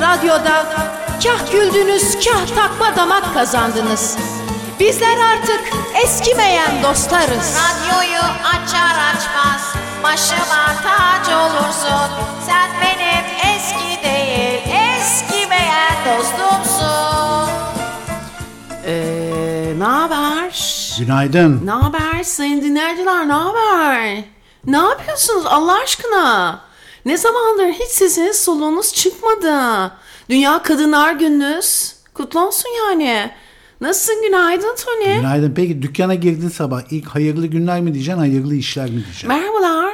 radyoda kah güldünüz kah takma damak kazandınız. Bizler artık eskimeyen dostlarız. Radyoyu açar açmaz başıma tac olursun. Sen benim eski değil eskimeyen dostumsun. Eee ne haber? Günaydın. Ne haber sayın dinleyiciler ne haber? Ne yapıyorsunuz Allah aşkına? Ne zamandır hiç sesiniz soluğunuz çıkmadı. Dünya Kadınlar Gününüz kutlu olsun yani. Nasılsın günaydın Tony? Günaydın. Peki dükkana girdin sabah. İlk hayırlı günler mi diyeceksin, hayırlı işler mi diyeceksin? Merhabalar.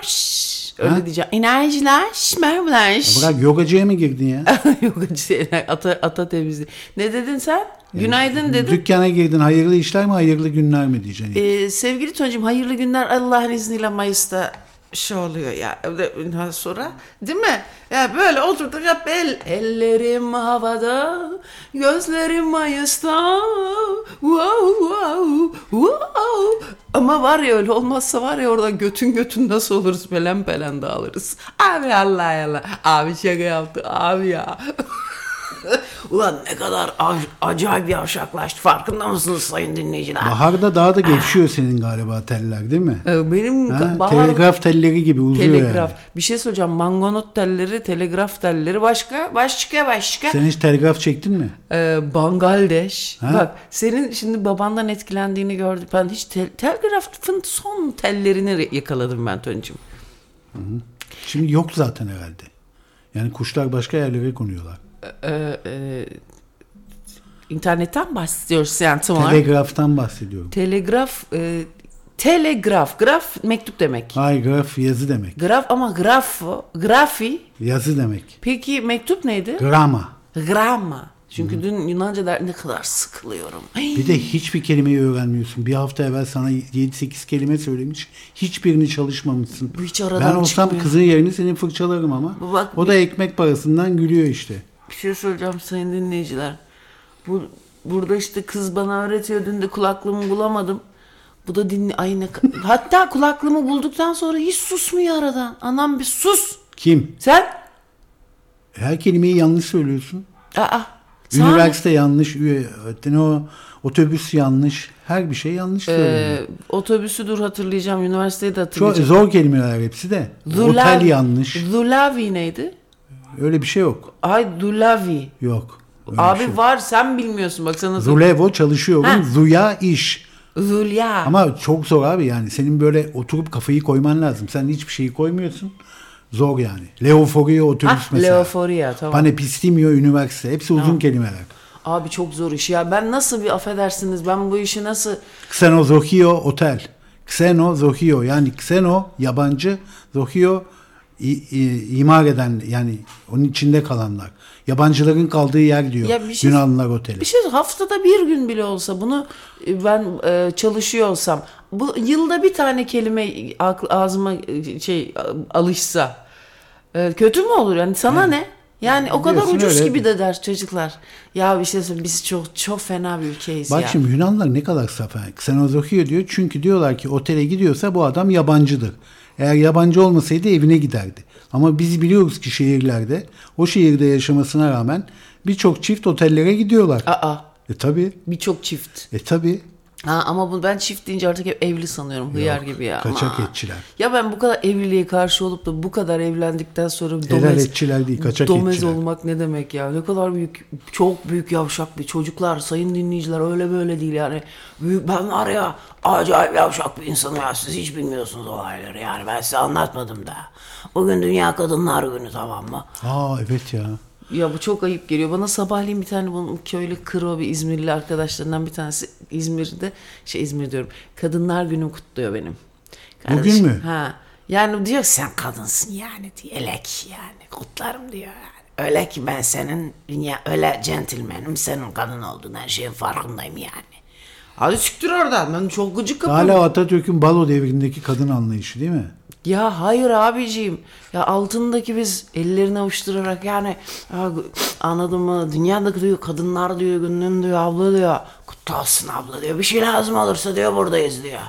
Öyle Ha? diyeceğim. Enerjiler. Şş, merhabalar. Şş. Bırak yogacıya mı girdin ya? Şeyler ata, ata temizliği. Ne dedin sen? Günaydın dedin. Dükkana girdin hayırlı işler mi, hayırlı günler mi diyeceksin? Ee, sevgili Toncuğum hayırlı günler Allah'ın izniyle Mayıs'ta şey oluyor ya ondan sonra değil mi? Ya böyle oturduk hep el, ellerim havada gözlerim Mayıs'ta. Wow, wow, wow. ama var ya öyle olmazsa var ya oradan götün götün nasıl oluruz? Belen belen dağılırız. Abi Allah Allah. Abi şaka yaptı. Abi ya Ulan ne kadar ac- acayip yavşaklaştı farkında mısınız sayın dinleyiciler? Baharda daha da gevşiyor senin galiba teller değil mi? Ee, Benim Ha? bahar... Telegraf telleri gibi uzuyor Telegraf. yani. Bir şey söyleyeceğim. Mangonot telleri, telegraf telleri başka, başka, başka. Sen hiç telgraf çektin mi? Ee, Bangladeş. Ha? Bak senin şimdi babandan etkilendiğini gördüm. Ben hiç tel- telgrafın son tellerini yakaladım ben Toncuğum. Şimdi yok zaten herhalde. Yani kuşlar başka yerlere konuyorlar. Ee, e, internetten bahsediyoruz yani tam olarak. Telegraftan bahsediyorum. Telegraf, e, telegraf, graf mektup demek. Hayır graf yazı demek. Graf ama grafo, grafi. Yazı demek. Peki mektup neydi? Grama. Gramma. Çünkü dün Yunanca der ne kadar sıkılıyorum. Bir de hiçbir kelimeyi öğrenmiyorsun. Bir hafta evvel sana 7-8 kelime söylemiş. Hiçbirini çalışmamışsın. Bu hiç aradan ben olsam çıkmıyor. kızın yerini seni fırçalarım ama. Bak- o da ekmek parasından gülüyor işte. Bir şey söyleyeceğim sayın dinleyiciler. Bu burada işte kız bana öğretiyor. Dün de kulaklığımı bulamadım. Bu da dinle ay ne Hatta kulaklığımı bulduktan sonra hiç susmuyor aradan. Anam bir sus. Kim? Sen? Her kelimeyi yanlış söylüyorsun. Aa. Üniversite yanlış, ne o otobüs yanlış. Her bir şey yanlış söylüyor. Ee, otobüsü dur hatırlayacağım. Üniversiteyi de Çok hatırlayacağım. zor kelimeler hepsi de. Zulav- Otel yanlış. Zulavi neydi? Öyle bir şey yok. Ay Dulavi. Yok. Abi şey var sen bilmiyorsun bak sana. Zulevo çalışıyorum. Ha. Zuya iş. Zulya. Ama çok zor abi yani. Senin böyle oturup kafayı koyman lazım. Sen hiçbir şeyi koymuyorsun. Zor yani. Leoforia otobüs Ah, mesela. Leoforia tamam. Panepistimio üniversite. Hepsi uzun kelimeler. Abi çok zor iş ya. Ben nasıl bir affedersiniz ben bu işi nasıl Xenozohio otel. Xenozohio yani xeno yabancı, zohio imar eden yani onun içinde kalanlar. Yabancıların kaldığı yer diyor. Ya bir şey- Yunanlılar oteli. bir şey haftada bir gün bile olsa bunu e, ben e, çalışıyor olsam bu yılda bir tane kelime ağzıma e, şey alışsa e, kötü mü olur yani sana ne? Yani o kadar Biliyorsun ucuz öyle. gibi de der çocuklar. Ya bir şey söyleyeyim biz çok çok fena bir ülkeyiz Bak ya. şimdi Yunanlılar ne kadar saf. yani. Xenozohio diyor çünkü diyorlar ki otele gidiyorsa bu adam yabancıdır. Eğer yabancı olmasaydı evine giderdi. Ama biz biliyoruz ki şehirlerde o şehirde yaşamasına rağmen birçok çift otellere gidiyorlar. Aa E tabi. birçok çift. E tabi. Ha, ama bu ben çift deyince artık hep evli sanıyorum hıyar gibi ya. Kaçak Ama- etçiler. Ya ben bu kadar evliliğe karşı olup da bu kadar evlendikten sonra Helal etçiler değil, kaçak domez etçiler. olmak ne demek ya? Ne kadar büyük, çok büyük yavşak bir çocuklar, sayın dinleyiciler öyle böyle değil yani. Büyük, ben var ya acayip yavşak bir insanım ya siz hiç bilmiyorsunuz olayları yani ben size anlatmadım da. Bugün Dünya Kadınlar Günü tamam mı? Aa evet ya. Ya bu çok ayıp geliyor. Bana sabahleyin bir tane bunun köylü kro bir İzmirli arkadaşlarından bir tanesi İzmir'de şey İzmir diyorum. Kadınlar Günü kutluyor benim. Bugün mü? Ha. Yani diyor sen kadınsın yani diye. Elek yani kutlarım diyor yani. Öyle ki ben senin dünya öyle centilmenim senin kadın olduğun her şeyin farkındayım yani. Hadi siktir oradan ben çok gıcık kapıyorum. Hala Atatürk'ün balo devrindeki kadın anlayışı değil mi? Ya hayır abiciğim. Ya altındaki biz ellerini avuşturarak yani ya, anladın mı? Dünyadaki diyor kadınlar diyor günün diyor abla diyor. Kutlu olsun abla diyor. Bir şey lazım olursa diyor buradayız diyor.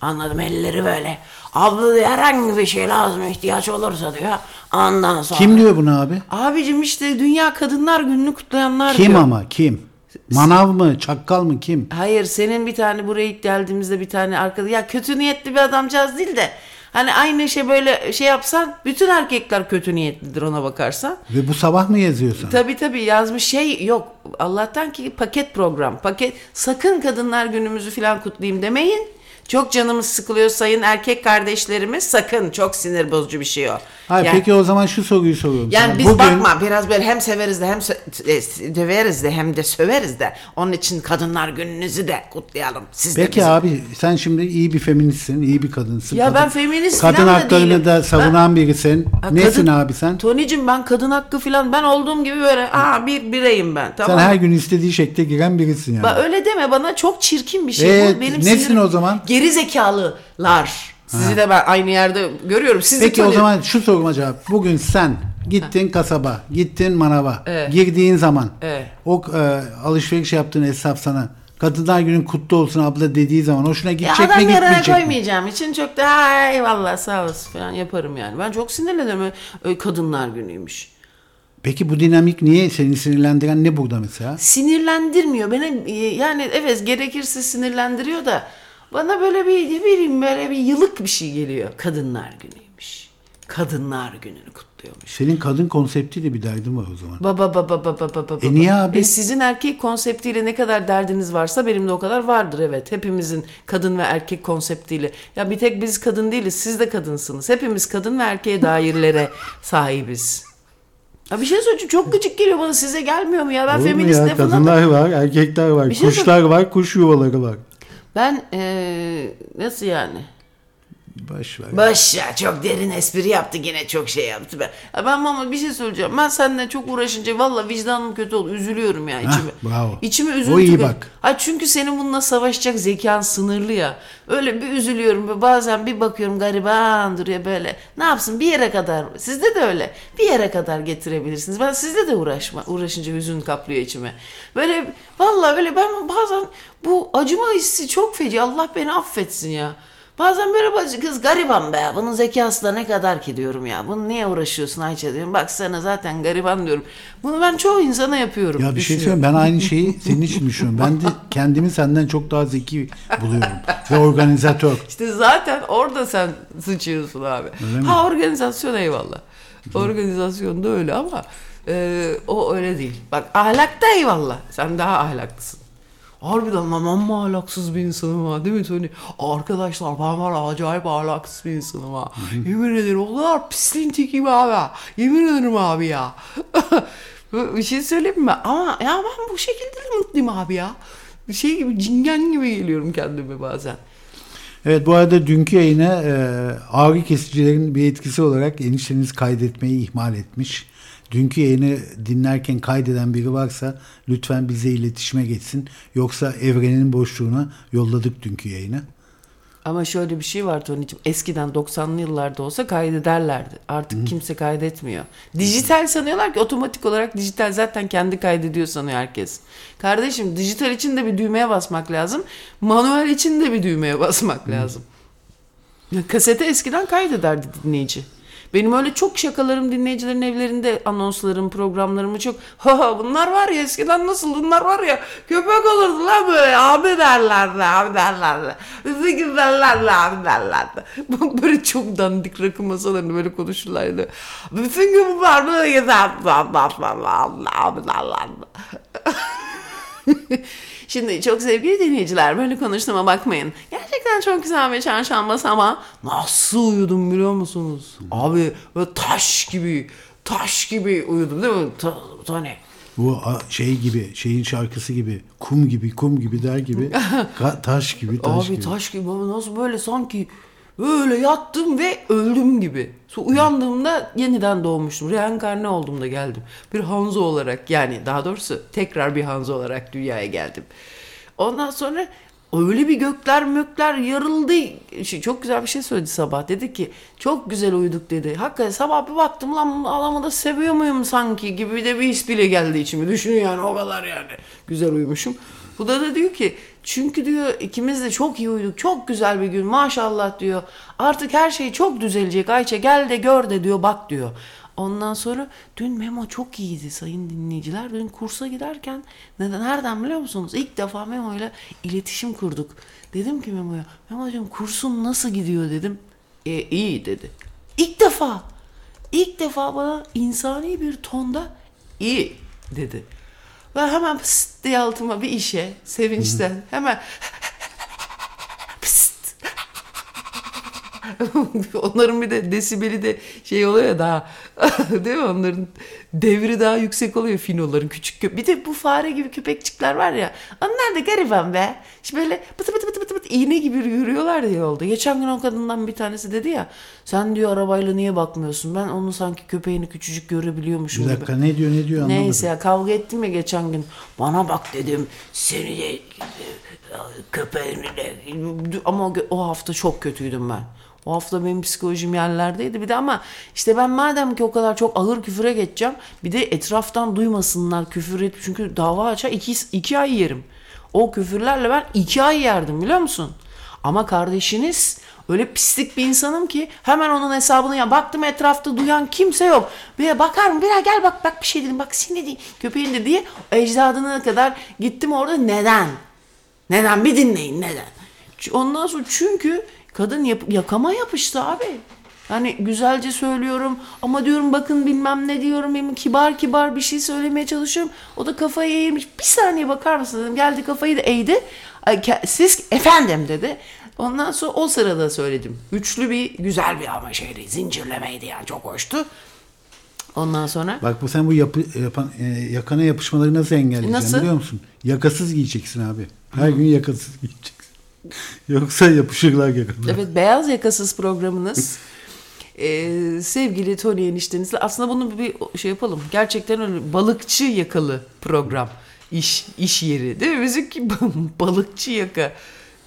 Anladım elleri böyle. Abla diyor herhangi bir şey lazım ihtiyaç olursa diyor. Ondan sonra. Kim diyor bunu abi? Abicim işte Dünya Kadınlar Günü'nü kutlayanlar Kim diyor. ama kim? Manav mı? Çakkal mı? Kim? Hayır senin bir tane buraya ilk geldiğimizde bir tane arkada ya kötü niyetli bir adamcağız değil de hani aynı şey böyle şey yapsan bütün erkekler kötü niyetlidir ona bakarsan. Ve bu sabah mı yazıyorsun? Tabii tabii yazmış şey yok. Allah'tan ki paket program. Paket sakın kadınlar günümüzü falan kutlayayım demeyin. Çok canımız sıkılıyor sayın erkek kardeşlerimiz. Sakın çok sinir bozucu bir şey o. Hayır Yani- peki o zaman şu soruyu soruyorum. yani sana. biz Bugün- bakma biraz böyle hem severiz de hem e, döveriz de hem de söveriz de. Onun için kadınlar gününüzü de kutlayalım. Siz de Peki bizim- abi sen şimdi iyi bir feministsin, iyi bir kadınsın. Ya Kadın- ben feminist Kadın falan da haklarını değilim. da savunan birisin. Ha, Nesin kadın- abi sen? Tonicim ben kadın hakkı falan ben olduğum gibi böyle aa bir bireyim ben tamam Sen her gün istediği şekle giren birisin yani. Ba- öyle deme bana çok çirkin bir şey Evet, bu. Benim nesin sinirim- o zaman? Geri zekalılar. Sizi de ben aynı yerde görüyorum. Sizi Peki o zaman şu soruma cevap. Bugün sen gittin kasaba, gittin manava. Evet. Girdiğin zaman Evet. o e, alışveriş yaptığın esnaf sana Kadınlar günün kutlu olsun abla dediği zaman hoşuna ya gidecek mi adam yerine gitmeyecek mi? koymayacağım için çok da "Ha, eyvallah sağ olasın falan yaparım yani. Ben çok sinirlenirim. Kadınlar günüymüş. Peki bu dinamik niye seni sinirlendiren ne burada mesela? Sinirlendirmiyor. Beni e, yani evet gerekirse sinirlendiriyor da bana böyle bir ne bileyim böyle bir yılık bir şey geliyor. Kadınlar günüymüş. Kadınlar gününü kutluyormuş. Senin kadın konseptiyle bir derdin var o zaman. Baba baba baba baba baba. E niye abi? E sizin erkek konseptiyle ne kadar derdiniz varsa benim de o kadar vardır evet. Hepimizin kadın ve erkek konseptiyle. Ya bir tek biz kadın değiliz. Siz de kadınsınız. Hepimiz kadın ve erkeğe dairlere sahibiz. Ya bir şey söyleyeceğim. Çok gıcık geliyor bana. Size gelmiyor mu ya? Ben Olur feminist ya? lafına da- Kadınlar var, erkekler var, Bir şey kuşlar var, kuş yuvaları var. Ben eee, nasıl yani? Boş ver. Baş ya çok derin espri yaptı yine çok şey yaptı ben. Ben ama bir şey söyleyeceğim. Ben seninle çok uğraşınca valla vicdanım kötü oldu. Üzülüyorum ya içime. bravo. İçime üzüntü. O iyi bak. Ha çünkü senin bununla savaşacak zekan sınırlı ya. Öyle bir üzülüyorum. ve Bazen bir bakıyorum gariban duruyor böyle. Ne yapsın bir yere kadar. Sizde de öyle. Bir yere kadar getirebilirsiniz. Ben sizde de uğraşma. Uğraşınca hüzün kaplıyor içime. Böyle valla böyle ben bazen bu acıma hissi çok feci. Allah beni affetsin ya. Bazen böyle bazı kız gariban be. Bunun zekası da ne kadar ki diyorum ya. Bunu niye uğraşıyorsun Ayça diyorum. Bak sana zaten gariban diyorum. Bunu ben çoğu insana yapıyorum. Ya bir şey söyleyeyim ben aynı şeyi senin için düşünüyorum. Ben de kendimi senden çok daha zeki buluyorum. Ve organizatör. İşte zaten orada sen sıçıyorsun abi. mi? Ha organizasyon eyvallah. Organizasyon da öyle ama e, o öyle değil. Bak ahlakta eyvallah. Sen daha ahlaklısın. Harbiden lan amma ahlaksız bir insanım ha değil mi Tony? Arkadaşlar ben var acayip ahlaksız bir insanım ha. Yemin ederim o kadar pisliğin tekiyim abi. Yemin ederim abi ya. bir şey söyleyeyim mi? Ama ya ben bu şekilde de mutluyum abi ya. Bir şey gibi cingen gibi geliyorum kendime bazen. Evet bu arada dünkü yayına e, ağrı kesicilerin bir etkisi olarak enişteniz kaydetmeyi ihmal etmiş. Dünkü yayını dinlerken kaydeden biri varsa lütfen bize iletişime geçsin. Yoksa evrenin boşluğuna yolladık dünkü yayını. Ama şöyle bir şey var Tony'cim. Eskiden 90'lı yıllarda olsa kaydederlerdi. Artık kimse kaydetmiyor. Dijital sanıyorlar ki otomatik olarak dijital zaten kendi kaydediyor sanıyor herkes. Kardeşim dijital için de bir düğmeye basmak lazım. Manuel için de bir düğmeye basmak lazım. Ya kasete eskiden kaydederdi dinleyici. Benim öyle çok şakalarım dinleyicilerin evlerinde anonslarım, programlarımı çok ha bunlar var ya eskiden nasıl bunlar var ya köpek olurdu lan böyle abi derlerdi abi derlerdi. Bizi güzellerdi abi derlerdi. Bu böyle çok dandik rakı masalarında böyle konuşurlardı. Bütün gün bunlar böyle gezerdi abi derlerdi. Şimdi çok sevgili dinleyiciler böyle konuştuğuma bakmayın. Gerçekten çok güzel bir çarşamba ama nasıl uyudum biliyor musunuz? Abi böyle taş gibi taş gibi uyudum değil mi Ta- Tony? Bu şey gibi şeyin şarkısı gibi kum gibi kum gibi der gibi taş gibi taş Abi gibi. taş gibi nasıl böyle sanki böyle yattım ve öldüm gibi. Sonra uyandığımda yeniden doğmuştum. Reenkarne oldum da geldim. Bir Hanzo olarak yani daha doğrusu tekrar bir Hanzo olarak dünyaya geldim. Ondan sonra öyle bir gökler mökler yarıldı. Şey, çok güzel bir şey söyledi sabah. Dedi ki çok güzel uyuduk dedi. Hakikaten sabah bir baktım lan adamı da seviyor muyum sanki gibi de bir his bile geldi içime. Düşünün yani o kadar yani. Güzel uyumuşum. Bu da da diyor ki çünkü diyor ikimiz de çok iyi uyuduk. Çok güzel bir gün maşallah diyor. Artık her şey çok düzelecek Ayça gel de gör de diyor bak diyor. Ondan sonra dün Memo çok iyiydi sayın dinleyiciler. Dün kursa giderken neden nereden biliyor musunuz? İlk defa Memo ile iletişim kurduk. Dedim ki Memo'ya Memo'cum kursun nasıl gidiyor dedim. E, iyi dedi. İlk defa ilk defa bana insani bir tonda iyi dedi. Ben hemen diye altıma bir işe sevinçten. Hemen Onların bir de desibeli de şey oluyor ya daha değil mi? Onların devri daha yüksek oluyor finoların küçük köpek. Bir de bu fare gibi köpekçikler var ya. Onlar da gariban be. İşte böyle pıtı pıtı pıtı pıtı pıtı iğne gibi yürüyorlar diye yolda. Geçen gün o kadından bir tanesi dedi ya. Sen diyor arabayla niye bakmıyorsun? Ben onu sanki köpeğini küçücük görebiliyormuşum Bir gibi. dakika ne diyor ne diyor anlamadım. Neyse ya kavga ettim ya geçen gün. Bana bak dedim seni de e, köpeğini de Ama o hafta çok kötüydüm ben. O hafta benim psikolojim yerlerdeydi. Bir de ama işte ben madem ki o kadar çok ağır küfüre geçeceğim. Bir de etraftan duymasınlar küfür et. Çünkü dava açar iki, iki ay yerim. O küfürlerle ben iki ay yerdim biliyor musun? Ama kardeşiniz öyle pislik bir insanım ki hemen onun hesabını ya baktım etrafta duyan kimse yok. Bir bakar mı? Bir gel bak bak bir şey dedim. Bak seni değil köpeğin de diye ecdadına kadar gittim orada neden? Neden? Bir dinleyin neden? Ondan sonra çünkü kadın yap- yakama yapıştı abi. Yani güzelce söylüyorum ama diyorum bakın bilmem ne diyorum benim kibar kibar bir şey söylemeye çalışıyorum. O da kafayı eğmiş. Bir saniye bakar mısın dedim. Geldi kafayı da eğdi. Siz efendim dedi. Ondan sonra o sırada söyledim. Üçlü bir güzel bir ama şeydi. Zincirlemeydi yani çok hoştu. Ondan sonra Bak bu sen bu yapı, yapan, e, yakana yapışmaları nasıl engelleyeceksin Nasıl? biliyor musun? Yakasız giyeceksin abi. Her gün yakasız giyeceksin. Yoksa yapışırlar yakana. Evet Beyaz Yakasız programınız. Ee, sevgili Tony eniştenizle aslında bunu bir şey yapalım. Gerçekten öyle balıkçı yakalı program. İş, iş yeri değil mi? Bizimki balıkçı yaka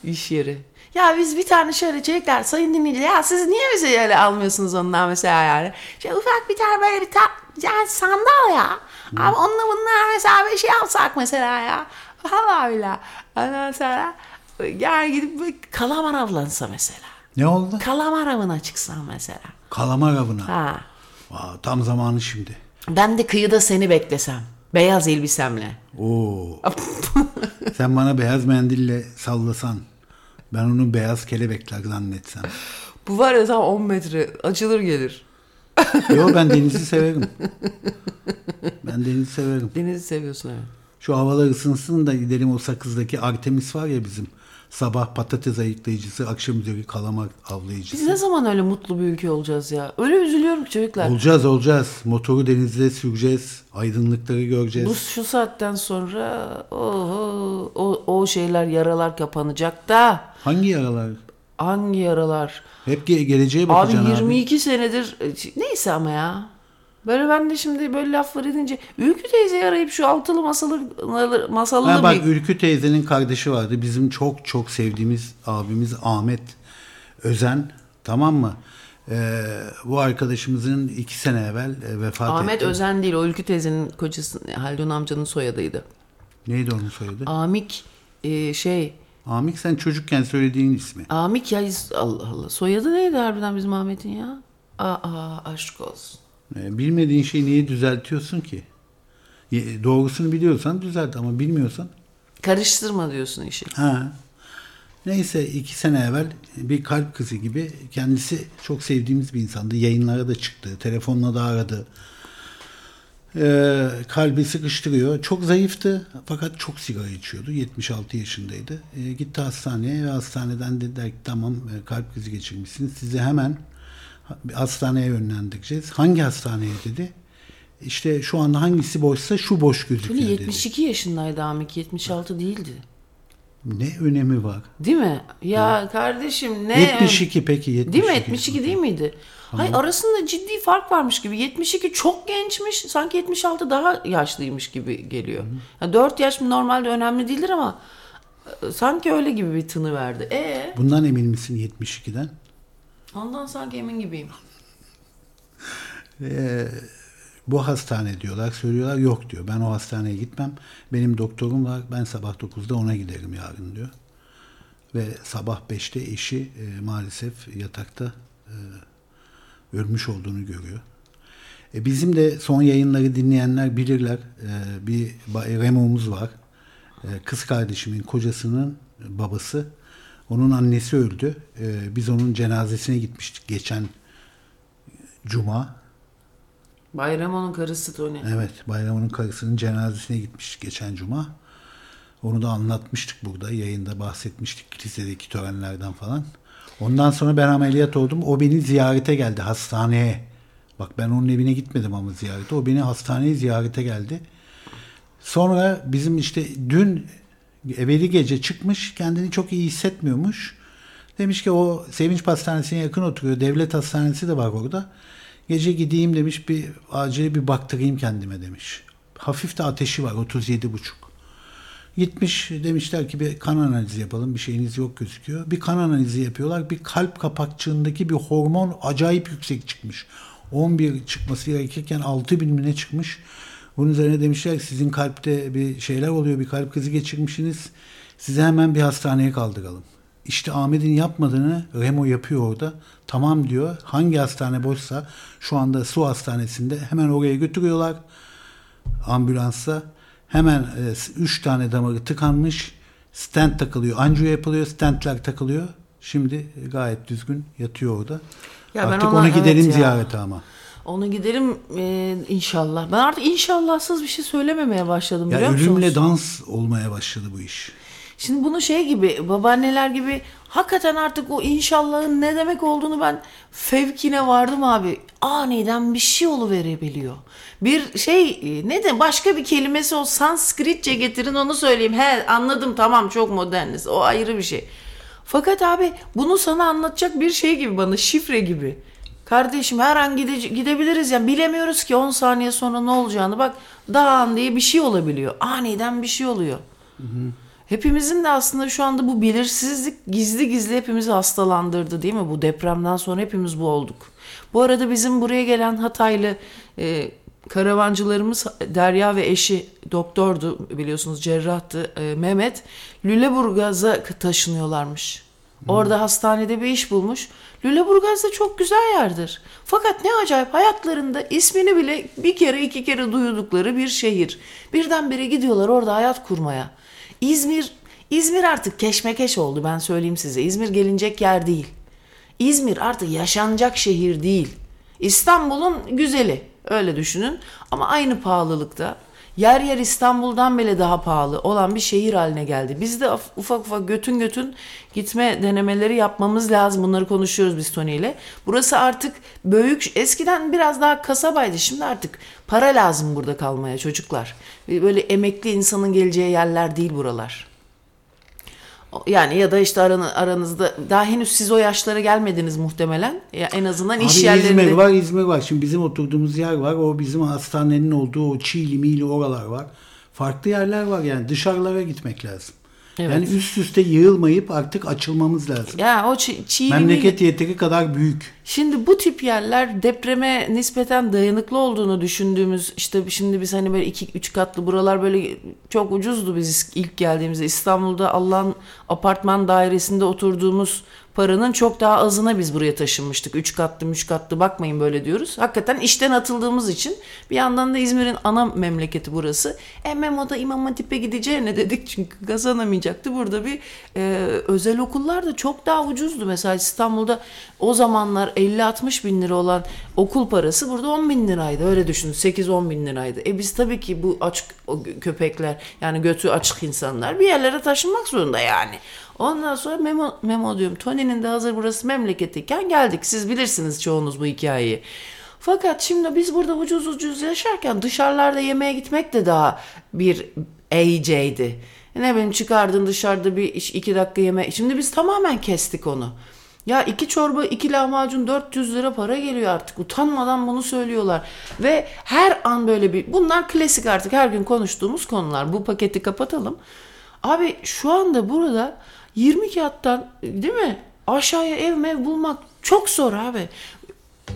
iş yeri. Ya biz bir tane şöyle çocuklar sayın dinleyiciler ya siz niye bizi öyle almıyorsunuz ondan mesela yani. Şey ufak bir tane böyle bir ta, yani sandal ya. Abi onunla bunlar mesela bir şey alsak mesela ya. Vallahi billahi. Ondan sonra yani gidip kalamar avlansa mesela. Ne oldu? Kalamar avına çıksan mesela. Kalamar avına. Ha. Aa, tam zamanı şimdi. Ben de kıyıda seni beklesem. Beyaz elbisemle. Oo. Sen bana beyaz mendille sallasan. Ben onu beyaz kelebekler zannetsem. Bu var ya tam 10 metre. Açılır gelir. Yo ben denizi severim. Ben denizi severim. Denizi seviyorsun evet. Şu havalar ısınsın da gidelim o sakızdaki Artemis var ya bizim. Sabah patates ayıklayıcısı, akşam üzeri kalamar avlayıcısı. Biz ne zaman öyle mutlu bir ülke olacağız ya? Öyle üzülüyorum ki çocuklar. Olacağız olacağız. Motoru denizde süreceğiz. Aydınlıkları göreceğiz. Bu şu saatten sonra oho, o, o şeyler yaralar kapanacak da Hangi yaralar? hangi yaralar? Hep ge- geleceğe Abi bakacaksın abi. 22 senedir neyse ama ya. Böyle ben de şimdi böyle laflar edince Ülkü teyzeyi arayıp şu altılı masalı masallı Ha, bak bir Ülkü teyzenin kardeşi vardı. Bizim çok çok sevdiğimiz abimiz Ahmet Özen. Tamam mı? Ee, bu arkadaşımızın iki sene evvel e, vefat Ahmet etti. Özen değil o Ülkü teyzenin kocası Haldun amcanın soyadıydı. Neydi onun soyadı? Amik e, şey Amik sen çocukken söylediğin ismi. Amik ya Allah Allah soyadı neydi harbiden bizim Ahmet'in ya? Aa aşk olsun. Ee, bilmediğin şeyi niye düzeltiyorsun ki? Doğrusunu biliyorsan düzelt ama bilmiyorsan. Karıştırma diyorsun işi. Ha. Neyse iki sene evvel bir kalp krizi gibi kendisi çok sevdiğimiz bir insandı. Yayınlara da çıktı. Telefonla da aradı. Ee, kalbi sıkıştırıyor. Çok zayıftı fakat çok sigara içiyordu. 76 yaşındaydı. Ee, gitti hastaneye ve hastaneden dediler ki tamam e, kalp krizi geçirmişsiniz. Sizi hemen hastaneye yönlendireceğiz. Hangi hastaneye dedi. İşte şu anda hangisi boşsa şu boş gözüküyor dedi. 72 yaşındaydı Amik 76 değildi. Ne önemi var? Değil mi? Ya kardeşim ne? 72 peki 72. Değil mi? 72 değil miydi? Hayır arasında ciddi fark varmış gibi. 72 çok gençmiş. Sanki 76 daha yaşlıymış gibi geliyor. Ya 4 yaş normalde önemli değildir ama e, sanki öyle gibi bir tını verdi. E Bundan emin misin 72'den? Ondan sanki emin gibiyim. Bu hastane diyorlar, söylüyorlar yok diyor. Ben o hastaneye gitmem. Benim doktorum var. Ben sabah 9'da ona giderim yarın diyor. Ve sabah 5'te eşi e, maalesef yatakta e, ölmüş olduğunu görüyor. E, bizim de son yayınları dinleyenler bilirler. E, bir Remo'muz var. E, kız kardeşimin kocasının babası. Onun annesi öldü. E, biz onun cenazesine gitmiştik geçen cuma. Bayramo'nun karısı Tony. Evet, Bayram'ın karısının cenazesine gitmiştik geçen cuma. Onu da anlatmıştık burada. Yayında bahsetmiştik kilisedeki törenlerden falan. Ondan sonra ben ameliyat oldum. O beni ziyarete geldi hastaneye. Bak ben onun evine gitmedim ama ziyarete. O beni hastaneye ziyarete geldi. Sonra bizim işte dün evveli gece çıkmış. Kendini çok iyi hissetmiyormuş. Demiş ki o Sevinç Pastanesi'ne yakın oturuyor. Devlet hastanesi de var orada. Gece gideyim demiş bir acil bir baktırayım kendime demiş. Hafif de ateşi var 37 buçuk. Gitmiş demişler ki bir kan analizi yapalım bir şeyiniz yok gözüküyor. Bir kan analizi yapıyorlar bir kalp kapakçığındaki bir hormon acayip yüksek çıkmış. 11 çıkması gerekirken 6000 mi çıkmış. Bunun üzerine demişler ki sizin kalpte bir şeyler oluyor bir kalp krizi geçirmişsiniz. Sizi hemen bir hastaneye kaldıralım. İşte Ahmet'in yapmadığını Remo yapıyor orada. Tamam diyor. Hangi hastane boşsa şu anda su hastanesinde hemen oraya götürüyorlar ambulansla. Hemen 3 tane damarı tıkanmış. Stent takılıyor. Anjiyo yapılıyor. Stentler takılıyor. Şimdi gayet düzgün yatıyor orada. Ya ben Artık ona- onu gidelim evet ya. ziyarete ama. Onu giderim e, inşallah. Ben artık inşallahsız bir şey söylememeye başladım Ya biliyor musunuz? ölümle dans olmaya başladı bu iş. Şimdi bunu şey gibi babaanneler gibi hakikaten artık o inşallahın ne demek olduğunu ben fevkine vardım abi. Aniden bir şey verebiliyor. Bir şey e, ne de başka bir kelimesi o Sanskritçe getirin onu söyleyeyim. He anladım tamam çok moderniz o ayrı bir şey. Fakat abi bunu sana anlatacak bir şey gibi bana şifre gibi. Kardeşim her an gide- gidebiliriz ya bilemiyoruz ki 10 saniye sonra ne olacağını bak dağın diye bir şey olabiliyor. Aniden bir şey oluyor. Hepimizin de aslında şu anda bu belirsizlik gizli gizli hepimizi hastalandırdı değil mi? Bu depremden sonra hepimiz bu olduk. Bu arada bizim buraya gelen Hataylı e, karavancılarımız Derya ve eşi doktordu biliyorsunuz cerrahtı e, Mehmet. Lüleburgaz'a taşınıyorlarmış. Orada hastanede bir iş bulmuş. Lüleburgaz da çok güzel yerdir. Fakat ne acayip hayatlarında ismini bile bir kere iki kere duydukları bir şehir. Birdenbire gidiyorlar orada hayat kurmaya. İzmir, İzmir artık keşmekeş oldu ben söyleyeyim size. İzmir gelinecek yer değil. İzmir artık yaşanacak şehir değil. İstanbul'un güzeli öyle düşünün ama aynı pahalılıkta. Yer yer İstanbul'dan bile daha pahalı olan bir şehir haline geldi. Biz de ufak ufak götün götün gitme denemeleri yapmamız lazım. Bunları konuşuyoruz biz Tony ile. Burası artık büyük, eskiden biraz daha kasabaydı. Şimdi artık para lazım burada kalmaya çocuklar. Böyle emekli insanın geleceği yerler değil buralar. Yani ya da işte aranı, aranızda daha henüz siz o yaşlara gelmediniz muhtemelen. Ya en azından iş Abi yerlerinde. İzmir var, İzmir var. Şimdi bizim oturduğumuz yer var. O bizim hastanenin olduğu o Çiğli, Miğli oralar var. Farklı yerler var yani. Dışarılara gitmek lazım. Evet. Yani üst üste yığılmayıp artık açılmamız lazım. Ya o çi- çiğli Memleket yeteri kadar büyük. Şimdi bu tip yerler depreme nispeten dayanıklı olduğunu düşündüğümüz işte şimdi biz hani böyle iki üç katlı buralar böyle çok ucuzdu biz ilk geldiğimizde İstanbul'da Allah'ın apartman dairesinde oturduğumuz paranın çok daha azına biz buraya taşınmıştık. Üç katlı üç katlı bakmayın böyle diyoruz. Hakikaten işten atıldığımız için bir yandan da İzmir'in ana memleketi burası. E Memo da İmam Hatip'e gideceğine dedik çünkü kazanamayacaktı. Burada bir e, özel okullar da çok daha ucuzdu. Mesela İstanbul'da o zamanlar 50-60 bin lira olan okul parası burada 10 bin liraydı. Öyle düşünün 8-10 bin liraydı. E biz tabii ki bu aç köpekler yani götü açık insanlar bir yerlere taşınmak zorunda yani. Ondan sonra Memo, Memo diyorum Tony'nin de hazır burası memleketiyken geldik. Siz bilirsiniz çoğunuz bu hikayeyi. Fakat şimdi biz burada ucuz ucuz yaşarken dışarılarda yemeğe gitmek de daha bir AJ'di. Ne bileyim çıkardın dışarıda bir iş, iki dakika yeme. Şimdi biz tamamen kestik onu. Ya iki çorba, iki lahmacun 400 lira para geliyor artık. Utanmadan bunu söylüyorlar. Ve her an böyle bir... Bunlar klasik artık her gün konuştuğumuz konular. Bu paketi kapatalım. Abi şu anda burada 20 kağıttan değil mi? Aşağıya ev mev bulmak çok zor abi.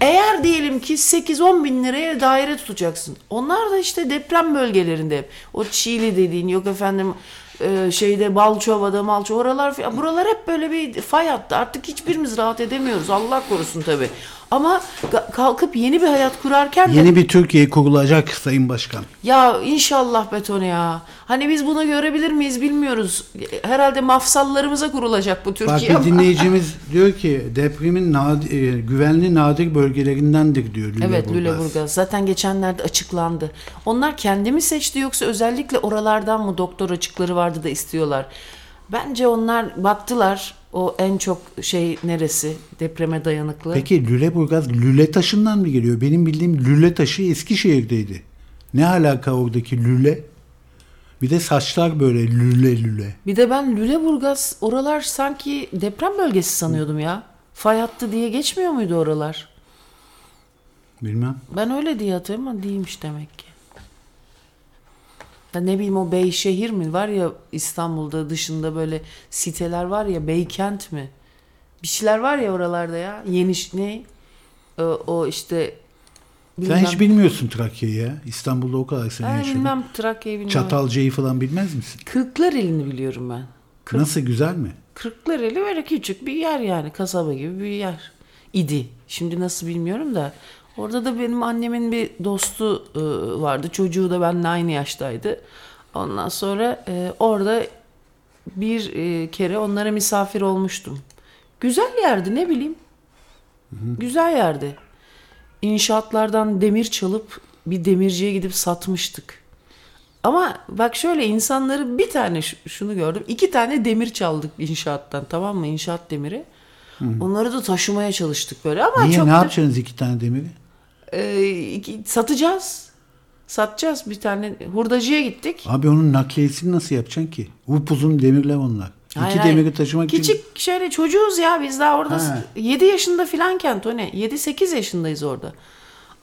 Eğer diyelim ki 8-10 bin liraya daire tutacaksın. Onlar da işte deprem bölgelerinde. O Çiğli dediğin yok efendim e, şeyde Balçova'da Malçova oralar buralar hep böyle bir fay hattı. Artık hiçbirimiz rahat edemiyoruz. Allah korusun tabii. Ama kalkıp yeni bir hayat kurarken de Yeni bir Türkiye kurulacak Sayın Başkan. ya inşallah beton ya. Hani biz bunu görebilir miyiz bilmiyoruz. Herhalde mafsallarımıza kurulacak bu Bak Türkiye. bir ama- dinleyicimiz diyor ki depremin nadir, e, güvenli nadir bölgelerindendir diyor Lüleburgaz. Evet Lüleburgaz. Zaten geçenlerde açıklandı. Onlar kendi mi seçti yoksa özellikle oralardan mı doktor açıkları vardı da istiyorlar? Bence onlar baktılar o en çok şey neresi depreme dayanıklı. Peki Lüleburgaz Lüle taşından mı geliyor? Benim bildiğim Lüle taşı Eskişehir'deydi. Ne alaka oradaki Lüle? Bir de saçlar böyle lüle lüle. Bir de ben Lüleburgaz oralar sanki deprem bölgesi sanıyordum ya. Fay hattı diye geçmiyor muydu oralar? Bilmem. Ben öyle diye hatırlıyorum ama değilmiş demek ki. Ya ne bileyim o Beyşehir mi var ya İstanbul'da dışında böyle siteler var ya Beykent mi? Bir şeyler var ya oralarda ya. Yeni ş- ne? O, o işte Sen hiç bilmiyorsun Trakya'yı ya. İstanbul'da o kadar sene yaşadın. bilmem Trakya'yı bilmem. Çatalca'yı falan bilmez misin? Kırklareli'ni biliyorum ben. Kırk, Nasıl güzel mi? Kırklareli böyle küçük bir yer yani kasaba gibi bir yer idi. Şimdi nasıl bilmiyorum da orada da benim annemin bir dostu e, vardı. Çocuğu da benimle aynı yaştaydı. Ondan sonra e, orada bir e, kere onlara misafir olmuştum. Güzel yerdi ne bileyim. Güzel yerdi. İnşaatlardan demir çalıp bir demirciye gidip satmıştık. Ama bak şöyle insanları bir tane şunu gördüm. iki tane demir çaldık inşaattan tamam mı? İnşaat demiri. Onları da taşımaya çalıştık böyle ama Niye çok ne da- yapacaksınız iki tane demiri? İki- satacağız. Satacağız bir tane hurdacıya gittik. Abi onun nakliyesini nasıl yapacaksın ki? Upuzun demirler onlar. Hayır, iki hayır. demiri taşımak için. Küçük şöyle çocuğuz ya biz daha orada Ha. 7 yaşında filanken Tony 7-8 yaşındayız orada.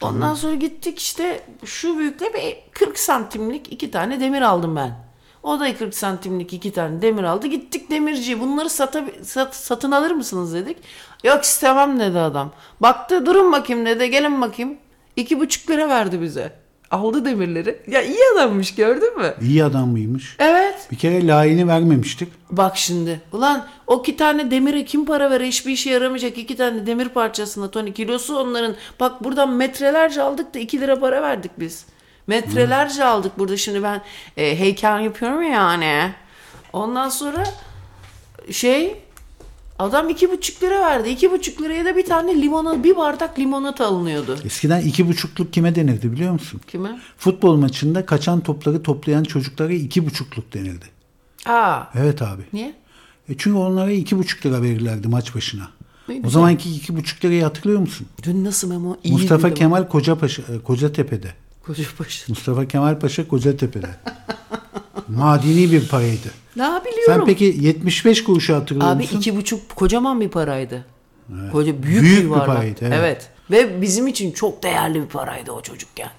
Ondan sonra gittik işte şu büyükle bir 40 santimlik iki tane demir aldım ben. O da 40 santimlik iki tane demir aldı. Gittik demirciye bunları sata, sat- satın alır mısınız dedik. Yok istemem dedi adam. Baktı durun bakayım dedi gelin bakayım. İki buçuk lira verdi bize. Aldı demirleri. Ya iyi adammış gördün mü? İyi adam mıymış? Evet. Bir kere layığını vermemiştik. Bak şimdi. Ulan o iki tane demire kim para verir? Hiçbir işe yaramayacak iki tane demir parçasına Tony. Kilosu onların. Bak buradan metrelerce aldık da iki lira para verdik biz. Metrelerce aldık burada. Şimdi ben e, heykel yapıyorum ya yani. Ondan sonra şey adam iki buçuk lira verdi. İki buçuk liraya da bir tane limona bir bardak limonata alınıyordu. Eskiden iki buçukluk kime denirdi biliyor musun? Kime? Futbol maçında kaçan topları toplayan çocuklara iki buçukluk denirdi. Aa. Evet abi. Niye? E çünkü onlara iki buçuk lira verirlerdi maç başına. Ne O zamanki iki buçuk lirayı hatırlıyor musun? Dün nasıl Memo? İyi Mustafa. Kemal Kocapaşa, e, Kocatepe'de. Kocabaşı. Mustafa Kemal Paşa Kocatepe'de. Madini bir paraydı. Ne biliyorum. Sen peki 75 kuruşu hatırlıyor Abi musun? iki buçuk kocaman bir paraydı. Koca büyük, Büyük bir, bir paraydı, evet. evet. Ve bizim için çok değerli bir paraydı o çocukken.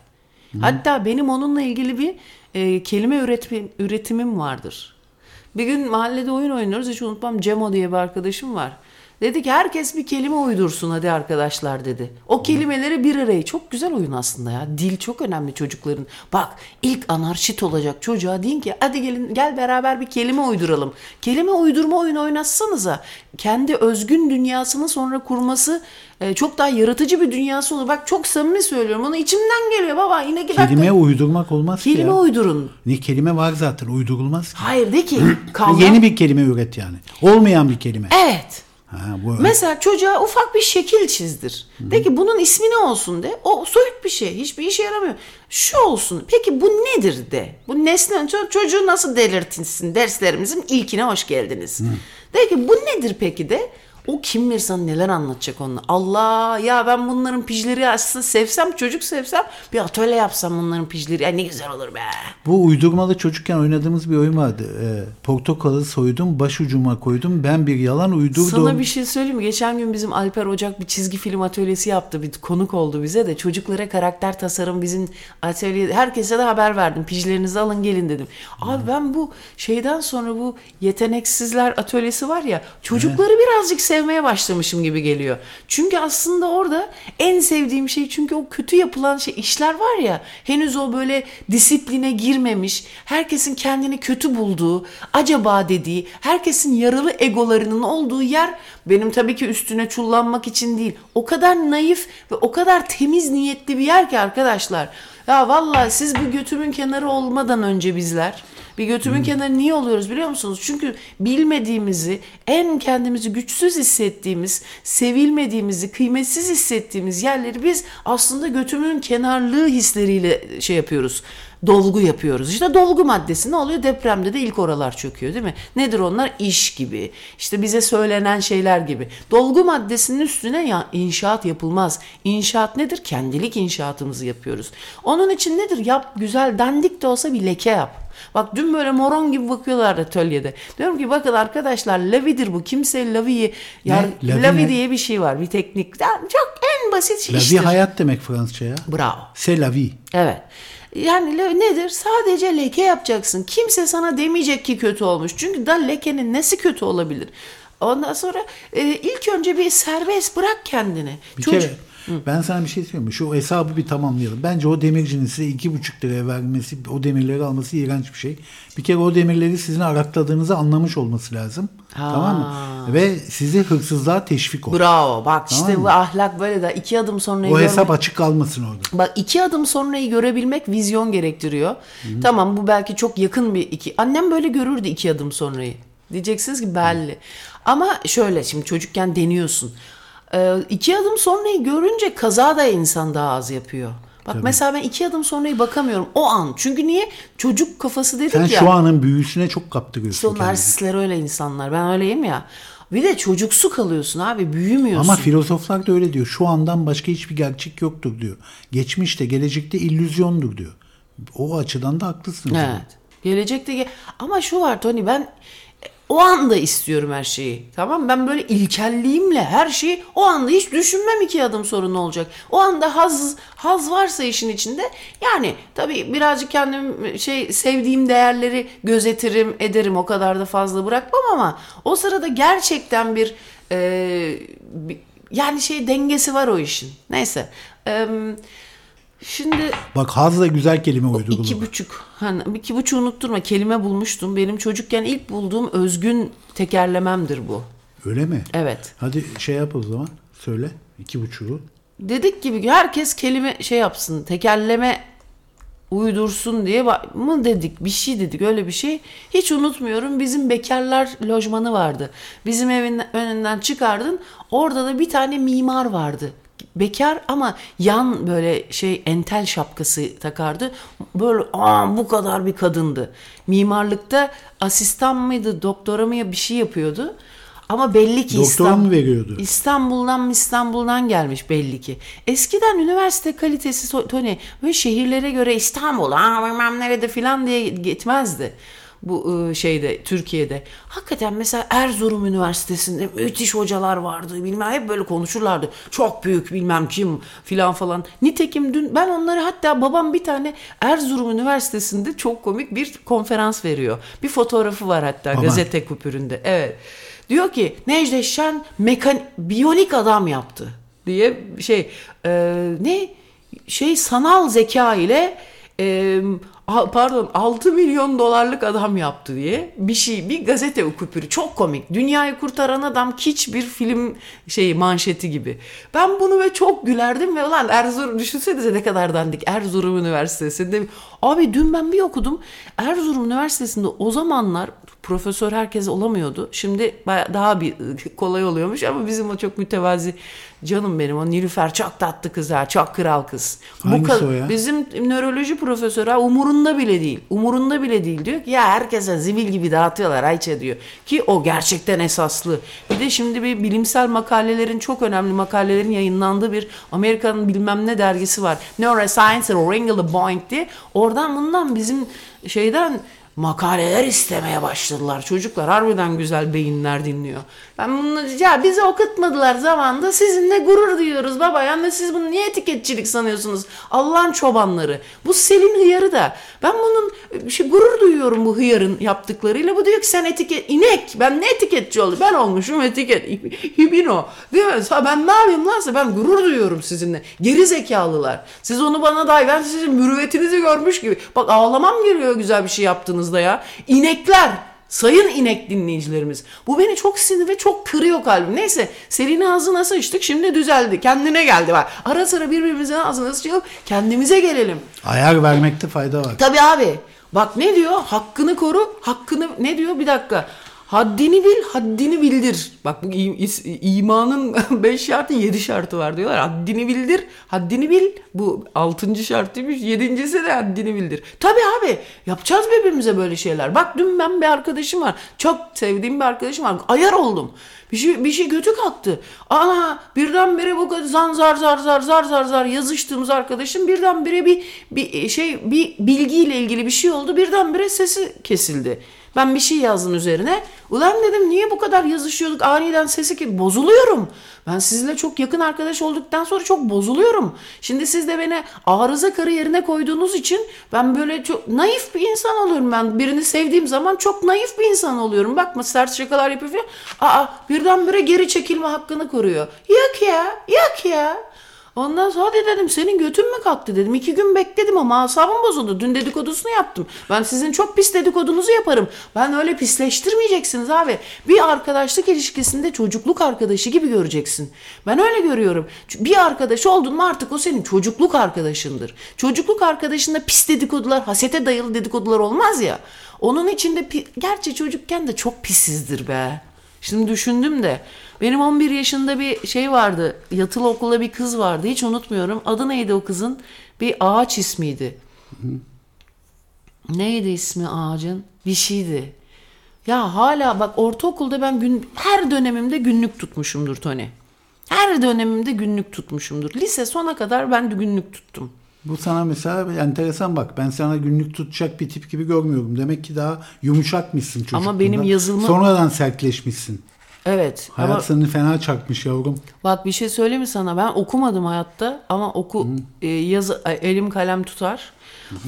Hatta benim onunla ilgili bir e, kelime üretimi, üretimim vardır. Bir gün mahallede oyun oynuyoruz. Hiç unutmam Cemo diye bir arkadaşım var. Dedi ki herkes bir kelime uydursun hadi arkadaşlar dedi. O kelimeleri bir araya. Çok güzel oyun aslında ya. Dil çok önemli çocukların. Bak ilk anarşit olacak çocuğa deyin ki hadi gelin gel beraber bir kelime uyduralım. Kelime uydurma oyunu oynatsanıza. Kendi özgün dünyasını sonra kurması e, çok daha yaratıcı bir dünyası olur. Bak çok samimi söylüyorum. Onu içimden geliyor baba. Yine dakika- Kelime uydurmak olmaz ki kelime uydurun. Ne kelime var zaten uydurulmaz ki. Hayır de ki kavram. Yeni bir kelime üret yani. Olmayan bir kelime. Evet. Ha, bu Mesela çocuğa ufak bir şekil çizdir. De ki bunun ismi ne olsun de. O soyut bir şey. Hiçbir işe yaramıyor. Şu olsun. Peki bu nedir de. Bu nesne. ço- Çocuğu nasıl delirtinsin derslerimizin ilkine hoş geldiniz. De ki bu nedir peki de. O kim bilir sana neler anlatacak onunla. Allah ya ben bunların pijleri aslında sevsem çocuk sevsem bir atölye yapsam bunların pijleri. Ya ne güzel olur be. Bu uydurmalı çocukken oynadığımız bir oyun vardı. Ee, portakalı soydum, başucuma koydum. Ben bir yalan uydurdum. Sana bir şey söyleyeyim mi? Geçen gün bizim Alper Ocak bir çizgi film atölyesi yaptı. Bir konuk oldu bize de. Çocuklara karakter tasarım bizim atölye... Herkese de haber verdim. Pijlerinizi alın gelin dedim. Abi ben bu şeyden sonra bu yeteneksizler atölyesi var ya. Çocukları birazcık sevmeye sevmeye başlamışım gibi geliyor. Çünkü aslında orada en sevdiğim şey çünkü o kötü yapılan şey işler var ya henüz o böyle disipline girmemiş, herkesin kendini kötü bulduğu, acaba dediği, herkesin yaralı egolarının olduğu yer benim tabii ki üstüne çullanmak için değil. O kadar naif ve o kadar temiz niyetli bir yer ki arkadaşlar. Ya vallahi siz bu götümün kenarı olmadan önce bizler bir götümün kenarı niye oluyoruz biliyor musunuz? Çünkü bilmediğimizi, en kendimizi güçsüz hissettiğimiz, sevilmediğimizi, kıymetsiz hissettiğimiz yerleri biz aslında götümün kenarlığı hisleriyle şey yapıyoruz. Dolgu yapıyoruz. İşte dolgu maddesi ne oluyor? Depremde de ilk oralar çöküyor değil mi? Nedir onlar? İş gibi. İşte bize söylenen şeyler gibi. Dolgu maddesinin üstüne ya inşaat yapılmaz. İnşaat nedir? Kendilik inşaatımızı yapıyoruz. Onun için nedir? Yap güzel dandik de olsa bir leke yap. Bak dün böyle moron gibi bakıyorlardı atölyede. Diyorum ki bakın arkadaşlar lavidir bu. Kimse laviyi yani Lavi lavi ne? diye bir şey var. Bir teknik. Yani çok en basit La vie iştir. hayat demek Fransızca ya. Bravo. C'est la vie. Evet. Yani nedir? Sadece leke yapacaksın. Kimse sana demeyecek ki kötü olmuş. Çünkü da lekenin nesi kötü olabilir? Ondan sonra e, ilk önce bir serbest bırak kendini. Bir Çocuk- kere ben sana bir şey söyleyeyim mi? Şu hesabı bir tamamlayalım. Bence o demircinin size iki buçuk liraya vermesi, o demirleri alması iğrenç bir şey. Bir kere o demirleri sizin arakladığınızı anlamış olması lazım. Tamam mı? Ve sizi hırsızlığa teşvik o. Bravo. Bak işte Tamam mı? bu ahlak böyle de iki adım sonrayı O görmek. hesap açık kalmasın orada. Bak iki adım sonrayı görebilmek vizyon gerektiriyor. Tamam bu belki çok yakın bir iki. Annem böyle görürdü iki adım sonrayı. Diyeceksiniz ki belli. Ama şöyle şimdi çocukken deniyorsun. Ee, iki adım sonrayı görünce kaza da insan daha az yapıyor. Bak mesela ben iki adım sonrayı bakamıyorum o an. Çünkü niye? Çocuk kafası dedik Sen ya. şu anın büyüsüne çok İşte kaptırıyorsun o kendini. narsistler öyle insanlar. Ben öyleyim ya. Bir de çocuksu kalıyorsun abi. Büyümüyorsun. Ama filozoflar da öyle diyor. Şu andan başka hiçbir gerçek yoktur diyor. Geçmişte, gelecekte illüzyondur diyor. O açıdan da haklısın. Evet. Gelecekte ge- ama şu var Tony ben o anda istiyorum her şeyi. Tamam ben böyle ilkelliğimle her şeyi o anda hiç düşünmem iki adım sonra ne olacak. O anda haz haz varsa işin içinde yani tabii birazcık kendim şey sevdiğim değerleri gözetirim ederim o kadar da fazla bırakmam ama o sırada gerçekten bir, e, yani şey dengesi var o işin. Neyse. Em, şimdi Bak haz da güzel kelime uydurdu. İki buçuk. Hani iki buçuğu unutturma. Kelime bulmuştum. Benim çocukken ilk bulduğum özgün tekerlememdir bu. Öyle mi? Evet. Hadi şey yap o zaman. Söyle. İki buçuğu. Dedik gibi herkes kelime şey yapsın. Tekerleme uydursun diye mı dedik bir şey dedik öyle bir şey. Hiç unutmuyorum bizim bekarlar lojmanı vardı. Bizim evin önünden çıkardın orada da bir tane mimar vardı. Bekar ama yan böyle şey entel şapkası takardı. Böyle aa bu kadar bir kadındı. Mimarlıkta asistan mıydı doktora mı bir şey yapıyordu. Ama belli ki İstanbul- veriyordu? İstanbul'dan İstanbul'dan gelmiş belli ki. Eskiden üniversite kalitesi to- Tony böyle şehirlere göre İstanbul aa bilmem nerede filan diye gitmezdi. Bu ıı, şeyde Türkiye'de. Hakikaten mesela Erzurum Üniversitesi'nde müthiş hocalar vardı. Bilmem hep böyle konuşurlardı. Çok büyük bilmem kim filan falan. Nitekim dün ben onları hatta babam bir tane Erzurum Üniversitesi'nde çok komik bir konferans veriyor. Bir fotoğrafı var hatta Aman. gazete kupüründe. Evet. Diyor ki Necdet Şen mekan biyonik adam yaptı diye şey e, ne şey sanal zeka ile e, pardon 6 milyon dolarlık adam yaptı diye bir şey bir gazete okupürü. Çok komik. Dünyayı kurtaran adam kiç bir film şeyi manşeti gibi. Ben bunu ve çok gülerdim ve ulan Erzurum düşünsenize ne kadar dandik. Erzurum Üniversitesi'nde abi dün ben bir okudum. Erzurum Üniversitesi'nde o zamanlar profesör herkes olamıyordu. Şimdi daha bir kolay oluyormuş ama bizim o çok mütevazi canım benim o Nilüfer çok tatlı kız ha çok kral kız. Hangisi kad- o ya? Bizim nöroloji profesörü ha, umurunda bile değil. Umurunda bile değil diyor ki ya herkese zivil gibi dağıtıyorlar Ayça diyor. Ki o gerçekten esaslı. Bir de şimdi bir bilimsel makalelerin çok önemli makalelerin yayınlandığı bir Amerika'nın bilmem ne dergisi var. Neuroscience or Wrinkle Point diye. Oradan bundan bizim şeyden makaleler istemeye başladılar. Çocuklar harbiden güzel beyinler dinliyor. Ben bunu ya bizi okutmadılar zamanında sizinle gurur duyuyoruz baba. Yani siz bunu niye etiketçilik sanıyorsunuz? Allah'ın çobanları. Bu Selin hıyarı da. Ben bunun şey, gurur duyuyorum bu hıyarın yaptıklarıyla. Bu diyor ki sen etiket inek. Ben ne etiketçi oldum? Ben olmuşum etiket. Hibino. Değil mi? Ben ne yapayım lansa ben gurur duyuyorum sizinle. Geri zekalılar. Siz onu bana day ben sizin mürüvvetinizi görmüş gibi. Bak ağlamam geliyor güzel bir şey yaptığınızda ya. İnekler. Sayın inek dinleyicilerimiz. Bu beni çok sinir ve çok kırıyor kalbim. Neyse Selin'in ağzına sıçtık şimdi düzeldi. Kendine geldi bak. Ara sıra birbirimizin ağzına sıçalım kendimize gelelim. Ayar vermekte fayda var. Tabii abi. Bak ne diyor? Hakkını koru. Hakkını ne diyor? Bir dakika. Haddini bil, haddini bildir. Bak bu imanın 5 şartı 7 şartı var diyorlar. Haddini bildir, haddini bil. Bu 6. şartıymış. 7.si de haddini bildir. Tabii abi. Yapacağız birbirimize böyle şeyler. Bak dün ben bir arkadaşım var. Çok sevdiğim bir arkadaşım var. Ayar oldum. Bir şey, bir şey götü kalktı. Ana birdenbire bu kadar zan zar zar zar zar zar zar yazıştığımız arkadaşım birdenbire bir, bir şey bir bilgiyle ilgili bir şey oldu. Birdenbire sesi kesildi. Ben bir şey yazdım üzerine. Ulan dedim niye bu kadar yazışıyorduk aniden sesi ki bozuluyorum. Ben sizinle çok yakın arkadaş olduktan sonra çok bozuluyorum. Şimdi siz de beni arıza karı yerine koyduğunuz için ben böyle çok naif bir insan oluyorum ben. Birini sevdiğim zaman çok naif bir insan oluyorum. Bakma sert şakalar yapıyor falan. Aa birdenbire geri çekilme hakkını koruyor. Yok ya yok ya. Ondan sonra hadi dedim senin götün mü kalktı dedim. İki gün bekledim ama asabım bozuldu. Dün dedikodusunu yaptım. Ben sizin çok pis dedikodunuzu yaparım. Ben öyle pisleştirmeyeceksiniz abi. Bir arkadaşlık ilişkisinde çocukluk arkadaşı gibi göreceksin. Ben öyle görüyorum. Bir arkadaş oldun mu artık o senin çocukluk arkadaşındır. Çocukluk arkadaşında pis dedikodular, hasete dayalı dedikodular olmaz ya. Onun içinde gerçi çocukken de çok pisizdir be. Şimdi düşündüm de benim 11 yaşında bir şey vardı. Yatılı okulda bir kız vardı. Hiç unutmuyorum. Adı neydi o kızın? Bir ağaç ismiydi. Neydi ismi ağacın? Bir şeydi. Ya hala bak ortaokulda ben gün her dönemimde günlük tutmuşumdur Tony. Her dönemimde günlük tutmuşumdur. Lise sona kadar ben de günlük tuttum. Bu sana mesela enteresan bak. Ben sana günlük tutacak bir tip gibi görmüyorum. Demek ki daha yumuşakmışsın çocukluğunda. benim yazılımı- Sonradan sertleşmişsin. Evet. Hayat ama seni fena çakmış yavrum. Bak bir şey söyleyeyim mi sana? Ben okumadım hayatta ama oku e, yazı e, elim kalem tutar.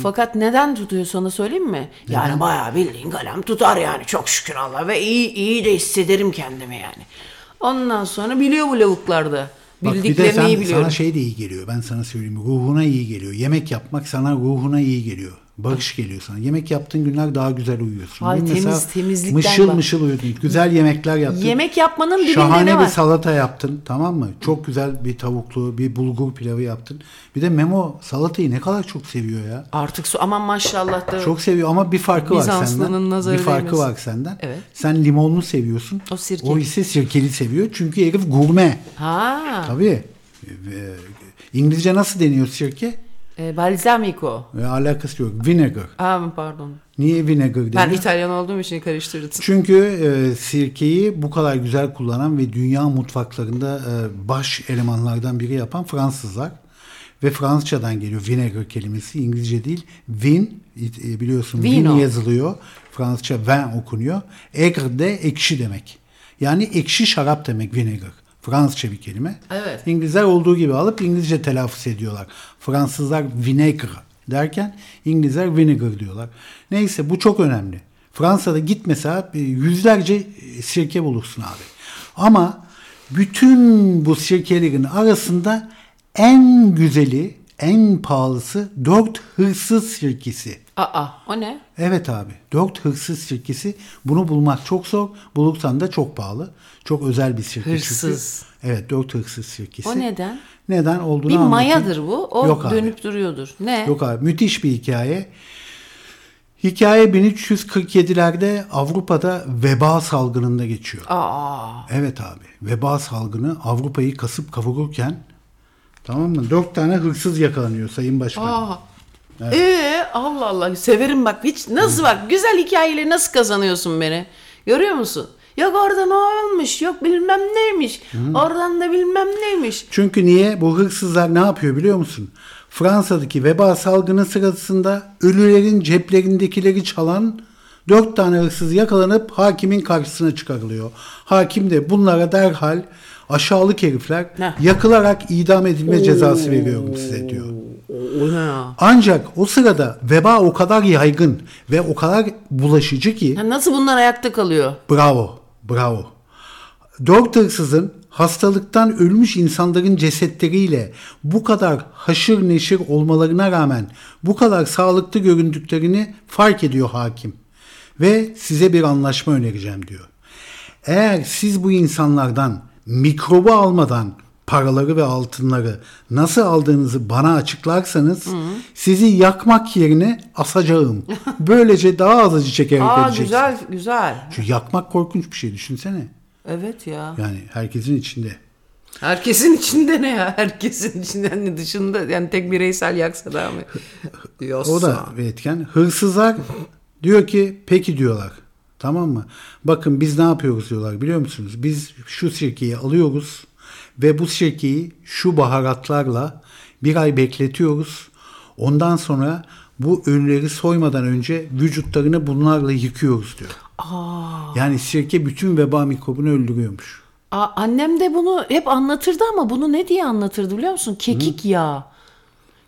Fakat neden tutuyor sana söyleyeyim mi? Yani bayağı bildiğin kalem tutar yani çok şükür Allah ve iyi iyi de hissederim kendimi yani. Ondan sonra biliyor bu lavuklarda. Bak bir de sen, biliyorum. sana şey de iyi geliyor. Ben sana söyleyeyim. Ruhuna iyi geliyor. Yemek yapmak sana ruhuna iyi geliyor. Barış geliyor sana. Yemek yaptığın günler daha güzel uyuyorsun. Ay, temiz- mesela temizlikten Mışıl bak. mışıl uyudun. Güzel yemekler yaptın. Yemek yapmanın dibinde Şahane ne bir var? salata yaptın tamam mı? Çok güzel bir tavuklu, bir bulgur pilavı yaptın. Bir de Memo salatayı ne kadar çok seviyor ya. Artık su aman maşallah da. Çok seviyor ama bir farkı var senden. nazarı Bir farkı değmesin. var senden. Evet. Sen limonlu seviyorsun. O sirkeli. O ise sirkeli seviyor. Çünkü herif gurme. Ha. Tabii. Ee, İngilizce nasıl deniyor sirke? E, balsamico. Ee, alakası yok. Vinegar. Ha pardon. Niye vinegar deniyor? Ben İtalyan olduğum için karıştırdım. Çünkü e, sirkeyi bu kadar güzel kullanan ve dünya mutfaklarında e, baş elemanlardan biri yapan Fransızlar. Ve Fransızcadan geliyor vinegar kelimesi. İngilizce değil. Vin e, biliyorsun Vino. vin yazılıyor. Fransızca vin okunuyor. Egr de ekşi demek. Yani ekşi şarap demek vinegar. Fransızca bir kelime. Evet. İngilizler olduğu gibi alıp İngilizce telaffuz ediyorlar. Fransızlar vinegre derken İngilizler vinegar diyorlar. Neyse bu çok önemli. Fransa'da git mesela yüzlerce sirke bulursun abi. Ama bütün bu sirkelerin arasında en güzeli, en pahalısı dört hırsız sirkesi. Aa o ne? Evet abi. Dört hırsız sirkesi. Bunu bulmak çok zor. Bulursan da çok pahalı. Çok özel bir sirke Hırsız. çünkü. Evet dört hırsız sirkesi. O neden? Neden olduğunu Bir anlatayım. mayadır bu. O Yok abi. dönüp duruyordur. Ne? Yok abi. Müthiş bir hikaye. Hikaye 1347'lerde Avrupa'da veba salgınında geçiyor. Aa. Evet abi. Veba salgını Avrupa'yı kasıp kavururken tamam mı? Dört tane hırsız yakalanıyor Sayın Başkan. Aa. Ee, Allah Allah severim bak hiç nasıl bak güzel hikayeyle nasıl kazanıyorsun beni görüyor musun? Yok orada ne olmuş yok bilmem neymiş oradan da bilmem neymiş. Çünkü niye? Bu hırsızlar ne yapıyor biliyor musun? Fransa'daki veba salgını sırasında ölülerin ceplerindekileri çalan Dört tane hırsız yakalanıp hakimin karşısına çıkarılıyor. Hakim de bunlara derhal aşağılık herifler Heh. yakılarak idam edilme cezası veriyorum size diyor. Ancak o sırada veba o kadar yaygın ve o kadar bulaşıcı ki Ya Nasıl bunlar ayakta kalıyor? Bravo, bravo. Dört hırsızın hastalıktan ölmüş insanların cesetleriyle bu kadar haşır neşir olmalarına rağmen bu kadar sağlıklı göründüklerini fark ediyor hakim. Ve size bir anlaşma önereceğim diyor. Eğer siz bu insanlardan mikrobu almadan paraları ve altınları nasıl aldığınızı bana açıklarsanız sizi yakmak yerine asacağım. Böylece daha az acı çekerek Aa öleceksiniz. güzel güzel. Şu yakmak korkunç bir şey düşünsene. Evet ya. Yani herkesin içinde. Herkesin içinde ne ya? Herkesin içinde hani dışında yani tek bireysel yaksa da mı? O da bir etken. Hırsızlar diyor ki peki diyorlar. Tamam mı? Bakın biz ne yapıyoruz diyorlar biliyor musunuz? Biz şu sirkeyi alıyoruz ve bu sirkeyi şu baharatlarla bir ay bekletiyoruz. Ondan sonra bu ölüleri soymadan önce vücutlarını bunlarla yıkıyoruz diyor. Yani sirke bütün veba mikrobunu öldürüyormuş. Aa, annem de bunu hep anlatırdı ama bunu ne diye anlatırdı biliyor musun? Kekik yağı.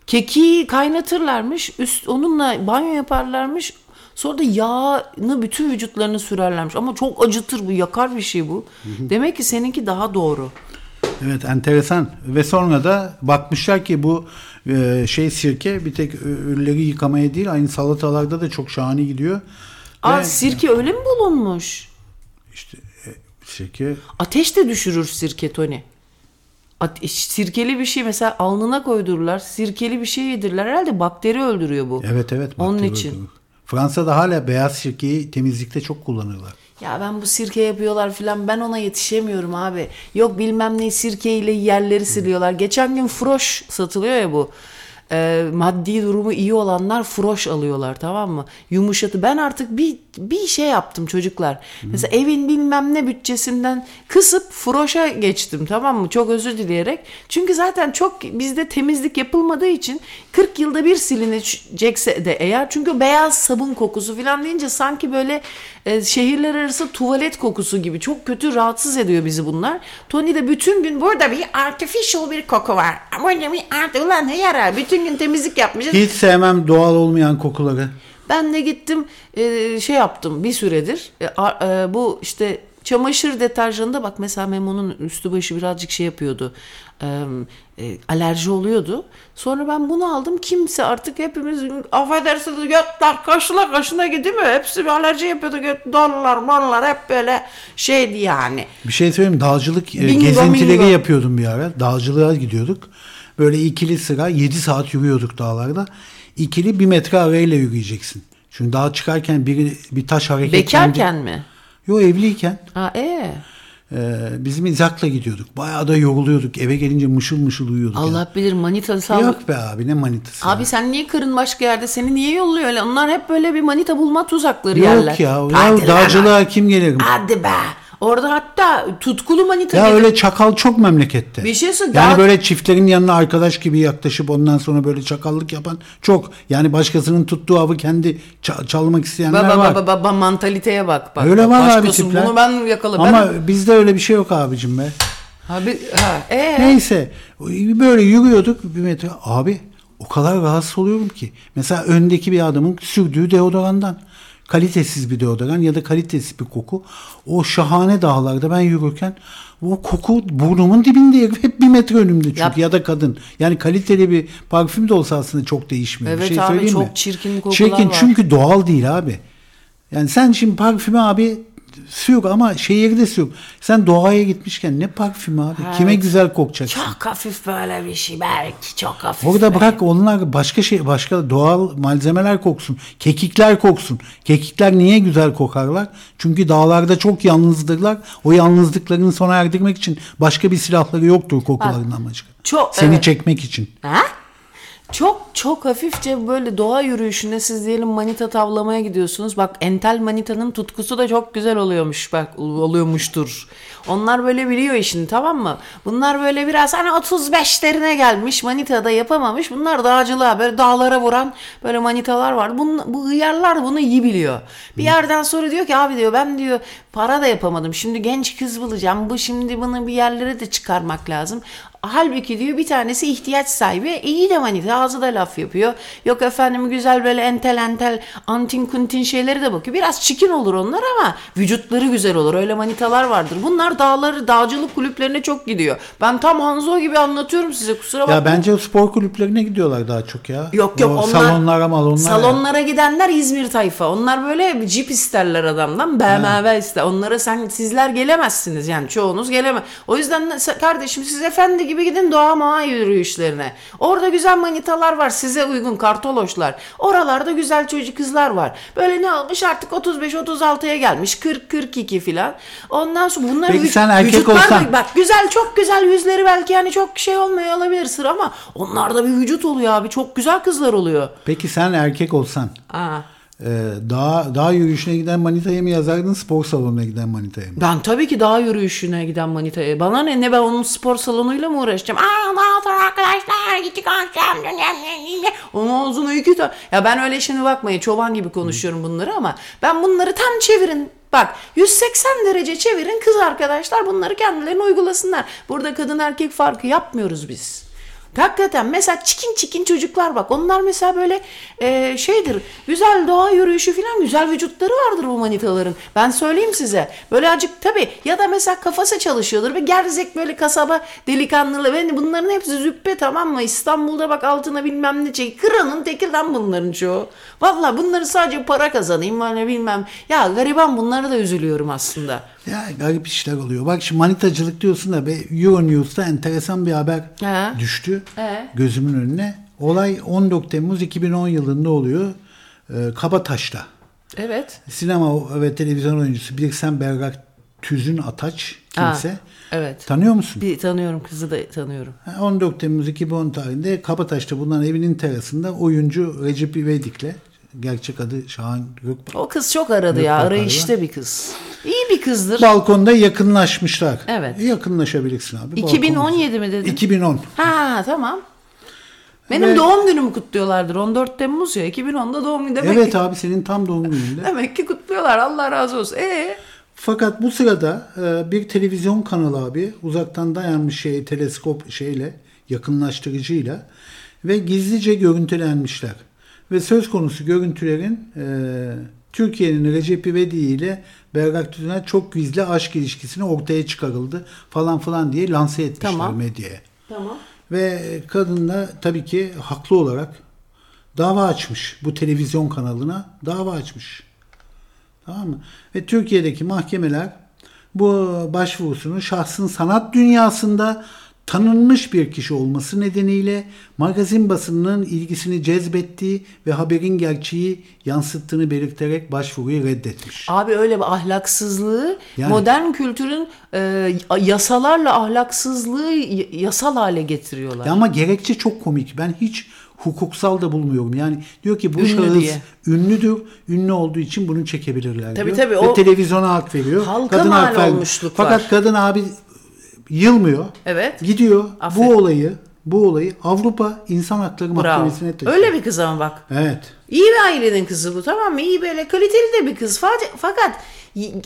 Kekiği kaynatırlarmış, üst onunla banyo yaparlarmış. Sonra da yağını bütün vücutlarını sürerlermiş. Ama çok acıtır bu, yakar bir şey bu. Demek ki seninki daha doğru. Evet enteresan ve sonra da bakmışlar ki bu e, şey sirke bir tek ölüleri yıkamaya değil aynı salatalarda da çok şahane gidiyor. Aa, Ve sirke öyle mi bulunmuş? işte e, sirke Ateş de düşürür sirke Tony. Sirkeli bir şey mesela alnına koydururlar. Sirkeli bir şey yedirler. Herhalde bakteri öldürüyor bu. evet evet. Onun için. öldürür. Fransa'da hala beyaz sirkeyi temizlikte çok kullanırlar. Ya ben bu sirke yapıyorlar filan ben ona yetişemiyorum abi. Yok bilmem ne sirkeyle yerleri siliyorlar. Geçen gün froş satılıyor ya bu. Ee, maddi durumu iyi olanlar froş alıyorlar tamam mı? Yumuşatı. Ben artık bir bir şey yaptım çocuklar. Mesela evin bilmem ne bütçesinden kısıp froşa geçtim tamam mı? Çok özür dileyerek. Çünkü zaten çok bizde temizlik yapılmadığı için 40 yılda bir silinecekse de eğer çünkü beyaz sabun kokusu falan deyince sanki böyle e, şehirler arası tuvalet kokusu gibi çok kötü rahatsız ediyor bizi bunlar. Tony de bütün gün burada bir artificial bir koku var. Burada bir art ulan ne yarar? Bütün gün temizlik yapmışız. Hiç sevmem doğal olmayan kokuları. Ben de gittim e, şey yaptım bir süredir. E, a- e, bu işte çamaşır deterjanında bak mesela Memo'nun üstü başı birazcık şey yapıyordu. E, e, alerji oluyordu. Sonra ben bunu aldım. Kimse artık hepimiz affedersiniz götler kaşına kaşına gidiyor mu? Hepsi bir alerji yapıyordu. Göt, donlar monlar hep böyle şeydi yani. Bir şey söyleyeyim mi? dağcılık e, Bingo, gezintileri bingo. yapıyordum bir ara. Dağcılığa gidiyorduk. Böyle ikili sıra 7 saat yürüyorduk dağlarda. İkili bir metre arayla yürüyeceksin. Çünkü dağa çıkarken biri bir taş hareketlendi. Bekarken mi? Yo evliyken. Ha e. Ee, bizim İzak'la gidiyorduk. Bayağı da yoruluyorduk. Eve gelince mışıl mışıl uyuyorduk. Allah bilir manita ya. sağlık. Yok be abi ne manitası. Abi sen niye karın başka yerde? Seni niye yolluyor öyle? Onlar hep böyle bir manita bulma tuzakları Yok yerler. ya. Hadi Ya lan. dağcılığa kim gelir? Hadi be. Orada hatta tutkulu manita Ya gelir. öyle çakal çok memlekette. Bir şey söyle- Yani daha- böyle çiftlerin yanına arkadaş gibi yaklaşıp ondan sonra böyle çakallık yapan çok. Yani başkasının tuttuğu avı kendi ça- çalmak isteyenler Baba var. baba baba mantaliteye bak. bak Öyle bak. var abi tipler. Bunu ben yakala. Ama Ben, bizde öyle bir şey yok abicim be. abi, ha, ee? Neyse böyle yürüyorduk bir metre. Abi o kadar rahatsız oluyorum ki. Mesela öndeki bir adamın sürdüğü deodorandan. Kalitesiz bir deodoran ya da kalitesiz bir koku. O şahane dağlarda ben yürürken o koku burnumun dibinde hep bir metre önümde çünkü Yap. ya da kadın. Yani kaliteli bir parfüm de olsa aslında çok değişmiyor. Evet bir şey abi, söyleyeyim çok mi? çirkin kokular Çirkin var. çünkü doğal değil abi. Yani sen şimdi parfümü abi sür ama şehirde sür. Sen doğaya gitmişken ne parfümü abi? Kime güzel kokacaksın? Çok hafif böyle bir şey belki çok hafif. Orada böyle. bırak onlar başka şey başka doğal malzemeler koksun. Kekikler koksun. Kekikler niye güzel kokarlar? Çünkü dağlarda çok yalnızdırlar. O yalnızlıklarını sona erdirmek için başka bir silahları yoktur kokularından başka. çok- Seni evet. çekmek için. Ha? Çok çok hafifçe böyle doğa yürüyüşünde siz diyelim manita tavlamaya gidiyorsunuz. Bak entel manitanın tutkusu da çok güzel oluyormuş bak oluyormuştur. Onlar böyle biliyor işini tamam mı? Bunlar böyle biraz hani 35'lerine gelmiş manita da yapamamış. Bunlar dağcılığa böyle dağlara vuran böyle manitalar var. Bunun, bu hıyarlar bunu iyi biliyor. Bir yerden sonra diyor ki abi diyor ben diyor para da yapamadım. Şimdi genç kız bulacağım. Bu şimdi bunu bir yerlere de çıkarmak lazım. Halbuki diyor bir tanesi ihtiyaç sahibi. iyi de manita ağzı da laf yapıyor. Yok efendim güzel böyle entel entel antin kuntin şeyleri de bakıyor. Biraz çikin olur onlar ama vücutları güzel olur. Öyle manitalar vardır. Bunlar dağları dağcılık kulüplerine çok gidiyor. Ben tam Hanzo gibi anlatıyorum size kusura bakmayın. Ya bence spor kulüplerine gidiyorlar daha çok ya. Yok yok O onlar salonlara malonlara. salonlara gidenler İzmir tayfa. Onlar böyle cip isterler adamdan. BMW ister. Onlara sen sizler gelemezsiniz yani çoğunuz gelemez. O yüzden de- kardeşim siz efendi gibi gidin doğa mağa yürüyüşlerine. Orada güzel manitalar var size uygun kartoloşlar. Oralarda güzel çocuk kızlar var. Böyle ne olmuş artık 35-36'ya gelmiş 40-42 filan. Ondan sonra bunlar Peki vüc- sen erkek vücutlar da- olsan- Bak güzel çok güzel yüzleri belki yani çok şey olmuyor olabilir sır ama onlarda bir vücut oluyor abi. Çok güzel kızlar oluyor. Peki sen erkek olsan Aa. E, dağ, dağ yürüyüşüne giden manitaya mı yazardın spor salonuna giden manitaya mı? Ben tabii ki dağ yürüyüşüne giden manitaya. Bana ne ne ben onun spor salonuyla mı uğraşacağım? Aa ne oldu arkadaşlar gittik akşam. Onun ağzına iki tane. Ya ben öyle şimdi bakmayın çoban gibi konuşuyorum bunları ama ben bunları tam çevirin. Bak 180 derece çevirin kız arkadaşlar bunları kendilerine uygulasınlar. Burada kadın erkek farkı yapmıyoruz biz. Hakikaten mesela çikin çikin çocuklar bak onlar mesela böyle e, şeydir güzel doğa yürüyüşü falan güzel vücutları vardır bu manitaların. Ben söyleyeyim size böyle acık tabi ya da mesela kafası çalışıyordur ve gerzek böyle kasaba delikanlılı ve bunların hepsi züppe tamam mı İstanbul'da bak altına bilmem ne çek kıranın teki lan bunların çoğu. Valla bunları sadece para kazanayım hani bilmem ya gariban bunlara da üzülüyorum aslında. Ya garip işler oluyor. Bak şimdi manitacılık diyorsun da be Euronews'ta enteresan bir haber He. düştü He. gözümün önüne. Olay 14 Temmuz 2010 yılında oluyor. Ee, Kabataş'ta. Evet. Sinema ve televizyon oyuncusu Birsen Bergak Tüzün Ataç kimse. Ha, evet. Tanıyor musun? Bir tanıyorum kızı da tanıyorum. Ha, 14 Temmuz 2010 tarihinde Kabataş'ta bulunan evinin terasında oyuncu Recep İvedik'le gerçek adı Şahan Gökbay. O kız çok aradı Yok ya. Arayışta bir kız. İyi bir kızdır. Balkonda yakınlaşmışlar. Evet. Yakınlaşabilirsin abi. 2017 mi dedin? 2010. Ha tamam. Benim Ve- doğum günümü kutluyorlardır. 14 Temmuz ya. 2010'da doğum günü. Demek Evet ki, abi senin tam doğum gününde. demek ki kutluyorlar. Allah razı olsun. Ee? Fakat bu sırada e, bir televizyon kanalı abi uzaktan dayanmış şey teleskop şeyle yakınlaştırıcıyla ve gizlice görüntülenmişler. Ve söz konusu görüntülerin e, Türkiye'nin Recep İvedik ile Berrak Tüzün'e çok gizli aşk ilişkisini ortaya çıkarıldı falan falan diye lanse etmişler Tamam. medyaya. Tamam. Ve kadın da tabii ki haklı olarak dava açmış. Bu televizyon kanalına dava açmış. Tamam mı? Ve Türkiye'deki mahkemeler bu başvurusunu şahsın sanat dünyasında tanınmış bir kişi olması nedeniyle magazin basınının ilgisini cezbettiği ve haberin gerçeği yansıttığını belirterek başvuruyu reddetmiş. Abi öyle bir ahlaksızlığı Yani- modern kültürün e, yasalarla ahlaksızlığı yasal hale getiriyorlar. Ama gerekçe çok komik. Ben hiç hukuksal da bulmuyorum. Yani diyor ki bu Ünlü şahıs diye. ünlüdür. Ünlü olduğu için bunu çekebilirler Tabii diyor. tabii, Ve o- televizyona hak veriyor. Halka Kadına mal hak olmuşluk Fakat var. kadın abi yılmıyor. Evet. Gidiyor Aferin. bu olayı bu olayı Avrupa İnsan Hakları Bravo. Mahkemesi'ne taşıyor. Öyle bir kız ama bak. Evet. İyi bir ailenin kızı bu tamam mı? İyi böyle kaliteli de bir kız. Fakat,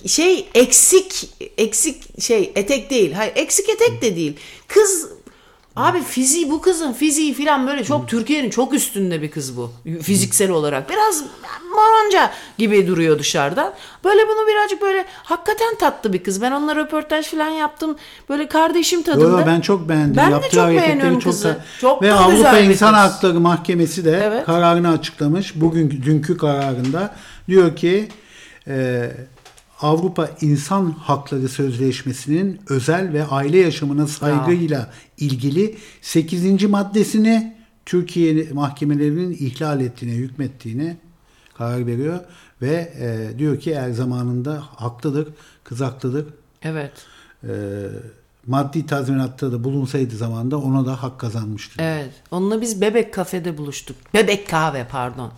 şey eksik eksik şey etek değil. Hayır eksik etek de değil. Kız abi fiziği bu kızın fiziği falan böyle çok Türkiye'nin çok üstünde bir kız bu. Fiziksel olarak. Biraz moronca gibi duruyor dışarıdan. Böyle bunu birazcık böyle hakikaten tatlı bir kız. Ben onunla röportaj falan yaptım. Böyle kardeşim tadında. Yo, yo, ben çok beğendim. Ben de Yaptığı çok hareketleri beğeniyorum çok kızı. da- Çok Ve Avrupa İnsan kız. Hakları Mahkemesi de Evet. kararını açıklamış. Bugün dünkü kararında diyor ki e, Avrupa İnsan Hakları Sözleşmesi'nin özel ve aile yaşamına saygıyla ilgili 8. maddesini Türkiye mahkemelerinin ihlal ettiğine, hükmettiğine karar veriyor ve e, diyor ki eğer zamanında haklıdır, kız haklıdır, Evet. ee, maddi tazminatta da bulunsaydı zamanda ona da hak kazanmıştı. Evet. Onunla biz bebek kafede buluştuk. Bebek kahve pardon.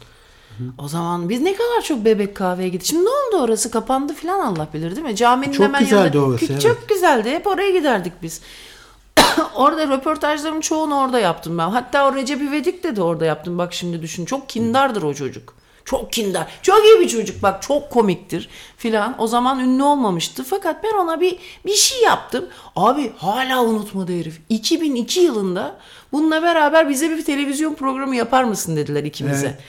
O zaman biz ne kadar çok bebek kahveye gittik. Şimdi ne oldu orası? Kapandı falan Allah bilir değil mi? Caminin Çok hemen güzeldi yanında. orası, evet. Çok güzeldi. Hep oraya giderdik biz. orada röportajlarımın çoğunu orada yaptım ben. Hatta o Recep İvedik de de orada yaptım. Bak şimdi düşün. Çok kindardır o çocuk. Çok kindar. Çok iyi bir çocuk bak. Çok komiktir filan. O zaman ünlü olmamıştı. Fakat ben ona bir bir şey yaptım. Abi hala unutmadı herif. 2002 yılında bununla beraber bize bir televizyon programı yapar mısın dediler ikimize. Evet.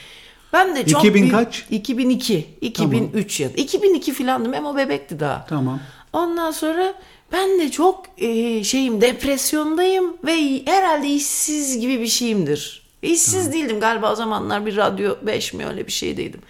Ben de çok 2000 büyük- kaç? 2002, 2003 ya da 2002 filandım ama bebekti daha. Tamam. Ondan sonra ben de çok e, şeyim depresyondayım ve herhalde işsiz gibi bir şeyimdir. İşsiz değildim galiba o zamanlar bir radyo 5 mi öyle bir şeydeydim.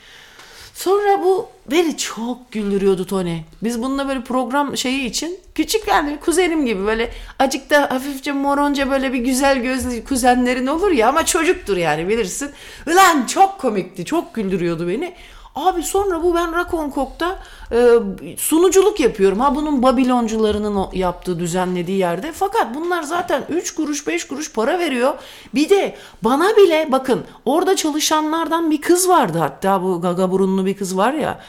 Sonra bu beni çok güldürüyordu Tony. Biz bununla böyle program şeyi için küçük yani kuzenim gibi böyle acık da hafifçe moronca böyle bir güzel gözlü kuzenlerin olur ya ama çocuktur yani bilirsin. Ulan çok komikti çok güldürüyordu beni. Abi sonra bu ben Rakon Kok'ta e, sunuculuk yapıyorum. Ha bunun Babiloncularının yaptığı düzenlediği yerde. Fakat bunlar zaten 3 kuruş 5 kuruş para veriyor. Bir de bana bile bakın orada çalışanlardan bir kız vardı hatta bu gaga burunlu bir kız var ya.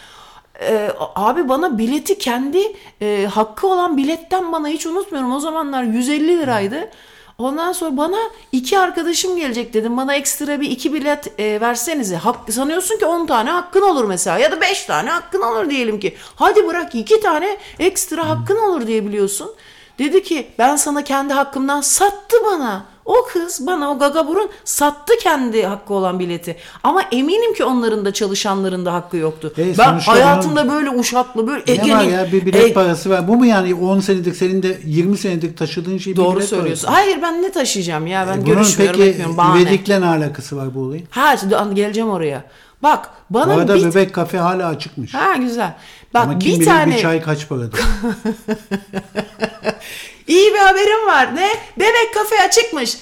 E, abi bana bileti kendi e, hakkı olan biletten bana hiç unutmuyorum. O zamanlar 150 liraydı. Ondan sonra bana iki arkadaşım gelecek dedim. Bana ekstra bir iki bilet e, versenize. Hak, sanıyorsun ki 10 tane hakkın olur mesela. Ya da 5 tane hakkın olur diyelim ki. Hadi bırak iki tane ekstra hakkın olur diye biliyorsun. Dedi ki ben sana kendi hakkımdan sattı bana. O kız bana o gaga burun sattı kendi hakkı olan bileti. Ama eminim ki onların da çalışanların da hakkı yoktu. E, ben hayatımda böyle uşaklı böyle Ne var Ege'nin- ya bir bilet E, parası var. Bu mu yani 10 senedir senin de 20 senedir taşıdığın şey Doğru bilet söylüyorsun. parası? Hayır ben ne taşıyacağım ya ben Bunun görüşmüyorum peki etmiyorum. Bahane. üvedikle ne alakası var bu olayın? Ha geleceğim oraya. Bak Bu bana arada bir... bebek kafe hala açıkmış. Ha güzel. Bak Ama kim bir bilir tane bir çay kaç paradır. iyi bir haberim var. Ne? Bebek kafe açıkmış.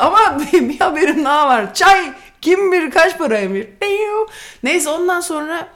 Ama bir haberim daha var. Çay kim bilir kaç paraymış. Neyse ondan sonra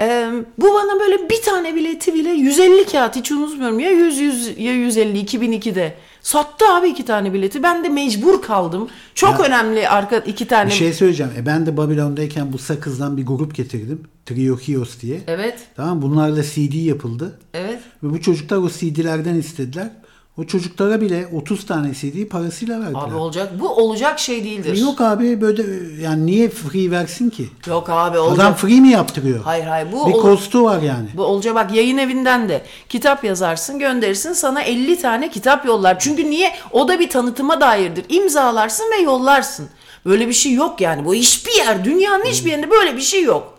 e, bu bana böyle bir tane bileti bile 150 kağıt hiç unutmuyorum. Ya 100, 100 ya 150 2002'de. Sattı abi iki tane bileti. Ben de mecbur kaldım. Çok önemli arka iki tane. bir şey söyleyeceğim. E ben de Babilon'dayken bu sakızdan bir grup getirdim. Trio Hios diye. Evet. Tamam bunlarla CD yapıldı. Evet. Ve bu çocuklar o CD'lerden istediler. O çocuklara bile 30 tane CD parasıyla verdiler. Abi olacak. Bu olacak şey değildir. Yok abi böyle yani niye free versin ki? Yok abi olacak. Adam free mi yaptırıyor? Hayır hayır bu bir ol- kostu var yani. bu olacak bak yayın evinden de kitap yazarsın gönderirsin sana 50 tane kitap yollar. Çünkü niye? O da bir tanıtıma dairdir. İmzalarsın ve yollarsın. Böyle bir şey yok yani. Bu hiçbir yer dünyanın hiçbir yerinde böyle bir şey yok.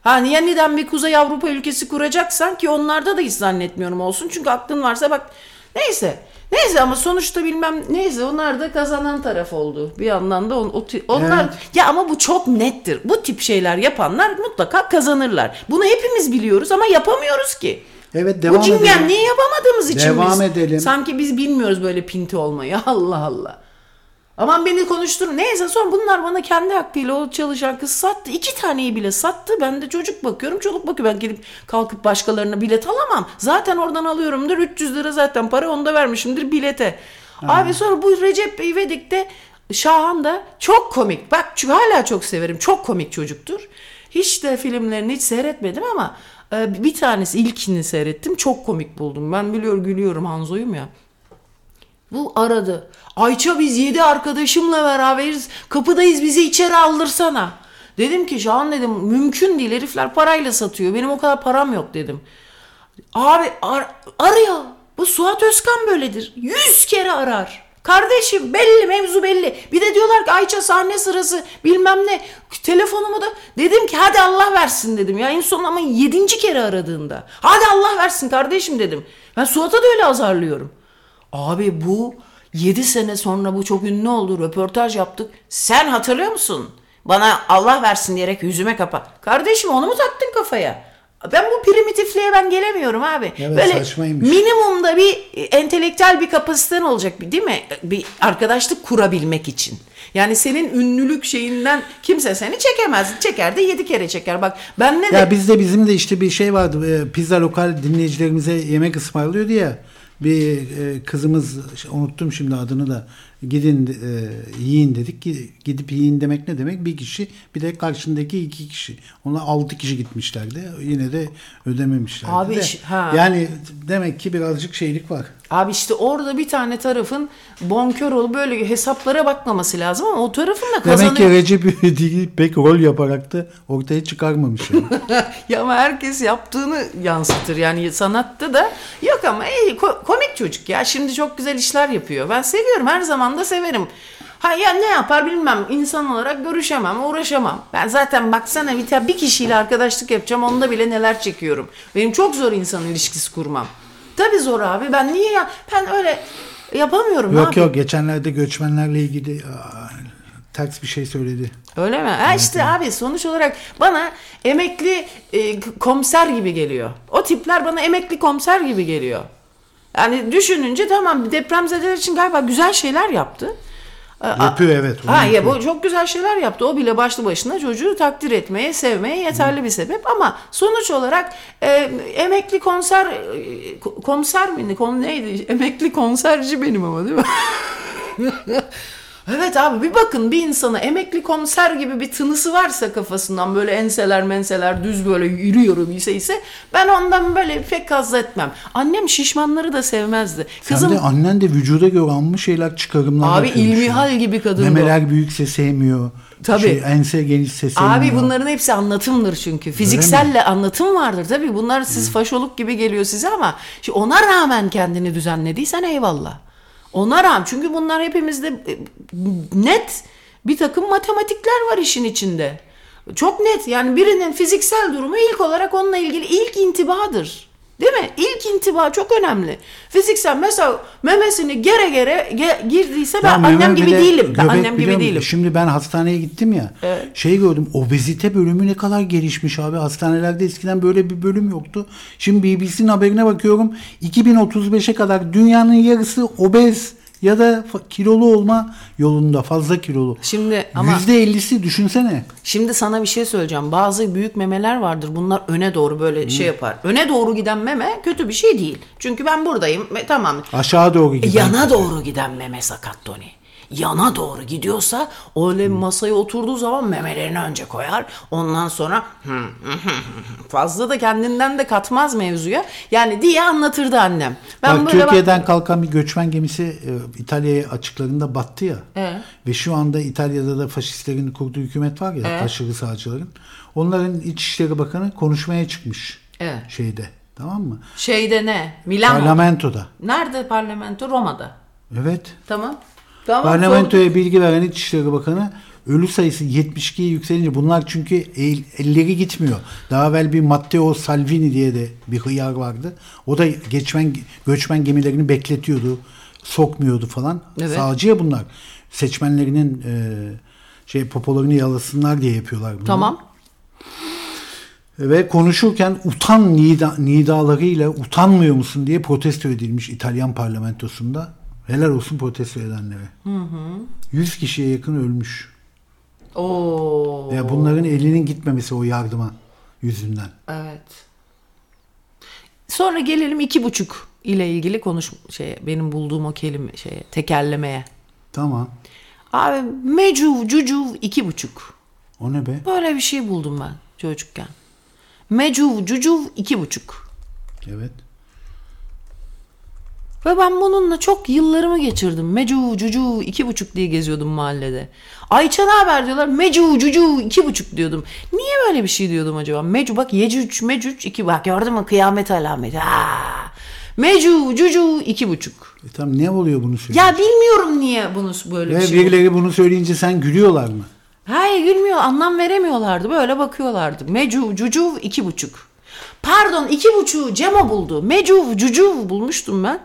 Hani yeniden bir Kuzey Avrupa ülkesi kuracaksan ki onlarda da hiç zannetmiyorum olsun. Çünkü aklın varsa bak neyse. Neyse ama sonuçta bilmem neyse onlar da kazanan taraf oldu. Bir yandan da on, o onlar Evet. ya ama bu çok nettir. Bu tip şeyler yapanlar mutlaka kazanırlar. Bunu hepimiz biliyoruz ama yapamıyoruz ki. Evet devam bu cingen edelim. niye yapamadığımız için Devam biz. edelim. Sanki biz bilmiyoruz böyle pinti olmayı. Allah Allah. Aman beni konuşturun. Neyse sonra bunlar bana kendi hakkıyla o çalışan kız sattı. İki taneyi bile sattı. Ben de çocuk bakıyorum. Çocuk bakıyor. Ben gidip kalkıp başkalarına bilet alamam. Zaten oradan alıyorumdur. 300 lira zaten para onda vermişimdir bilete. Abi sonra bu Recep İvedik'te Şahan da çok komik. Bak hala çok severim. Çok komik çocuktur. Hiç de filmlerini hiç seyretmedim ama e, bir tanesi ilkini seyrettim. Çok komik buldum. Ben biliyor gülüyorum Hanzo'yum ya. Bu aradı. Ayça biz yedi arkadaşımla beraberiz. Kapıdayız bizi içeri aldırsana. Dedim ki Şahan dedim mümkün değil herifler parayla satıyor. Benim o kadar param yok dedim. Abi ar- arıyor. Bu Suat Özkan böyledir. Yüz kere arar. Kardeşim belli mevzu belli. Bir de diyorlar ki Ayça sahne sırası bilmem ne. Telefonumu da dedim ki hadi Allah versin dedim. Ya en son ama yedinci kere aradığında. Hadi Allah versin kardeşim dedim. Ben Suat'a da öyle azarlıyorum. Abi bu 7 sene sonra bu çok ünlü oldu. Röportaj yaptık. Sen hatırlıyor musun? Bana Allah versin diyerek yüzüme kapa. Kardeşim onu mu taktın kafaya? Ben bu primitifliğe ben gelemiyorum abi. Evet, Böyle saçmaymış. minimumda bir entelektüel bir kapasiten olacak bir değil mi? Bir arkadaşlık kurabilmek için. Yani senin ünlülük şeyinden kimse seni çekemez. Çeker de yedi kere çeker. Bak ben ne de... Ya bizde bizim de işte bir şey vardı. e, Pizza lokal dinleyicilerimize yemek ısmarlıyordu ya. Bir e, kızımız unuttum şimdi adını da gidin e, yiyin dedik. Gi- Gidip yiyin demek ne demek? Bir kişi bir de karşındaki iki kişi. Onlar altı kişi gitmişlerdi. Yine de ödememişlerdi. Abi de. ha. Yani demek ki birazcık şeylik var. Abi işte orada bir tane tarafın bonkör olup böyle hesaplara bakmaması lazım ama o tarafın da kazanıyor. Demek ki Recep İvedik'i pek rol yaparak da ortaya çıkarmamış. Yani. ya ama herkes yaptığını yansıtır. Yani sanatta da yok ama ko- komik çocuk ya. Şimdi çok güzel işler yapıyor. Ben seviyorum. Her zaman da severim. Ha ya ne yapar bilmem. İnsan olarak görüşemem, uğraşamam. Ben zaten baksana bir, bir kişiyle arkadaşlık yapacağım. Onda bile neler çekiyorum. Benim çok zor insan ilişkisi kurmam. Tabii zor abi. Ben niye ya? Ben öyle yapamıyorum yok abi. yok geçenlerde göçmenlerle ilgili aa, ters bir şey söyledi. Öyle mi? Ha işte abi sonuç olarak bana emekli e, komiser gibi geliyor. O tipler bana emekli komiser gibi geliyor. Yani düşününce tamam depremzedeler için galiba güzel şeyler yaptı. E, a- Yapıyor evet. Ha ya bu çok güzel şeyler yaptı. O bile başlı başına çocuğu takdir etmeye, sevmeye yeterli bir sebep ama sonuç olarak e, emekli konser e, ko- komiser miydi? Kon neydi? Emekli konserci benim ama değil mi? Evet abi bir bakın bir insana emekli komiser gibi bir tınısı varsa kafasından böyle enseler menseler düz böyle yürüyorum ise ise ben ondan böyle pek haz etmem. Annem şişmanları da sevmezdi. Kızım Sen de annen de vücuda göre almış şeyler çıkarımlar abi ilmihal gibi kadın. Memeler büyükse sevmiyor. Tabii. Şey, ense genişse sevmiyor. Abi bunların hepsi anlatımdır çünkü. Fizikselle anlatım vardır tabii. Bunlar siz faşoluk gibi geliyor size ama ona rağmen kendini düzenlediysen eyvallah. Ona rağmen çünkü bunlar hepimizde e, net bir takım matematikler var işin içinde. Çok net yani birinin fiziksel durumu ilk olarak onunla ilgili ilk intibadır. Değil mi? İlk intiba çok önemli. Fiziksel mesela memesini gere gere ge- girdiyse ben Ya annem gibi değilim. Ben annem gibi musun? değilim. Şimdi ben hastaneye gittim ya. Evet. Şey gördüm obezite bölümü ne kadar gelişmiş abi. Hastanelerde eskiden böyle bir bölüm yoktu. Şimdi BBC'nin haberine bakıyorum. 2035'e kadar dünyanın yarısı obez ya da kilolu olma yolunda fazla kilolu. Şimdi ama %50'si düşünsene. Şimdi sana bir şey söyleyeceğim. Bazı büyük memeler vardır. Bunlar öne doğru böyle şey yapar. Öne doğru giden meme kötü bir şey değil. Çünkü ben buradayım. Tamam. Aşağı doğru giden. Yana doğru giden meme sakat Tony. Yana doğru gidiyorsa öyle masaya oturduğu zaman memelerini önce koyar. Ondan sonra fazla da kendinden de katmaz mevzuya. Yani diye anlatırdı annem. Ben Bak, böyle Türkiye'den bak- kalkan bir göçmen gemisi e, İtalya'ya açıklarında battı ya. Evet. Ve şu anda İtalya'da da faşistlerin kurduğu hükümet var ya Evet. aşırı sağcıların. Onların İçişleri Bakanı konuşmaya çıkmış Evet. şeyde. Tamam mı? şeyde ne? Milano. Parlamentoda. Nerede parlamento? Roma'da. Evet. Tamam. Tamam. Parlamentoya bilgi veren İçişleri Bakanı ölü sayısı 72'ye yükselince bunlar çünkü el- elleri gitmiyor. Daha evvel bir Matteo Salvini diye de bir hıyar vardı. O da geçmen göçmen gemilerini bekletiyordu. Sokmuyordu falan. Evet. Sağcı ya bunlar. Seçmenlerinin e, şey popolarını yalasınlar diye yapıyorlar bunu. Tamam. Ve konuşurken utan nida, nidalarıyla utanmıyor musun diye protesto edilmiş İtalyan parlamentosunda. Helal olsun protesto edenlere. 100 kişiye yakın ölmüş. Oo. Ya bunların elinin gitmemesi o yardıma yüzünden. Evet. Sonra gelelim iki buçuk ile ilgili konuş şey benim bulduğum o kelime şeye tekerlemeye. Tamam. Abi mecuv cucuv iki buçuk. O ne be? Böyle bir şey buldum ben çocukken. Mecuv cucuv iki buçuk. Evet. Ve ben bununla çok yıllarımı geçirdim. Mecu cucu iki buçuk diye geziyordum mahallede. Ayça ne haber diyorlar. Mecu cucu iki buçuk diyordum. Niye böyle bir şey diyordum acaba? Mecu bak yecüc mecüc iki bak gördün mü kıyamet alameti. Ha. Mecu cucu iki buçuk. E tamam ne oluyor bunu söyleyince? Ya bilmiyorum niye bunu böyle Ve bir şey. birileri bunu söyleyince sen gülüyorlar mı? Hayır gülmüyor anlam veremiyorlardı böyle bakıyorlardı. Mecu cucuv iki buçuk. Pardon iki buçuğu Cemo buldu. Mecuv cucuv bulmuştum ben.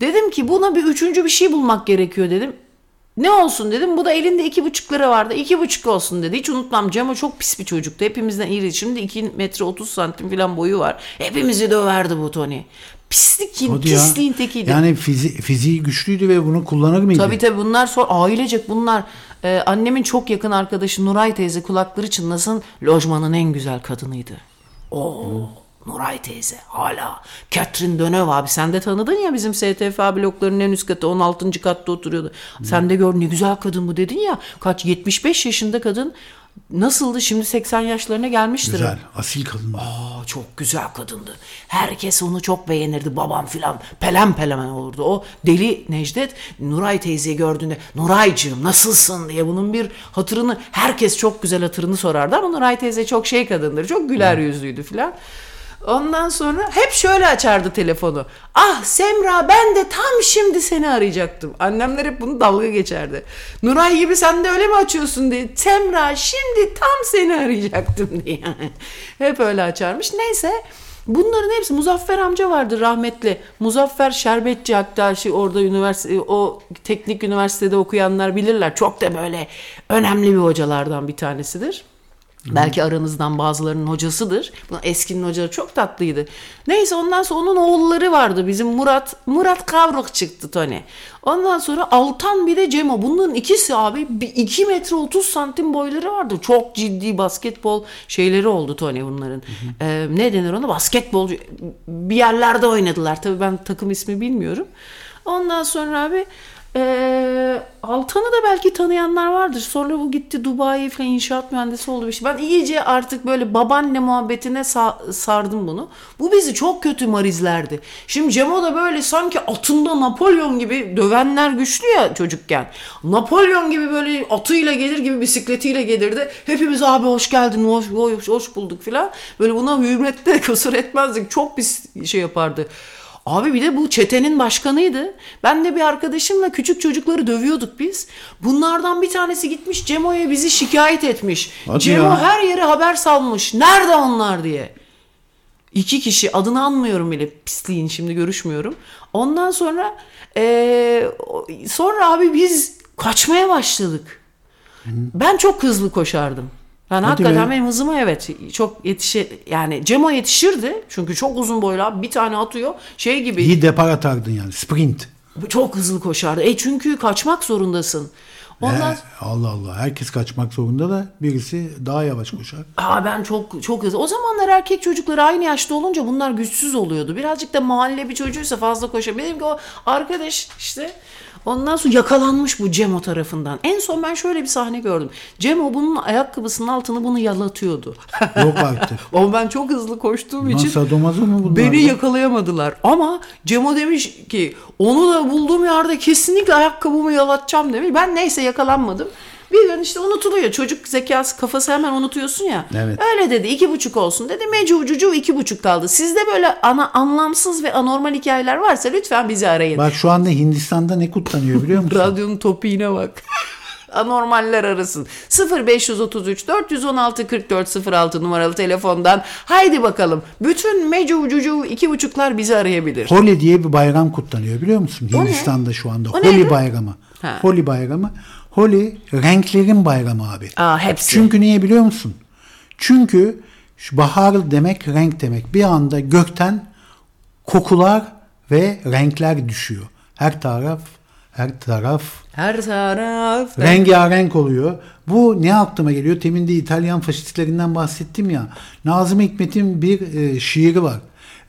Dedim ki buna bir üçüncü bir şey bulmak gerekiyor dedim. Ne olsun dedim. Bu da elinde iki buçuk lira vardı. İki buçuk olsun dedi. Hiç unutmam. Cemo çok pis bir çocuktu. Hepimizden iri. Şimdi 2 metre 30 santim falan boyu var. Hepimizi döverdi bu Tony. Pislik, Hadi ya. pisliğin tekiydi. Yani fizi, fiziği güçlüydü ve bunu kullanır mıydı? Tabii tabii bunlar sonra ailecek bunlar. Ee, annemin çok yakın arkadaşı Nuray teyze kulakları çınlasın lojmanın en güzel kadınıydı. Oo Nuray teyze hala. Catherine Dönev abi sen de tanıdın ya bizim STFA bloklarının en üst katı 16. katta oturuyordu. Sen de gör ne güzel kadın bu dedin ya. Kaç 75 yaşında kadın nasıldı şimdi 80 yaşlarına gelmiştir. Güzel, asil kadın. Aa, çok güzel kadındı. Herkes onu çok beğenirdi. Babam filan pelem pelemen olurdu. O deli Necdet Nuray teyzeyi gördüğünde Nuraycığım nasılsın diye bunun bir hatırını herkes çok güzel hatırını sorardı ama Nuray teyze çok şey kadındır. Çok güler yüzlüydü filan. Ondan sonra hep şöyle açardı telefonu. Ah Semra ben de tam şimdi seni arayacaktım. Annemler hep bunu dalga geçerdi. Nuray gibi sen de öyle mi açıyorsun diye. Semra şimdi tam seni arayacaktım diye. hep öyle açarmış. Neyse bunların hepsi Muzaffer amca vardı rahmetli. Muzaffer Şerbetçi hatta şey orada üniversite o teknik üniversitede okuyanlar bilirler. Çok da böyle önemli bir hocalardan bir tanesidir. Belki aranızdan bazılarının hocasıdır. Bu eskinin hocaları çok tatlıydı. Neyse ondan sonra onun oğulları vardı. Bizim Murat, Murat Kavruk çıktı Tony. Ondan sonra Altan bir de Cemo. Bunların ikisi abi 2 metre 30 santim boyları vardı. Çok ciddi basketbol şeyleri oldu Tony bunların. Ee, ne denir ona? Basketbolcu. Bir yerlerde oynadılar. Tabii ben takım ismi bilmiyorum. Ondan sonra abi ee, Altan'ı da belki tanıyanlar vardır. Sonra bu gitti Dubai falan inşaat mühendisi oldu bir şey. Ben iyice artık böyle babaanne muhabbetine sa- sardım bunu. Bu bizi çok kötü marizlerdi. Şimdi Cemo da böyle sanki atında Napolyon gibi dövenler güçlü ya çocukken. Napolyon gibi böyle atıyla gelir gibi bisikletiyle gelirdi. Hepimiz abi hoş geldin, hoş, hoş, hoş bulduk falan. Böyle buna hürmette kusur etmezdik. Çok bir şey yapardı. Abi bir de bu çetenin başkanıydı. Ben de bir arkadaşımla küçük çocukları dövüyorduk biz. Bunlardan bir tanesi gitmiş Cemo'ya bizi şikayet etmiş. Hadi Cemo ya. her yere haber salmış. Nerede onlar diye. İki kişi adını anmıyorum bile pisliğin şimdi görüşmüyorum. Ondan sonra eee, sonra abi biz kaçmaya başladık. Ben çok hızlı koşardım. Ben Hadi hakikaten be. benim hızıma evet çok yetişe yani Cemo yetişirdi çünkü çok uzun boylu abi bir tane atıyor şey gibi İyi depar atardın yani. Sprint. çok hızlı koşardı. E çünkü kaçmak zorundasın. Ondan He, Allah Allah. Herkes kaçmak zorunda da birisi daha yavaş koşar. Aa ben çok çok hızlı. O zamanlar erkek çocukları aynı yaşta olunca bunlar güçsüz oluyordu. Birazcık da mahalle bir çocuğuysa fazla koşamıyor. Benim ki o arkadaş işte ondan sonra yakalanmış bu Cemo tarafından. En son ben şöyle bir sahne gördüm. Cemo bunun ayakkabısının altını bunu yalatıyordu. Yok artık. Ama ben çok hızlı koştuğum Lan için mu bunlar? Beni ya? yakalayamadılar. Ama Cemo demiş ki onu da bulduğum yerde kesinlikle ayakkabımı yalatacağım demiş. Ben neyse yakalanmadım. Bir gün işte unutuluyor. Çocuk zekası kafası hemen unutuyorsun ya. Evet. Öyle dedi iki buçuk olsun dedi. Mecu cucu iki buçuk kaldı. Sizde böyle ana anlamsız ve anormal hikayeler varsa lütfen bizi arayın. Bak şu anda Hindistan'da ne kutlanıyor biliyor musun? Radyonun topiğine bak. Anormaller arasın. 0533 416 44 06 numaralı telefondan. Haydi bakalım. Bütün mecu cucu iki buçuklar bizi arayabilir. Holi diye bir bayram kutlanıyor biliyor musun? O ne? Hindistan'da şu anda. O Holi neydi? bayramı. Ha. Holi bayramı. Holi renklerin bayramı abi. Aa, hepsi. Çünkü niye biliyor musun? Çünkü bahar demek renk demek. Bir anda gökten kokular ve renkler düşüyor. Her taraf her taraf Her taraf. rengarenk oluyor. Bu ne aklıma geliyor? Temin de İtalyan faşistlerinden bahsettim ya. Nazım Hikmet'in bir e, şiiri var.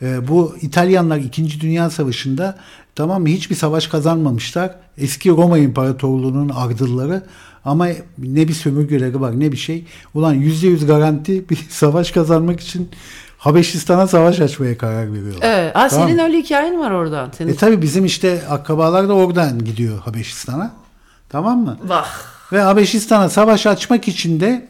E, bu İtalyanlar 2. Dünya Savaşı'nda tamam mı hiçbir savaş kazanmamışlar. Eski Roma İmparatorluğu'nun ardılları ama ne bir sömürgeleri var ne bir şey. Ulan %100 garanti bir savaş kazanmak için Habeşistan'a savaş açmaya karar veriyorlar. Evet. Aa, Tamam senin öyle hikayen var oradan. Senin... E tabi bizim işte akrabalar da oradan gidiyor Habeşistan'a. Tamam mı? Vah. Ve Habeşistan'a savaş açmak için de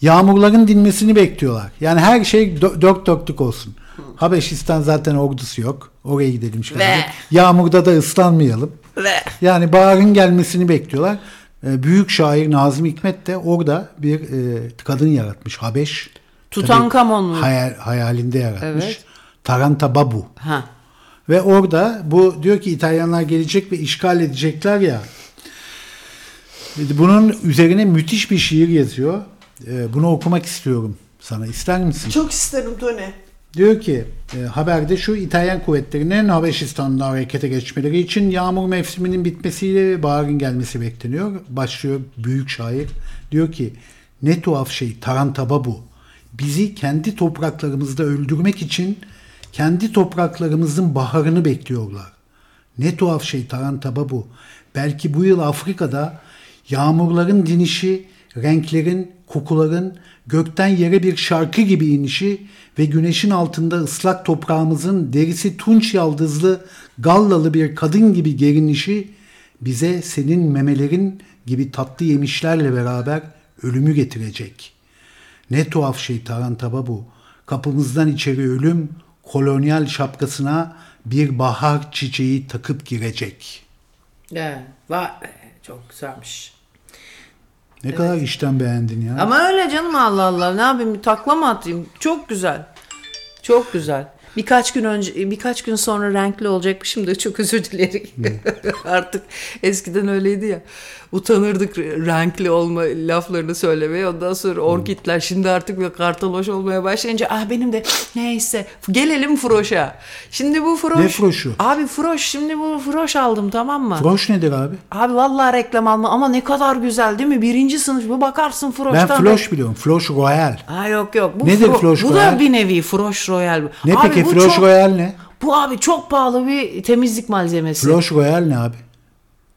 yağmurların dinmesini bekliyorlar. Yani her şey dö- dört dörtlük olsun. Habeşistan zaten ordusu yok. Oraya gidelim şöyle. Ve- Yağmurda da ıslanmayalım. Ve Yani baharın gelmesini bekliyorlar. Ee, büyük şair Nazım Hikmet de orada bir e, kadın yaratmış. Habeş. Tutankamon mu? Hayal, hayalinde yaratmış. Evet. Taranta Babu. Ha. Ve orada bu diyor ki İtalyanlar gelecek ve işgal edecekler ya. Bunun üzerine müthiş bir şiir yazıyor. Ee, Bunu okumak istiyorum sana. İster misin? Çok isterim Tony. Diyor ki e, haberde şu İtalyan kuvvetlerinin Habeşistan'da harekete geçmeleri için yağmur mevsiminin bitmesiyle baharın gelmesi bekleniyor. Başlıyor büyük şair. Diyor ki ne tuhaf şey tarantaba bu. Bizi kendi topraklarımızda öldürmek için kendi topraklarımızın baharını bekliyorlar. Ne tuhaf şey tarantaba bu. Belki bu yıl Afrika'da yağmurların dinişi, renklerin, kokuların gökten yere bir şarkı gibi inişi ve güneşin altında ıslak toprağımızın derisi tunç yaldızlı, gallalı bir kadın gibi gerinişi bize senin memelerin gibi tatlı yemişlerle beraber ölümü getirecek. Ne tuhaf şey tarantaba bu. Kapımızdan içeri ölüm, kolonyal şapkasına bir bahar çiçeği takıp girecek. Be, çok güzelmiş. Ne kadar işten beğendin ya. Ama öyle canım Allah Allah. Ne yapayım takla mı atayım? Çok güzel. Çok güzel. Birkaç gün önce birkaç gün sonra renkli olacakmışım da çok özür dilerim. Artık eskiden öyleydi ya. Utanırdık renkli olma laflarını söylemeye. Ondan sonra orkidler şimdi artık bir kartaloş olmaya başlayınca ah benim de neyse gelelim Froş'a. Şimdi bu Froş. Ne Froş'u? Abi Froş şimdi bu Froş aldım tamam mı? Froş nedir abi? Abi vallahi reklam alma ama ne kadar güzel değil mi? Birinci sınıf bu bakarsın Ben Froş'tan. Floş biliyorum. Floş Royal. Ha yok yok. Bu Nedir Fro- Floş Bu Royal? da bir nevi Froş Royal. Ne Abi peki bu Floş çok- Royal ne? Bu abi çok pahalı bir temizlik malzemesi. Floş Royal ne abi?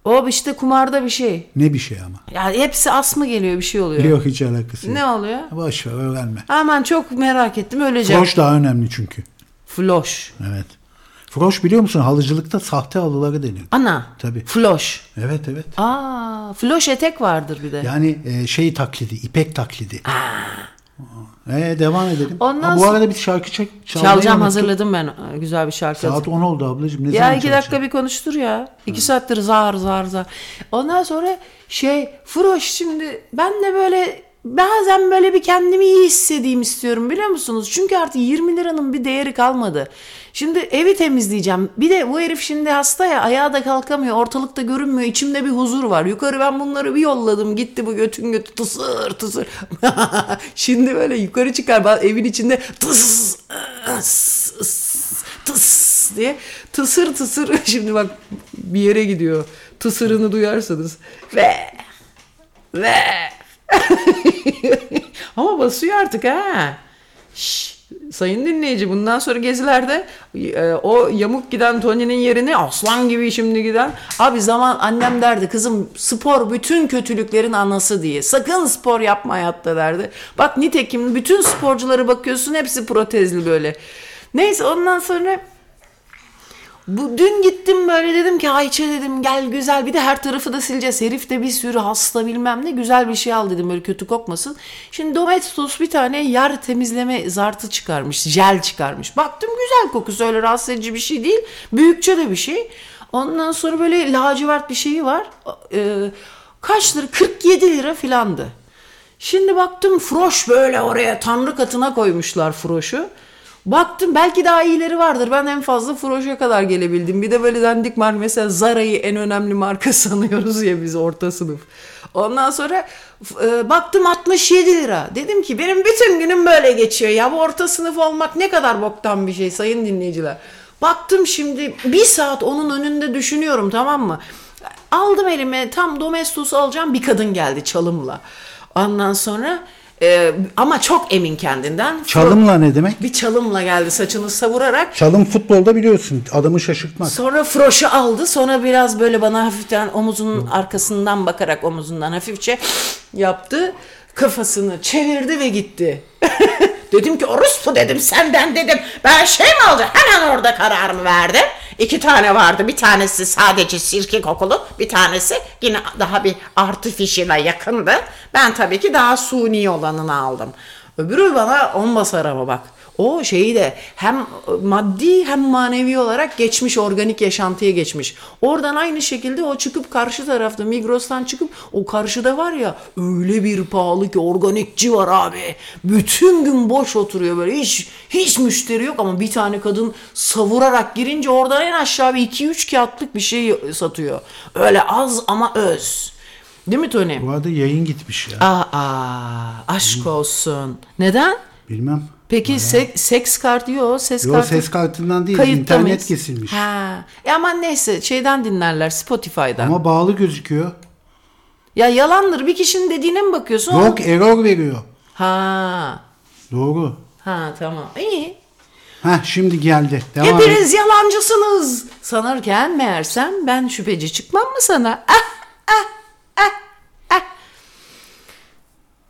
O işte kumarda bir şey. Ne bir şey ama. Yani hepsi asma geliyor bir şey oluyor. Yok hiç alakası yok. Ne oluyor? Boş ver öğrenme. Aman çok merak ettim öleceğim. Floş daha önemli çünkü. Floş. Evet. Floş biliyor musun halıcılıkta sahte halıları deniyor. Ana. Tabii. Floş. Evet evet. Aa, floş etek vardır bir de. Yani e, şey taklidi, ipek taklidi. Ee, devam edelim. Ondan Ha, bu arada bir şarkı çek, Çalacağım hazırladım ben e, güzel bir şarkı. Saat 10 oldu ablacığım. Ne Ya zaman iki dakika bir konuştur ya. İki saattir zar zar zar. Ondan sonra şey Froş şimdi ben de böyle bazen böyle bir kendimi iyi hissedeyim istiyorum biliyor musunuz? Çünkü artık 20 liranın bir değeri kalmadı. Şimdi evi temizleyeceğim. Bir de bu herif şimdi hasta ya ayağa da kalkamıyor. Ortalıkta görünmüyor. İçimde bir huzur var. Yukarı ben bunları bir yolladım. Gitti bu götün götü tısır tısır. şimdi böyle yukarı çıkar. Ben evin içinde tıs ıs, ıs, tıs diye tısır tısır. Şimdi bak bir yere gidiyor. Tısırını duyarsanız. Ve ve ama basıyor artık ha. Şş, sayın dinleyici bundan sonra gezilerde e, o yamuk giden Tony'nin yerini aslan gibi şimdi giden. Abi zaman annem derdi kızım spor bütün kötülüklerin anası diye. Sakın spor yapma hayatta derdi. Bak nitekim bütün sporculara bakıyorsun hepsi protezli böyle. Neyse ondan sonra bu dün gittim böyle dedim ki Ayça dedim gel güzel bir de her tarafı da sileceğiz. Herif de bir sürü hasta bilmem ne güzel bir şey al dedim böyle kötü kokmasın. Şimdi Domestos bir tane yer temizleme zartı çıkarmış. Jel çıkarmış. Baktım güzel kokusu öyle rahatsız edici bir şey değil. Büyükçe de bir şey. Ondan sonra böyle lacivert bir şeyi var. Ee, kaç lira? 47 lira filandı. Şimdi baktım Froş böyle oraya tanrı katına koymuşlar Froş'u. Baktım belki daha iyileri vardır. Ben en fazla Froş'a kadar gelebildim. Bir de böyle dandik marka mesela Zara'yı en önemli marka sanıyoruz ya biz orta sınıf. Ondan sonra e, baktım 67 lira. Dedim ki benim bütün günüm böyle geçiyor ya. Bu orta sınıf olmak ne kadar boktan bir şey sayın dinleyiciler. Baktım şimdi bir saat onun önünde düşünüyorum tamam mı? Aldım elime tam Domestos alacağım bir kadın geldi çalımla. Ondan sonra e, ama çok emin kendinden. Çalımla ne demek? Bir çalımla geldi saçını savurarak. Çalım futbolda biliyorsun adamı şaşırtmaz. Sonra Froş'u aldı. Sonra biraz böyle bana hafiften omuzunun arkasından bakarak omuzundan hafifçe yaptı. Kafasını çevirdi ve gitti. dedim ki orospu dedim senden dedim. Ben şey mi alacağım? Hemen orada kararımı verdim. İki tane vardı. Bir tanesi sadece sirke kokulu. Bir tanesi yine daha bir artificial'a yakındı. Ben tabii ki daha suni olanını aldım. Öbürü bana on basar ama bak. O şeyi de hem maddi hem manevi olarak geçmiş organik yaşantıya geçmiş. Oradan aynı şekilde o çıkıp karşı tarafta Migros'tan çıkıp o karşıda var ya öyle bir pahalı ki organikçi var abi. Bütün gün boş oturuyor böyle hiç hiç müşteri yok ama bir tane kadın savurarak girince oradan en aşağı bir 2-3 kağıtlık bir şey satıyor. Öyle az ama öz. Değil mi Tony? Bu arada yayın gitmiş ya. Aa, aşk olsun. Neden? Bilmem. Peki se- seks kartı yok, ses Yo kartı. ses kartından değil internet mıyız? kesilmiş. Ha. E aman neyse şeyden dinlerler Spotify'dan. Ama bağlı gözüküyor. Ya yalandır bir kişinin dediğine mi bakıyorsun? Yok error veriyor. Ha. Doğru. Ha tamam. İyi. Heh şimdi geldi. Devam et. Hepiniz yalancısınız. Sanırken meğersem ben şüpheci çıkmam mı sana? Ah,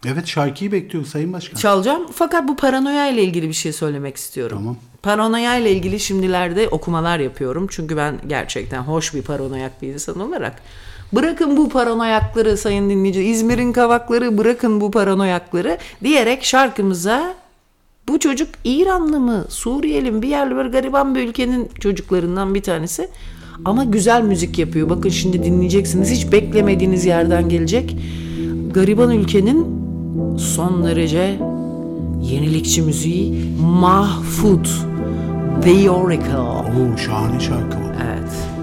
Evet şarkıyı bekliyoruz Sayın Başkan. çalacağım. Fakat bu paranoya ile ilgili bir şey söylemek istiyorum. Tamam. Paranoya ile ilgili şimdilerde okumalar yapıyorum. Çünkü ben gerçekten hoş bir paranoyak bir insan olarak. Bırakın bu paranoyakları sayın dinleyici. İzmir'in kavakları bırakın bu paranoyakları diyerek şarkımıza bu çocuk İranlı mı Suriyeli mi bir yerli böyle gariban bir ülkenin çocuklarından bir tanesi. Ama güzel müzik yapıyor. Bakın şimdi dinleyeceksiniz. Hiç beklemediğiniz yerden gelecek. Gariban ülkenin son derece yenilikçi müziği Mahfud The Oracle. Oo şahane şarkı bu. Evet.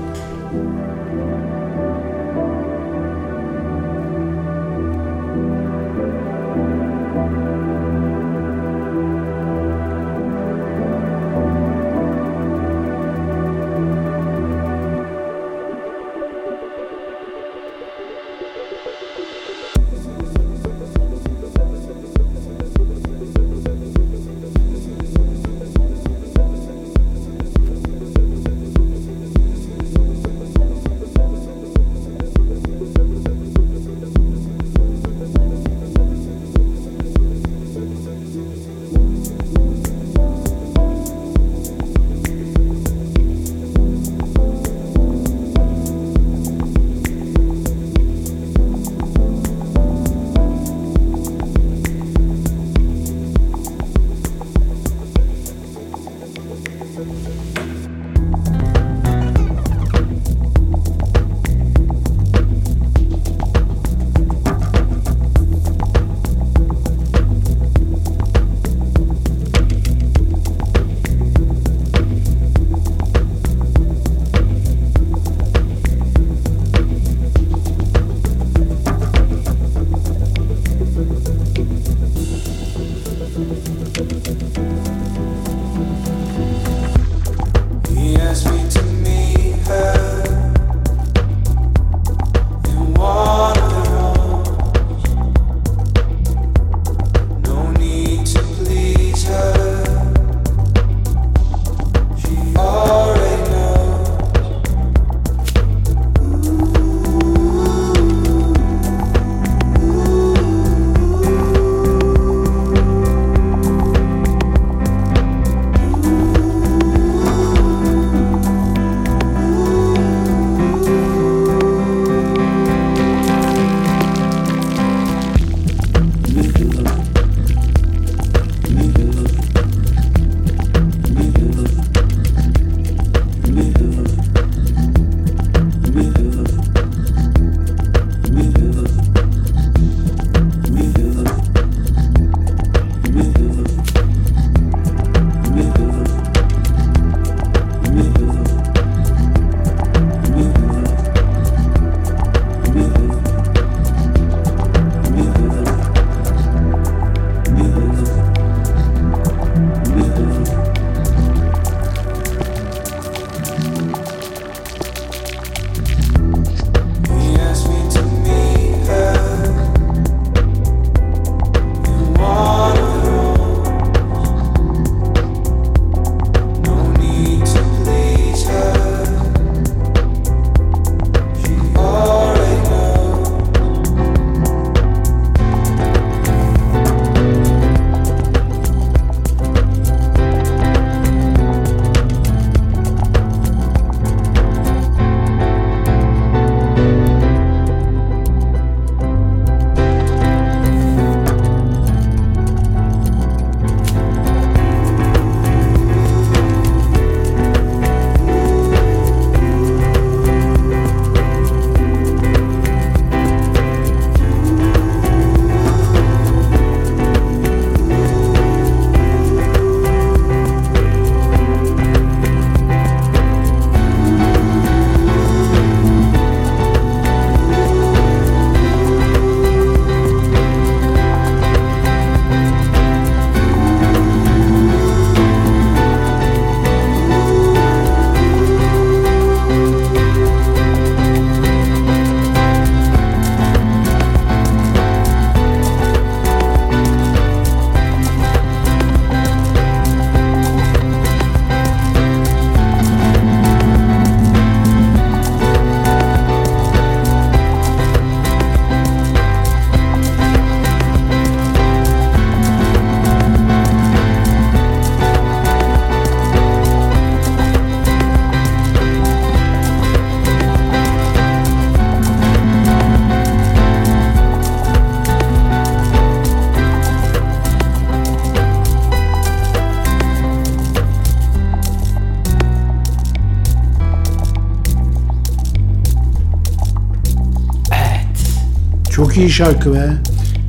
Çok iyi şarkı be.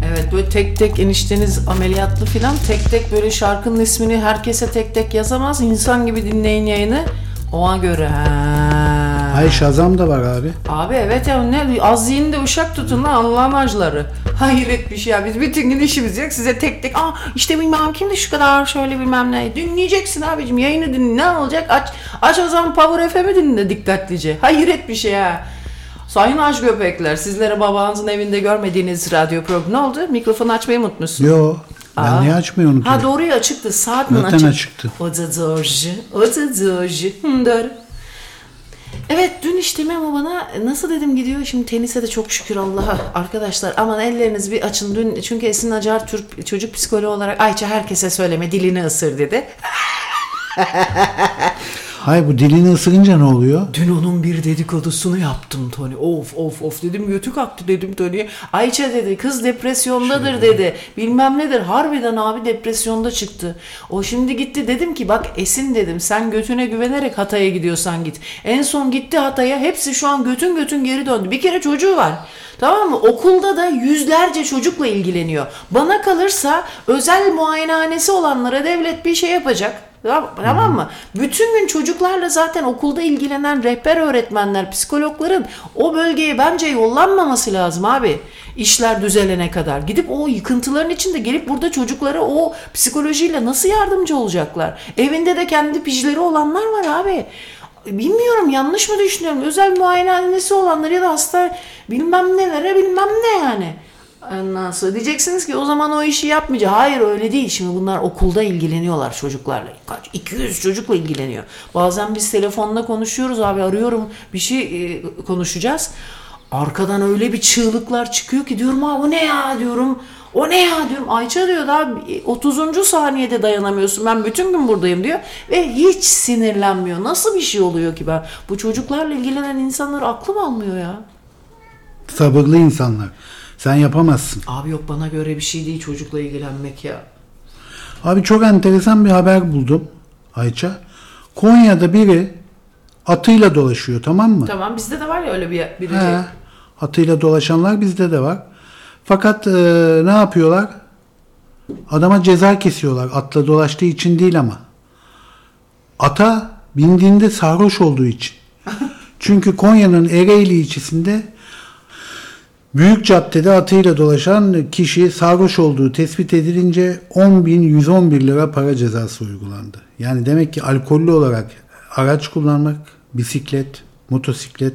Evet böyle tek tek enişteniz ameliyatlı filan tek tek böyle şarkının ismini herkese tek tek yazamaz. İnsan gibi dinleyin yayını. Ona göre. Ha. Ay Şazam da var abi. Abi evet ya ne az yiyin de uşak tutun lan Allah'ın acıları. Hayret bir şey ya biz bütün gün işimiz yok size tek tek aa işte bilmem kimdi şu kadar şöyle bilmem ne dinleyeceksin abicim yayını dinle ne olacak aç aç o zaman Power FM'i dinle dikkatlice. Hayret bir şey ha. Sayın aç köpekler sizlere babanızın evinde görmediğiniz radyo programı ne oldu? Mikrofonu açmayı unutmuşsun. Yo. Ben Aa. niye açmıyorum ki? Ha doğru ya açıktı. Saat mi Zaten açık? açıktı. O da doğru. O da doğru. Hı, doğru. Evet dün işte Memo bana nasıl dedim gidiyor şimdi tenise de çok şükür Allah'a arkadaşlar aman ellerinizi bir açın dün çünkü Esin Acar Türk çocuk psikoloğu olarak Ayça herkese söyleme dilini ısır dedi. Hayır bu dilini ısırınca ne oluyor? Dün onun bir dedikodusunu yaptım Tony. Of of of dedim götü kalktı dedim Tony'ye. Ayça dedi kız depresyondadır dedi. Bilmem nedir. Harbiden abi depresyonda çıktı. O şimdi gitti dedim ki bak Esin dedim sen götüne güvenerek Hatay'a gidiyorsan git. En son gitti Hatay'a hepsi şu an götün götün geri döndü. Bir kere çocuğu var. Tamam mı? Okulda da yüzlerce çocukla ilgileniyor. Bana kalırsa özel muayenehanesi olanlara devlet bir şey yapacak. Tamam, mı? Bütün gün çocuklarla zaten okulda ilgilenen rehber öğretmenler, psikologların o bölgeye bence yollanmaması lazım abi. İşler düzelene kadar. Gidip o yıkıntıların içinde gelip burada çocuklara o psikolojiyle nasıl yardımcı olacaklar? Evinde de kendi pijleri olanlar var abi. Bilmiyorum yanlış mı düşünüyorum? Özel muayenehanesi olanlar ya da hasta bilmem nelere bilmem ne yani. Ondan sonra diyeceksiniz ki o zaman o işi yapmayacak. Hayır öyle değil. Şimdi bunlar okulda ilgileniyorlar çocuklarla. Kaç 200 çocukla ilgileniyor. Bazen biz telefonla konuşuyoruz abi arıyorum bir şey e, konuşacağız. Arkadan öyle bir çığlıklar çıkıyor ki diyorum ha o ne ya diyorum. O ne ya diyorum. Ayça diyor daha 30. saniyede dayanamıyorsun. Ben bütün gün buradayım diyor. Ve hiç sinirlenmiyor. Nasıl bir şey oluyor ki ben? Bu çocuklarla ilgilenen insanlar aklım almıyor ya. Sabırlı insanlar. Sen yapamazsın. Abi yok bana göre bir şey değil çocukla ilgilenmek ya. Abi çok enteresan bir haber buldum Ayça. Konya'da biri atıyla dolaşıyor tamam mı? Tamam bizde de var ya öyle bir biri. He, atıyla dolaşanlar bizde de var. Fakat e, ne yapıyorlar? Adama ceza kesiyorlar. Atla dolaştığı için değil ama. Ata bindiğinde sarhoş olduğu için. Çünkü Konya'nın Ereğli ilçesinde büyük caddede atıyla dolaşan kişi sarhoş olduğu tespit edilince 10.111 lira para cezası uygulandı. Yani demek ki alkollü olarak araç kullanmak, bisiklet, motosiklet,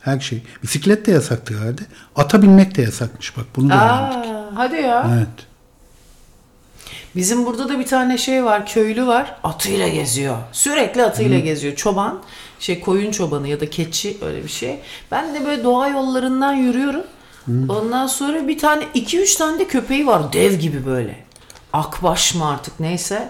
her şey. Bisiklet de yasaktır herhalde. Ata binmek de yasakmış bak bunu da öğrendik. Aa, hadi ya. Evet. Bizim burada da bir tane şey var, köylü var. Atıyla geziyor. Sürekli atıyla geziyor. Çoban, şey koyun çobanı ya da keçi öyle bir şey. Ben de böyle doğa yollarından yürüyorum. Ondan sonra bir tane, iki üç tane de köpeği var. Dev gibi böyle. Akbaş mı artık neyse.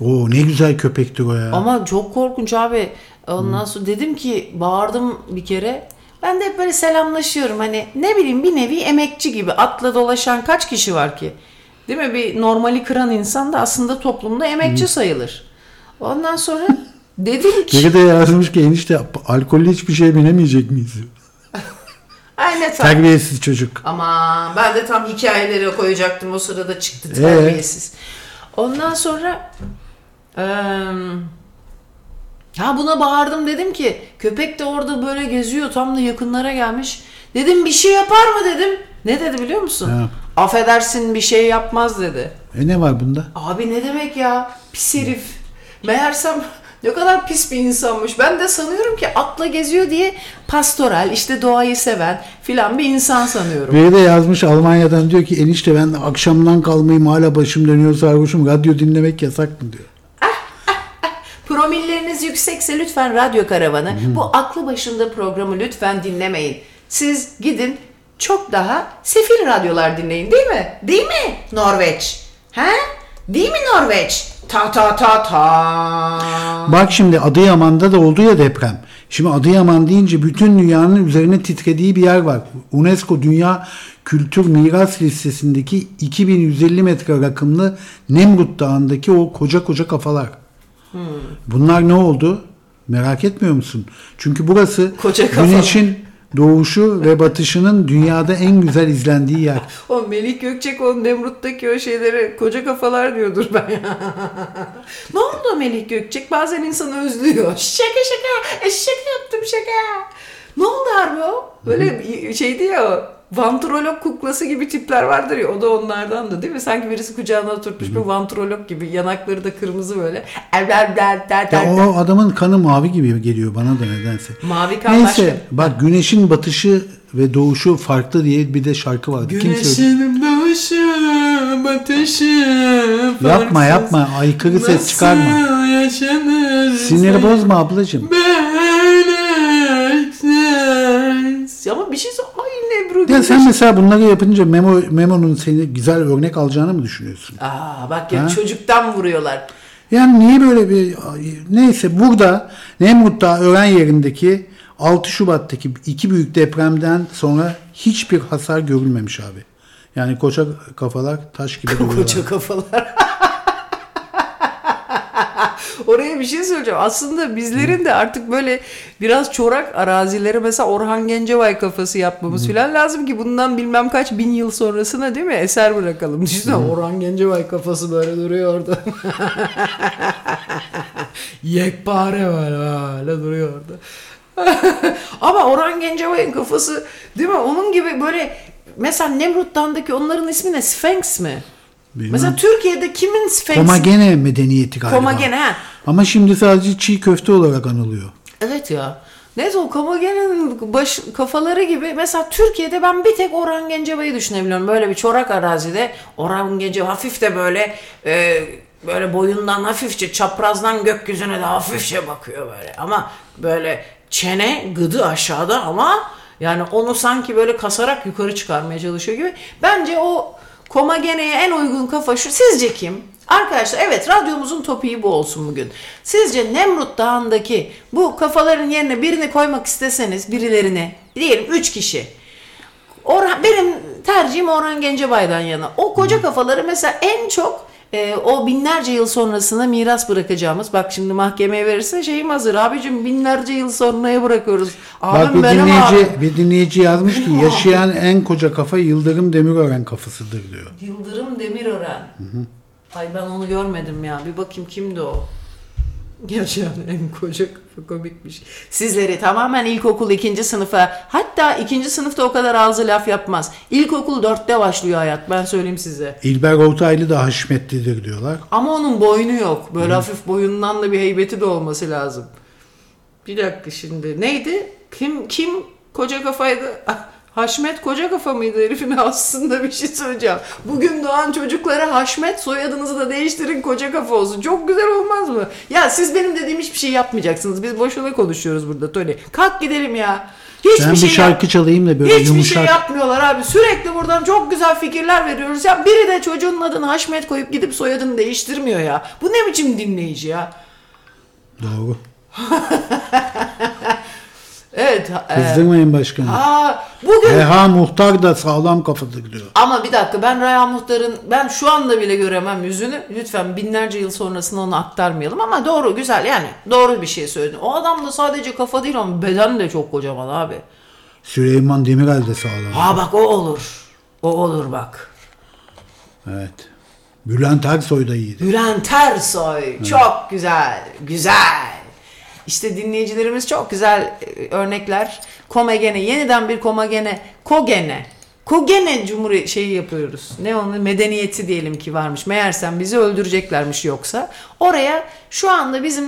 Oo ne güzel köpektir o ya. Ama çok korkunç abi. Ondan sonra dedim ki bağırdım bir kere. Ben de hep böyle selamlaşıyorum. Hani ne bileyim bir nevi emekçi gibi atla dolaşan kaç kişi var ki? Değil mi? Bir normali kıran insan da aslında toplumda emekçi sayılır. Ondan sonra dedim ki Biri de yazmış ki enişte alkollü hiçbir şeye binemeyecek miyiz? Aynen tam. Terbiyesiz çocuk. Aman ben de tam hikayeleri koyacaktım o sırada çıktı Ee? terbiyesiz. Ondan sonra ha buna bağırdım dedim ki köpek de orada böyle geziyor tam da yakınlara gelmiş. Dedim bir şey yapar mı dedim. Ne dedi biliyor musun? Ne yap- Affedersin bir şey yapmaz dedi. E ne var bunda? Abi ne demek ya? Pis herif. Meğersem ne kadar pis bir insanmış. Ben de sanıyorum ki atla geziyor diye pastoral, işte doğayı seven filan bir insan sanıyorum. Biri de yazmış Almanya'dan diyor ki enişte ben akşamdan kalmayayım hala başım dönüyor sarhoşum radyo dinlemek yasak mı diyor. Promilleriniz yüksekse lütfen radyo karavanı. Bu aklı başında programı lütfen dinlemeyin. Siz gidin çok daha sefil radyolar dinleyin değil mi? Değil mi Norveç? He? Değil mi Norveç? Ta ta ta ta. Bak şimdi Adıyaman'da da oldu ya deprem. Şimdi Adıyaman deyince bütün dünyanın üzerine titrediği bir yer var. UNESCO Dünya Kültür Miras Listesi'ndeki 2150 metre rakımlı Nemrut Dağı'ndaki o koca koca kafalar. Bunlar ne oldu? Merak etmiyor musun? Çünkü burası Koca kafalar. güneşin doğuşu ve batışının dünyada en güzel izlendiği yer. O Melik Gökçek o Nemrut'taki o şeyleri koca kafalar diyordur ben. ne oldu Melik Gökçek? Bazen insanı özlüyor. Şaka şaka. E, şaka yaptım şaka. Ne oldu harbi o? Böyle şeydi ya o, Vantrolog kuklası gibi tipler vardır ya o da onlardan da değil mi? Sanki birisi kucağına oturtmuş bir vantrolog gibi yanakları da kırmızı böyle. Ya o adamın kanı mavi gibi geliyor bana da nedense. Mavi kan Neyse başka. bak güneşin batışı ve doğuşu farklı diye bir de şarkı vardı. Güneşin doğuşu, batışı Yapma farksız. yapma aykırı ses çıkarma. Yaşanır Siniri bozma ablacığım. Böyleksiz. Ama bir şey Nebru Ya sen mesela bunları yapınca Memo, Memo'nun seni güzel örnek alacağını mı düşünüyorsun? Aa bak ya Ha? çocuktan vuruyorlar. Yani niye böyle bir neyse burada Nemrut Dağı öğren yerindeki 6 Şubat'taki iki büyük depremden sonra hiçbir hasar görülmemiş abi. Yani koca kafalar taş gibi duruyorlar. Koca kafalar. Oraya bir şey söyleyeceğim. Aslında bizlerin de artık böyle biraz çorak arazilere mesela Orhan Gencebay kafası yapmamız falan lazım ki bundan bilmem kaç bin yıl sonrasına değil mi eser bırakalım. Düşünsene Orhan Gencebay kafası böyle duruyor orada. Yekpare hala duruyor orada. Ama Orhan Gencebay'ın kafası değil mi? Onun gibi böyle mesela Nemrut Dağı'ndaki onların ismi ne? Sphinx mi? Bilmem. Mesela Türkiye'de kimin Sphinx? Komagene medeniyeti galiba. Komagene ha. Ama şimdi sadece çiğ köfte olarak anılıyor. Evet ya. Neyse o Komagene'nin baş, kafaları gibi mesela Türkiye'de ben bir tek Orhan Gencebay'ı düşünebiliyorum. Böyle bir çorak arazide Orhan Gencebay hafif de böyle e, böyle boyundan hafifçe çaprazdan gökyüzüne de hafifçe bakıyor böyle. Ama böyle çene gıdı aşağıda ama yani onu sanki böyle kasarak yukarı çıkarmaya çalışıyor gibi. Bence o Komagene'ye en uygun kafa şu. Sizce kim? Arkadaşlar evet radyomuzun topiği bu olsun bugün. Sizce Nemrut Dağı'ndaki bu kafaların yerine birini koymak isteseniz birilerini diyelim 3 kişi. Orhan, benim tercihim Orhan Gencebay'dan yana. O koca kafaları mesela en çok e, o binlerce yıl sonrasına miras bırakacağımız. Bak şimdi mahkemeye verirse şeyim hazır. Abicim binlerce yıl sonraya bırakıyoruz. Bak Abim bir benim dinleyici, abim. bir dinleyici yazmış ki yaşayan en koca kafa Yıldırım Demirören kafasıdır diyor. Yıldırım Demirören. Ay ben onu görmedim ya. Bir bakayım kimdi o? Gerçekten en koca kafa komikmiş. Sizleri tamamen ilkokul ikinci sınıfa hatta ikinci sınıfta o kadar ağzı laf yapmaz. İlkokul dörtte başlıyor hayat ben söyleyeyim size. İlber Ortaylı da haşmetlidir diyorlar. Ama onun boynu yok. Böyle hafif boyundan da bir heybeti de olması lazım. Bir dakika şimdi. Neydi? Kim kim koca kafaydı? Haşmet koca kafa mıydı herifin aslında bir şey söyleyeceğim. Bugün doğan çocuklara Haşmet soyadınızı da değiştirin koca kafa olsun. Çok güzel olmaz mı? Ya siz benim dediğim hiçbir şey yapmayacaksınız. Biz boşuna konuşuyoruz burada Tony. Kalk gidelim ya. Hiçbir Ben bir şey yap- şarkı çalayım da böyle Hiçbir yumuşak. şey yapmıyorlar abi. Sürekli buradan çok güzel fikirler veriyoruz. Ya biri de çocuğun adını Haşmet koyup gidip soyadını değiştirmiyor ya. Bu ne biçim dinleyici ya? Doğru. Evet. ha- e, Kızdırmayın başkanım. Aa, bugün Reha Muhtar da sağlam kafadır diyor. ama bir dakika ben Raya Muhtar'ın ben şu anda bile göremem yüzünü. Lütfen binlerce yıl sonrasında onu aktarmayalım ama doğru güzel yani doğru bir şey söyledin. O adam da sadece kafa değil ama beden de çok kocaman abi. Süleyman Demirel de sağlam. Ha bak o olur. O olur bak. Evet. Bülent Ersoy da iyiydi. Bülent Ersoy çok güzel güzel. İşte dinleyicilerimiz çok güzel e, örnekler. Komagene yeniden bir komagene kogene. Kogene Cumhuriyet şeyi yapıyoruz. Ne onu medeniyeti diyelim ki varmış. Meğersem bizi öldüreceklermiş yoksa. Oraya şu anda bizim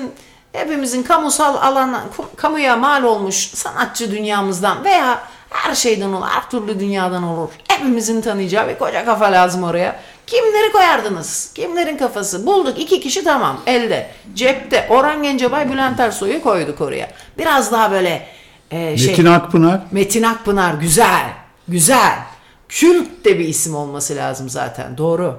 hepimizin kamusal alana, kamuya mal olmuş sanatçı dünyamızdan veya her şeyden olur, her türlü dünyadan olur. Hepimizin tanıyacağı bir koca kafa lazım oraya. Kimleri koyardınız? Kimlerin kafası? Bulduk iki kişi tamam elde. Cepte Orhan Gencebay, Bülent Ersoy'u koyduk oraya. Biraz daha böyle e, şey... Metin Akpınar. Metin Akpınar güzel. Güzel. Kült de bir isim olması lazım zaten. Doğru.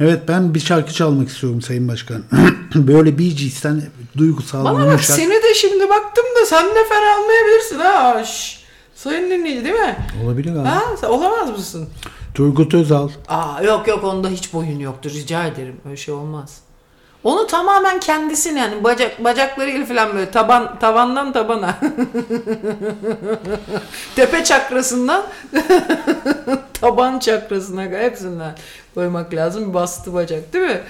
Evet ben bir şarkı çalmak istiyorum Sayın Başkan. Böyle Bee Gees'ten duygusal, Bana bak yumuşak. seni de şimdi baktım da sen de fena almayabilirsin ha. Şş. Sayın dinleyici değil mi? Olabilir abi. Ha? Olamaz mısın? Turgut Özal. Aa yok yok onda hiç boyun yoktur rica ederim. Öyle şey olmaz. Onu tamamen kendisini yani bacak bacaklarıyla falan böyle taban tavandan tabana. Tepe çakrasından taban çakrasına hepsinden koymak lazım. Bastı bacak değil mi?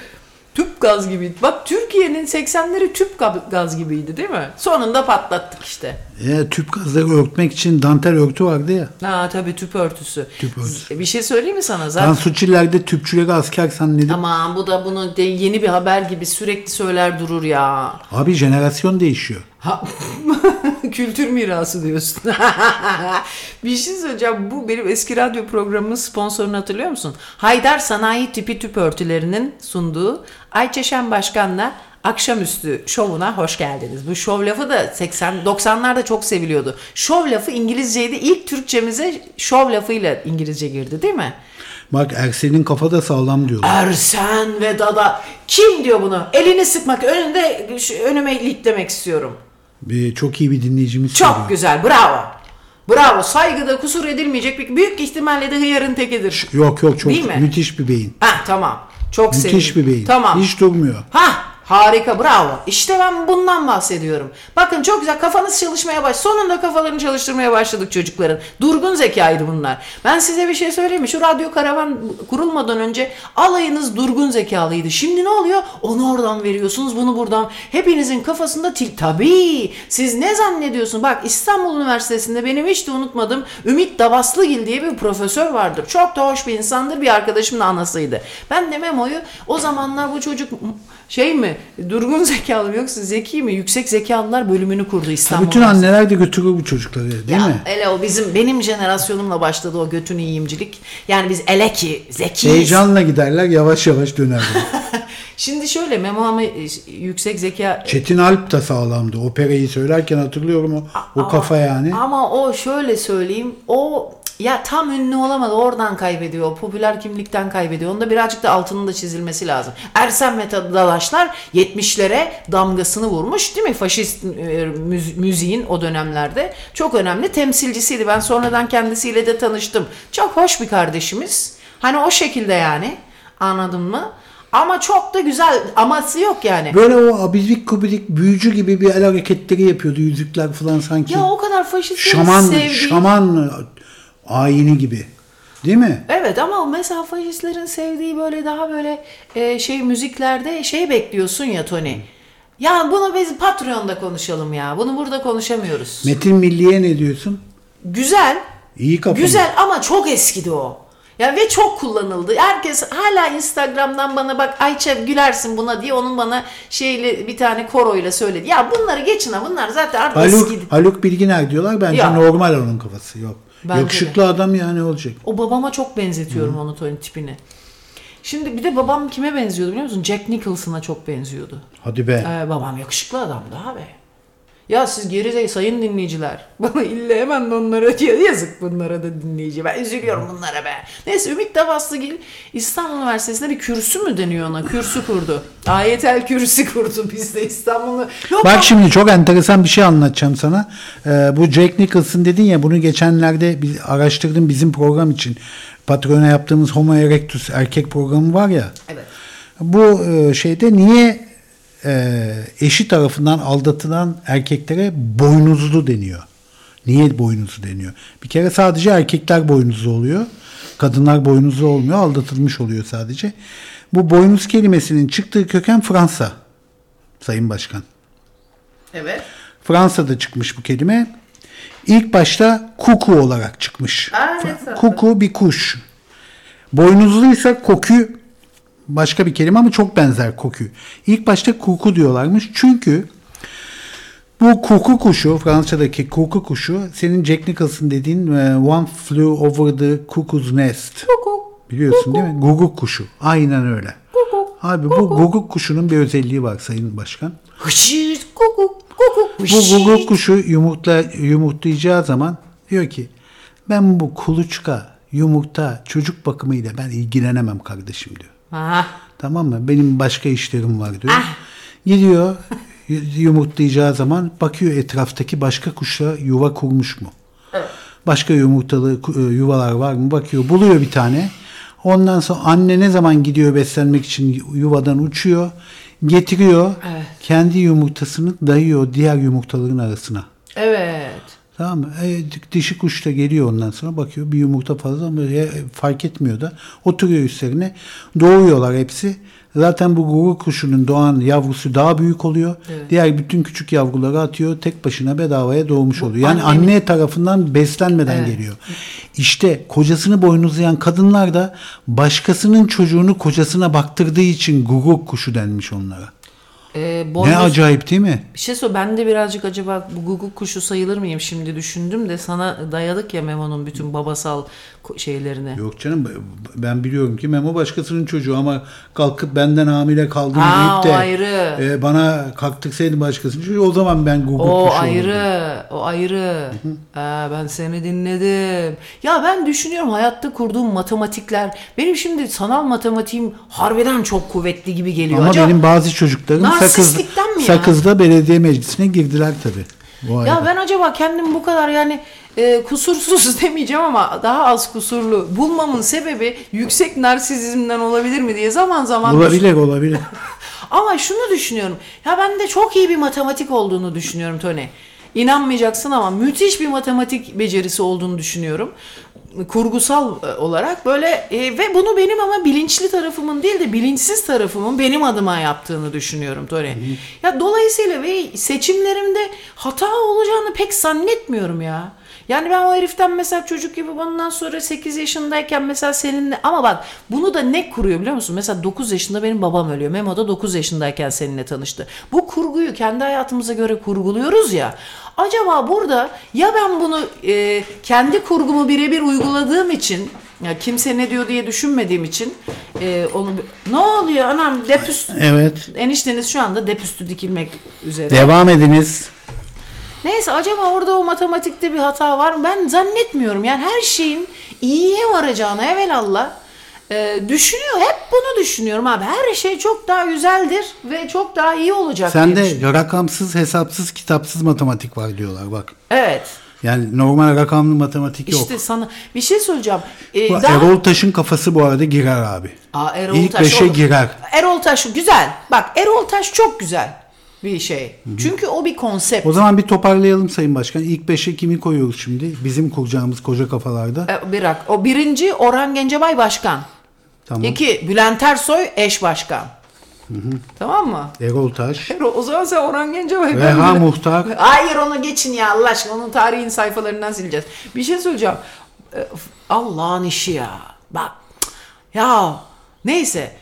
Tüp gaz gibiydi. Bak Türkiye'nin 80'leri tüp ga- gaz gibiydi değil mi? Sonunda patlattık işte. E, tüp gazları örtmek için dantel örtü vardı ya. Ha tabii tüp örtüsü. Tüp örtüsü. Bir şey söyleyeyim mi sana? Zaten Tansuçilerde tüpçüleri asker zannedip Aman bu da bunu de yeni bir haber gibi sürekli söyler durur ya. abi jenerasyon değişiyor. Ha, kültür mirası diyorsun. bir şey söyleyeceğim. Bu benim eski radyo programımın sponsorunu hatırlıyor musun? Haydar Sanayi Tipi Tüp Örtülerinin sunduğu Ayça Şen Başkan'la Akşamüstü şovuna hoş geldiniz. Bu şov lafı da 80 90'larda çok seviliyordu. Şov lafı İngilizceydi. İlk Türkçemize şov lafıyla İngilizce girdi değil mi? Bak Ersen'in kafa da sağlam diyorlar. Ersen ve Dada. Kim diyor bunu? Elini sıkmak önünde önüme iliklemek istiyorum. Bir, çok iyi bir dinleyicimiz Çok söylüyor. güzel. Bravo. Bravo. Saygıda kusur edilmeyecek bir büyük ihtimalle de hıyarın tekidir. Yok yok çok Değil mi? müthiş bir beyin. Ha tamam. Çok sevindim. Müthiş bir beyin. Tamam. Hiç durmuyor. Ha harika bravo. İşte ben bundan bahsediyorum. Bakın çok güzel kafanız çalışmaya baş. Sonunda kafalarını çalıştırmaya başladık çocukların. Durgun zekaydı bunlar. Ben size bir şey söyleyeyim mi? Şu radyo karavan kurulmadan önce alayınız durgun zekalıydı. Şimdi ne oluyor? Onu oradan veriyorsunuz, bunu buradan. Hepinizin kafasında til. Tabii. Siz ne zannediyorsunuz? Bak İstanbul Üniversitesi'nde benim hiç de unutmadığım Ümit Davaslıgil diye bir profesör vardır. Çok da hoş bir insandır. Bir arkadaşımın anasıydı. Ben de Memo'yu o zamanlar bu çocuk şey mi durgun zekalı mı yoksa zeki mi yüksek zekalılar bölümünü kurdu İstanbul. Bütün anneler de götürür bu çocukları değil Ya, mi? Ele o bizim benim jenerasyonumla başladı o götün iyiyimcilik. Yani biz ele ki zekiyiz. Heyecanla giderler yavaş yavaş dönerler. Şimdi şöyle Memo ama e, yüksek zeka Çetin Alp da sağlamdı. Operayı söylerken hatırlıyorum o, o kafa yani. Ama o şöyle söyleyeyim o ya tam ünlü olamadı oradan kaybediyor. Popüler kimlikten kaybediyor. Onda birazcık da altının da çizilmesi lazım. Ersen ve Dadaşlar 70'lere damgasını vurmuş değil mi? Faşist e, müz- müziğin o dönemlerde çok önemli temsilcisiydi. Ben sonradan kendisiyle de tanıştım. Çok hoş bir kardeşimiz. Hani o şekilde yani anladın mı? Ama çok da güzel aması yok yani. Böyle o abidik kubidik büyücü gibi bir el hareketleri yapıyordu. Yüzükler falan sanki. Ya o kadar faşistlerin şaman, sevdiği... şaman ayini gibi. Değil mi? Evet ama mesela faşistlerin sevdiği böyle daha böyle e, şey müziklerde şey bekliyorsun ya Tony. Ya bunu biz Patreon'da konuşalım ya. Bunu burada konuşamıyoruz. Metin Milliye ne diyorsun? Güzel. İyi kafa. Güzel ama çok eskidi o. Ya ve çok kullanıldı. Herkes hala Instagram'dan bana bak Ayça gülersin buna diye onun bana şeyle bir tane koroyla söyledi. Ya bunları geçin ha bunlar zaten artık Haluk, eskidi. Haluk Bilginer diyorlar. Bence Ya. normal onun kafası. Yok. Bence Yakışıklı adam yani olacak. O babama çok benzetiyorum onu Tony tipini. Şimdi bir de babam kime benziyordu biliyor musun? Jack Nicholson'a çok benziyordu. Hadi be. Ee, babam yakışıklı adamdı abi. Ya siz geri sayın dinleyiciler. Bana illa hemen de onlara diyor. Yazık bunlara da dinleyici. Ben üzülüyorum bunlara be. Neyse Ümit Davaslıgil İstanbul Üniversitesi'nde bir kürsü mü deniyor ona? Kürsü kurdu. Ayetel kürsü kurdu bizde İstanbul'u. Yok Bak şimdi çok enteresan bir şey anlatacağım sana. Ee, bu Jack Nicholson dedin ya bunu geçenlerde bir araştırdım bizim program için. Patrona yaptığımız Homo erectus erkek programı var ya. Evet. Bu e, şeyde niye e, eşi tarafından aldatılan erkeklere boynuzlu deniyor? Niye boynuzlu deniyor? Bir kere sadece erkekler boynuzlu oluyor. Kadınlar boynuzlu olmuyor. Aldatılmış oluyor sadece. Bu boynuz kelimesinin çıktığı köken Fransa. Sayın Başkan. Evet. Fransa'da çıkmış bu kelime. İlk başta kuku olarak çıkmış. Aa, kuku bir kuş. Boynuzluysa kokü başka bir kelime ama çok benzer kokü. İlk başta kuku diyorlarmış. Çünkü bu kuku kuşu, Fransa'daki kuku kuşu senin Jack Nicholson dediğin e, One Flew Over the Cuckoo's Nest. Biliyorsun değil mi? Guguk kuşu. Aynen öyle. Abi bu guguk kuşunun bir özelliği var Sayın Başkan. Hışıt kukuk kukuk Bu guguk kuşu yumurtla, yumurtlayacağı zaman diyor ki ben bu kuluçka, yumurta, çocuk bakımıyla ben ilgilenemem kardeşim diyor. Ha. Tamam mı? Benim başka işlerim var diyor. Gidiyor y- yumurtlayacağı zaman bakıyor etraftaki başka kuşla yuva kurmuş mu? Başka yumurtalı e, yuvalar var mı? Bakıyor buluyor bir tane. Ondan sonra anne ne zaman gidiyor beslenmek için yuvadan uçuyor. Getiriyor. Kendi yumurtasını dayıyor diğer yumurtaların arasına. Evet. Tamam mı? E, dişi kuş da geliyor ondan sonra bakıyor bir yumurta fazla ama e, fark etmiyor da oturuyor üstlerine. Doğuyorlar hepsi. Zaten bu gurur kuşunun doğan yavrusu daha büyük oluyor. Diğer bütün küçük yavruları atıyor. Tek başına bedavaya doğmuş oluyor. Yani annemin- anne tarafından beslenmeden Evet. geliyor. İşte kocasını boynuzlayan kadınlar da başkasının çocuğunu kocasına baktırdığı için gurur kuşu denmiş onlara. Ee, Ne boynuz- acayip değil mi? Bir şey sor. Ben de birazcık acaba bu guguk kuşu sayılır mıyım şimdi düşündüm de sana dayadık ya Memo'nun bütün babasal şeylerini. Yok canım ben biliyorum ki Memo başkasının çocuğu ama kalkıp benden hamile kaldım Aa, deyip de ayrı. e, bana kalktırsaydı başkasının çocuğu o zaman ben Google O ayrı, olurdum. o ayrı. Aa, ben seni dinledim. Ya ben düşünüyorum hayatta kurduğum matematikler. Benim şimdi sanal matematiğim harbiden çok kuvvetli gibi geliyor. Ama Acaba- benim bazı çocuklarım Sakız, mi ya? Sakız'da belediye meclisine girdiler tabii. Ayrı. Ya ben acaba kendim bu kadar yani e, kusursuz demeyeceğim ama daha az kusurlu bulmamın sebebi yüksek narsizmden olabilir mi diye zaman zaman olabilir olabilir. Ama şunu düşünüyorum. Ya ben de çok iyi bir matematik olduğunu düşünüyorum Tony. İnanmayacaksın ama müthiş bir matematik becerisi olduğunu düşünüyorum. Kurgusal e, olarak böyle e, ve bunu benim ama bilinçli tarafımın değil de bilinçsiz tarafımın benim adıma yaptığını düşünüyorum Tony. Ya dolayısıyla ve seçimlerimde hata olacağını pek zannetmiyorum ya. Yani ben o heriften mesela çocuk gibi bundan sonra 8 yaşındayken mesela seninle ama bak bunu da ne kuruyor biliyor musun? Mesela 9 yaşında benim babam ölüyor. Memo da 9 yaşındayken seninle tanıştı. Bu kurguyu kendi hayatımıza göre kurguluyoruz ya. Acaba burada ya ben bunu e, kendi kurgumu birebir uyguladığım için ya kimse ne diyor diye düşünmediğim için e, onu ne oluyor anam depüst Evet. enişteniz şu anda depüstü dikilmek üzere. Devam ediniz. Neyse acaba orada o matematikte bir hata var mı? Ben zannetmiyorum. Yani her şeyin iyiye varacağını evelallah e, düşünüyor. Hep bunu düşünüyorum abi. Her şey çok daha güzeldir ve çok daha iyi olacak. Sen de rakamsız, hesapsız, kitapsız matematik var diyorlar bak. Evet. Yani normal rakamlı matematik yok. İşte sana bir şey söyleyeceğim. E, Bu daha- Erol Taş'ın kafası bu arada girer abi. Aa, Erol İlk Taş beşe olur. girer. Erol Taş güzel. Bak Erol Taş çok güzel bir şey. Çünkü o bir konsept. O zaman bir toparlayalım Sayın Başkan. İlk beşe kimi koyuyoruz şimdi? Bizim kuracağımız koca kafalarda. E, bir rak- O birinci Orhan Gencebay başkan. Tamam. İki Bülent Ersoy eş başkan. Tamam mı? Erol Taş. Erol, o zaman sen Orhan Gencebay. Reha Muhtar. Hayır onu geçin ya Allah aşkına. Onun tarihin sayfalarından sileceğiz. Bir şey söyleyeceğim. E, Allah'ın işi ya. Bak. Ya neyse.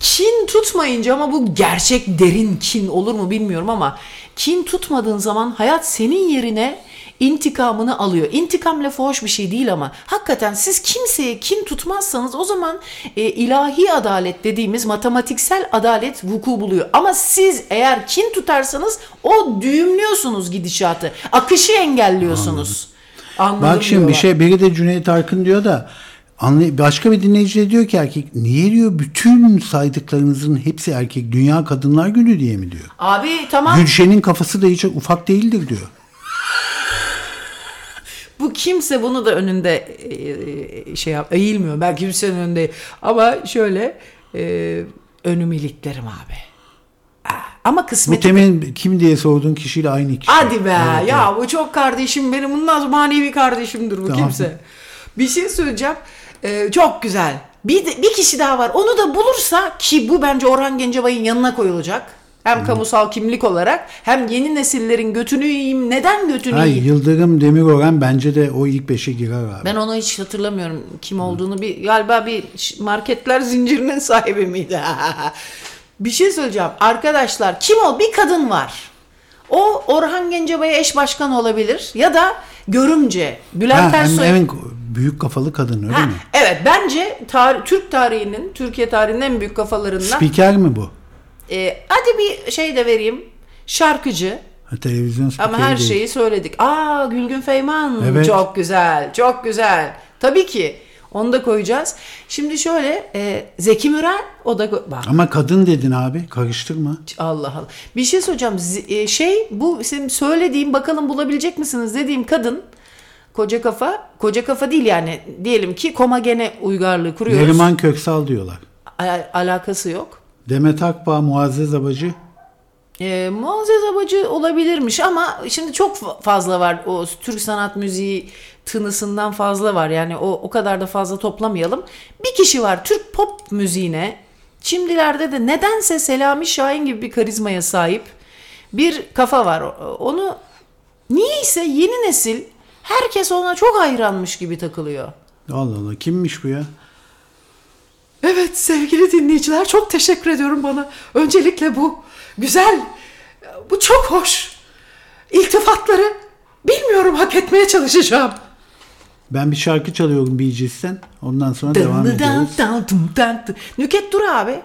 Kin tutmayınca ama bu gerçek derin kin olur mu bilmiyorum ama kin tutmadığın zaman hayat senin yerine intikamını alıyor. İntikam lafı hoş bir şey değil ama hakikaten siz kimseye kin tutmazsanız o zaman e, ilahi adalet dediğimiz matematiksel adalet vuku buluyor. Ama siz eğer kin tutarsanız o düğümlüyorsunuz gidişatı. Akışı engelliyorsunuz. Anladım Bak şimdi bir diyorlar. şey biri de Cüneyt Arkın diyor da anlay- başka bir dinleyici de diyor ki erkek niye diyor bütün saydıklarınızın hepsi erkek dünya kadınlar günü diye mi diyor. Abi tamam. Gülşen'in kafası da hiç ufak değildir diyor. Bu kimse bunu da önünde e, şey yap eğilmiyor. Ben kimsenin önünde ama şöyle e, önümü iliklerim abi. Ama Bu kısmet. temin kim diye sorduğun kişiyle aynı kişi. Hadi be Evet, ya bu çok kardeşim benim bundan manevi kardeşimdir bu Tamam. kimse. Bir şey söyleyeceğim. Ee, çok güzel. Bir, de- bir kişi daha var. Onu da bulursa ki bu bence Orhan Gencebay'ın yanına koyulacak. Hem kamusal kimlik olarak hem yeni nesillerin götünü yiyeyim. Neden götünü Hayır, yiyeyim? Yıldırım Demirören bence de o ilk beşe girer abi. Ben onu hiç hatırlamıyorum kim olduğunu. Bir galiba bir marketler zincirinin sahibi miydi? bir şey söyleyeceğim. Arkadaşlar kim o? Bir kadın var. O Orhan Gencebay'a eş başkan olabilir ya da görümce Bülent Ersoy. en büyük kafalı kadın öyle Ha, mi? evet bence tar- Türk tarihinin, Türkiye tarihinin en büyük kafalarından. Spiker mi bu? Ee, hadi bir şey de vereyim. Şarkıcı Ha, televizyon spikeri ama her değil. şeyi söyledik. Aa Gülgün Feyman. Evet. Çok güzel, çok güzel. Tabii ki. Onu da koyacağız. Şimdi şöyle e, Zeki Müren o da bak Ama kadın dedin abi karıştırma. Allah Allah. Bir şey söyleyeceğim. Z- e, şey bu senin söylediğim bakalım bulabilecek misiniz dediğim kadın koca kafa koca kafa değil yani diyelim ki komagene uygarlığı kuruyoruz. Neriman Köksal diyorlar. A- alakası yok. Demet Akbağ, Muazzez Abacı. Ee, Muazzez Abacı olabilirmiş ama şimdi çok fa- fazla var o Türk sanat müziği tınısından fazla var yani o o kadar da fazla toplamayalım. Bir kişi var Türk pop müziğine şimdilerde de nedense Selami Şahin gibi bir karizmaya sahip bir kafa var. Onu niyeyse yeni nesil herkes ona çok hayranmış gibi takılıyor. Allah Allah kimmiş bu ya? Evet sevgili dinleyiciler çok teşekkür ediyorum bana. Öncelikle bu güzel, bu çok hoş iltifatları bilmiyorum hak etmeye çalışacağım. Ben bir şarkı çalıyorum Bee Gees'ten. Ondan sonra devam ederiz. Nüket Dur abi.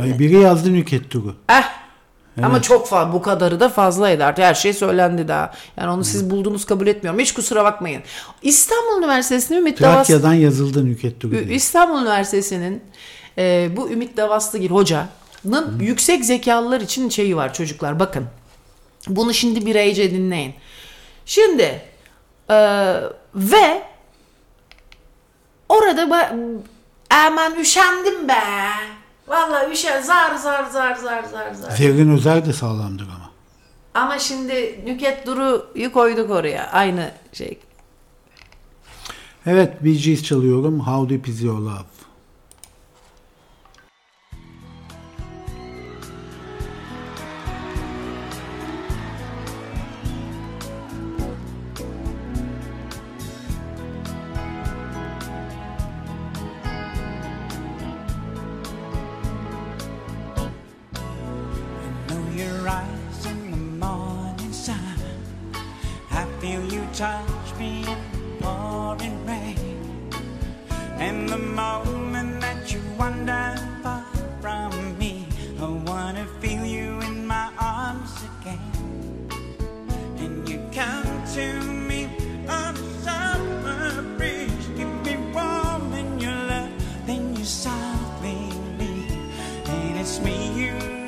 Ay, biri yazdı Nüket Turu. Eh. Ama çok fazla bu kadarı da fazlaydı artık her şey söylendi daha. Yani onu siz buldunuz kabul etmiyorum. Hiç kusura bakmayın. İstanbul Üniversitesi'nin Ümit Davas Trakya'dan yazıldı Nüket diye. İstanbul Üniversitesi'nin e, bu Ümit Davaslıgil hocanın yüksek zekalılar için şeyi var çocuklar bakın. Bunu şimdi bir iyice dinleyin. Şimdi e, ve orada ba- aman üşendim be. Vallahi üşen zar zar zar zar zar zar. Zerrin Özer de sağlamdır ama. Ama şimdi Nüket Duru'yu koyduk oraya. Aynı şey. Evet Bee Gees çalıyorum. How Deep Is Your Love. Moment that you wander far from me, I wanna feel you in my arms again. And you come to me on a summer breeze, keep me warm in your love, then you softly leave. And it's me you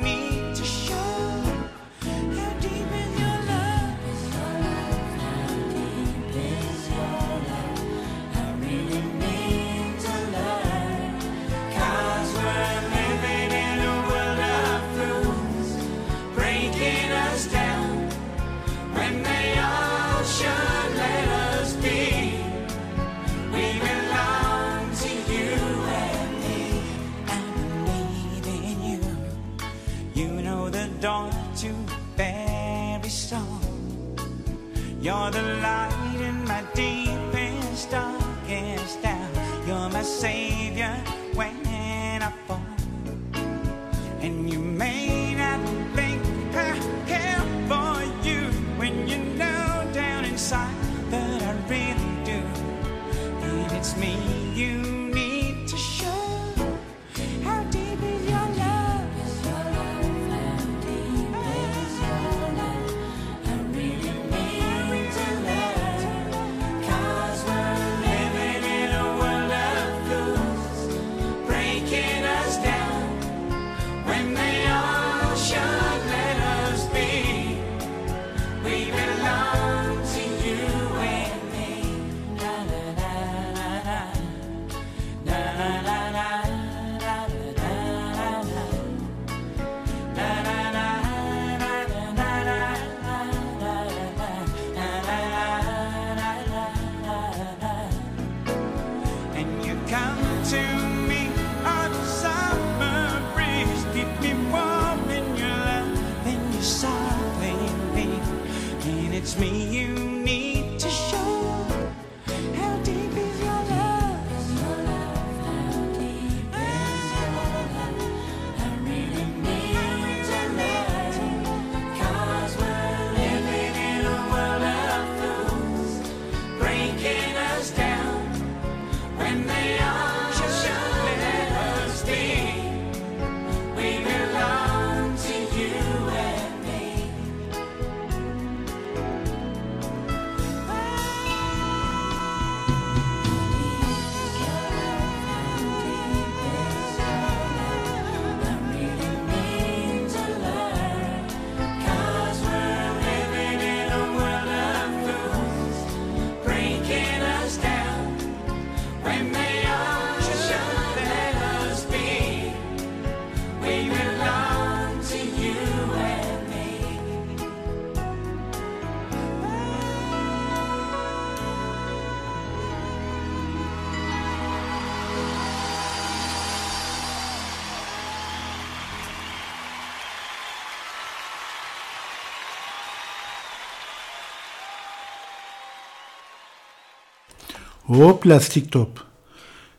Hop lastik top.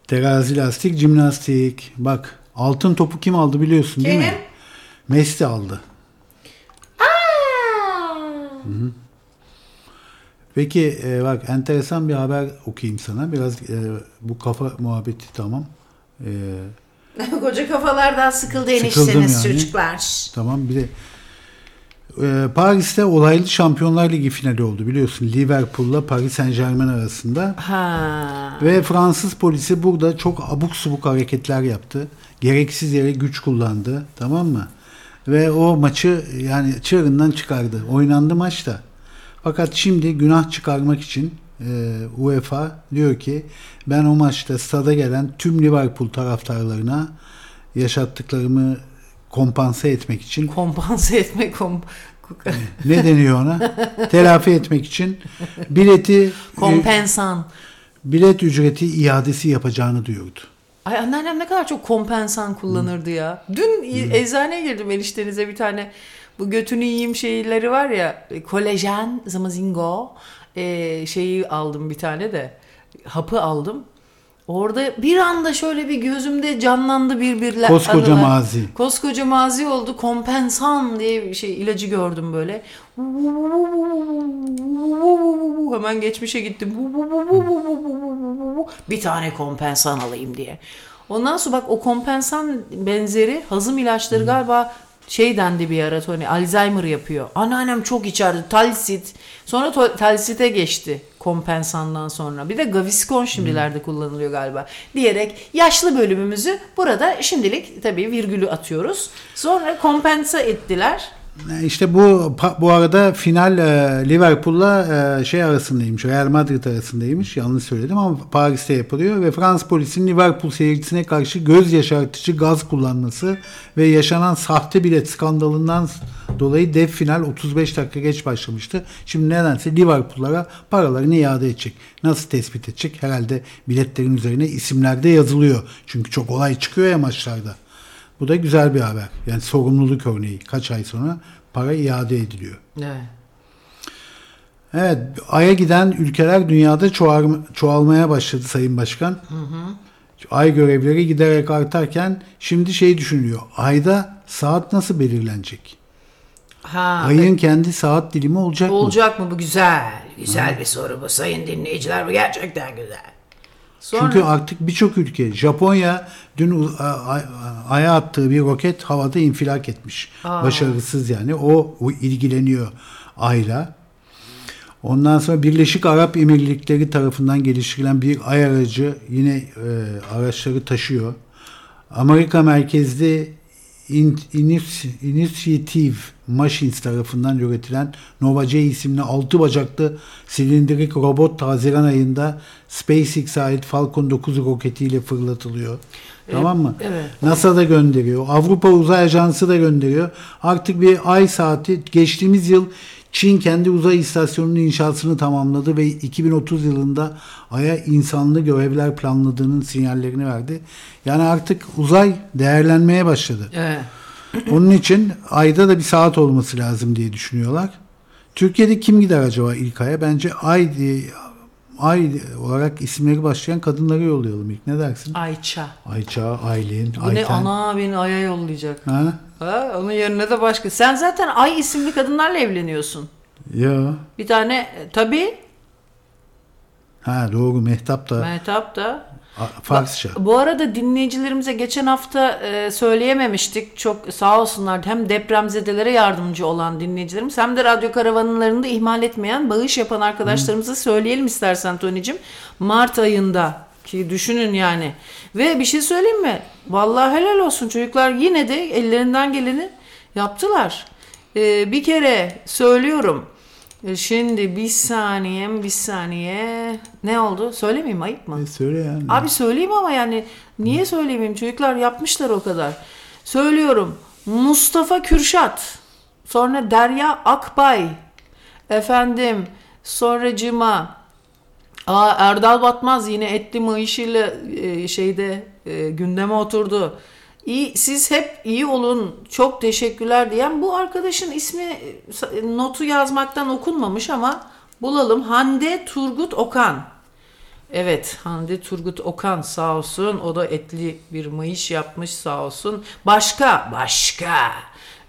Terazi lastik, jimnastik. Bak altın topu kim aldı biliyorsun değil mi? Kim? Messi aldı. Peki e, bak enteresan bir haber okuyayım sana. Biraz e, bu kafa muhabbeti tamam. E, Koca kafalardan sıkıldı Sıkıldım enişteniz yani. çocuklar. tamam bir de e, Paris'te olaylı Şampiyonlar Ligi finali oldu biliyorsun. Liverpool'la Paris Saint Germain arasında. Ha. Ve Fransız polisi burada çok abuk subuk hareketler yaptı. Gereksiz yere güç kullandı. Tamam mı? Ve o maçı yani çığırından çıkardı. Oynandı maçta. Fakat şimdi günah çıkarmak için e, UEFA diyor ki ben o maçta stada gelen tüm Liverpool taraftarlarına yaşattıklarımı kompanse etmek için Kompanse etme kom ne deniyor ona? Telafi etmek için bileti kompensan. bilet ücreti iadesi yapacağını duyurdu. Ay anneannem ne kadar çok kompensan kullanırdı ya. Dün eczaneye girdim eniştenize bir tane bu götünü yiyeyim şeyleri var ya e, kolajen zamazingo e, şeyi aldım bir tane de hapı aldım. Orada bir anda şöyle bir gözümde canlandı birbirler. Koskoca anılar. mazi. Koskoca mazi oldu. Kompensan diye bir şey ilacı gördüm böyle. Hemen geçmişe gittim. Bir tane kompensan alayım diye. Ondan sonra bak o kompensan benzeri hazım ilaçları galiba şey dendi bir ara Tony Alzheimer yapıyor. Anneannem çok içerdi. Talsit. Sonra to- Talsit'e geçti kompensandan sonra. Bir de Gaviscon şimdilerde kullanılıyor galiba. Diyerek yaşlı bölümümüzü burada şimdilik tabii virgülü atıyoruz. Sonra kompensa ettiler. İşte bu bu arada final e, Liverpool'la e, şey arasındaymış. Real Madrid arasındaymış. Yanlış söyledim ama Paris'te yapılıyor ve Fransız polisinin Liverpool seyircisine karşı göz yaşartıcı gaz kullanması ve yaşanan sahte bilet skandalından dolayı dev final 35 dakika geç başlamıştı. Şimdi nedense Liverpool'lara paralarını iade edecek. Nasıl tespit edecek? Herhalde biletlerin üzerine isimlerde yazılıyor. Çünkü çok olay çıkıyor ya maçlarda. Bu da güzel bir haber. Yani sorumluluk örneği. Kaç ay sonra para iade ediliyor. Evet. Evet, Ay'a giden ülkeler dünyada çoğar- çoğalmaya başladı Sayın Başkan. Ay görevleri giderek artarken şimdi şey düşünülüyor. Ay'da saat nasıl belirlenecek? Ha, Ay'ın kendi saat dilimi olacak, mı? olacak mı bu güzel? Güzel bir soru bu sayın dinleyiciler. Bu gerçekten güzel. Sonra Çünkü artık birçok ülke, Japonya dün Ay'a attığı bir roket havada infilak etmiş. Başarısız yani. O, o ilgileniyor Ay'la. Ondan sonra Birleşik Arap Emirlikleri tarafından geliştirilen bir ay aracı yine e, araçları taşıyor. Amerika merkezli In- Initiative Machines tarafından üretilen Nova J isimli altı bacaklı silindirik robot Haziran ayında SpaceX'e ait Falcon 9 roketiyle fırlatılıyor. Tamam mı? evet. NASA da gönderiyor. Avrupa Uzay Ajansı da gönderiyor. Artık bir ay saati geçtiğimiz yıl Çin kendi uzay istasyonunun inşasını tamamladı ve 2030 yılında Ay'a insanlı görevler planladığının sinyallerini verdi. Yani artık uzay değerlenmeye başladı. Evet. Onun için Ay'da da bir saat olması lazım diye düşünüyorlar. Türkiye'de kim gider acaba ilk Ay'a? Bence Ay diye Ay olarak isimleri başlayan kadınları yollayalım ilk. Ne dersin? Ayça. Ayça, Aylin, Bu ne Ayten. ana beni aya yollayacak. Ha? Ha, onun yerine de başka. Sen zaten Ay isimli kadınlarla evleniyorsun. Ya. Bir tane e, tabii Ha doğru Mehtap da Mehtap da. Farsça. Bu arada dinleyicilerimize geçen hafta e, söyleyememiştik. Çok sağ olsunlar. Hem depremzedelere yardımcı olan dinleyicilerimiz hem de radyo karavanlarını da ihmal etmeyen, bağış yapan arkadaşlarımıza söyleyelim istersen Tony'cim. Mart ayında ki düşünün yani. Ve bir şey söyleyeyim mi? Vallahi helal olsun çocuklar yine de ellerinden geleni yaptılar. E, bir kere söylüyorum. E, Şimdi bir saniye bir saniye ne oldu? Söylemeyeyim ayıp mı? E, söyle yani. Abi söyleyeyim ama yani niye söylemeyeyim? Çocuklar yapmışlar o kadar. Söylüyorum. Mustafa Kürşat. Sonra Derya Akbay. Efendim. Sonracıma. Aa, Erdal Batmaz yine etli mayışıyla e, şeyde e, gündeme oturdu. İyi, siz hep iyi olun. Çok teşekkürler diyen bu arkadaşın ismi e, notu yazmaktan okunmamış ama bulalım. Hande Turgut Okan. Evet Hande Turgut Okan sağ olsun. O da etli bir mayış yapmış sağ olsun. Başka başka.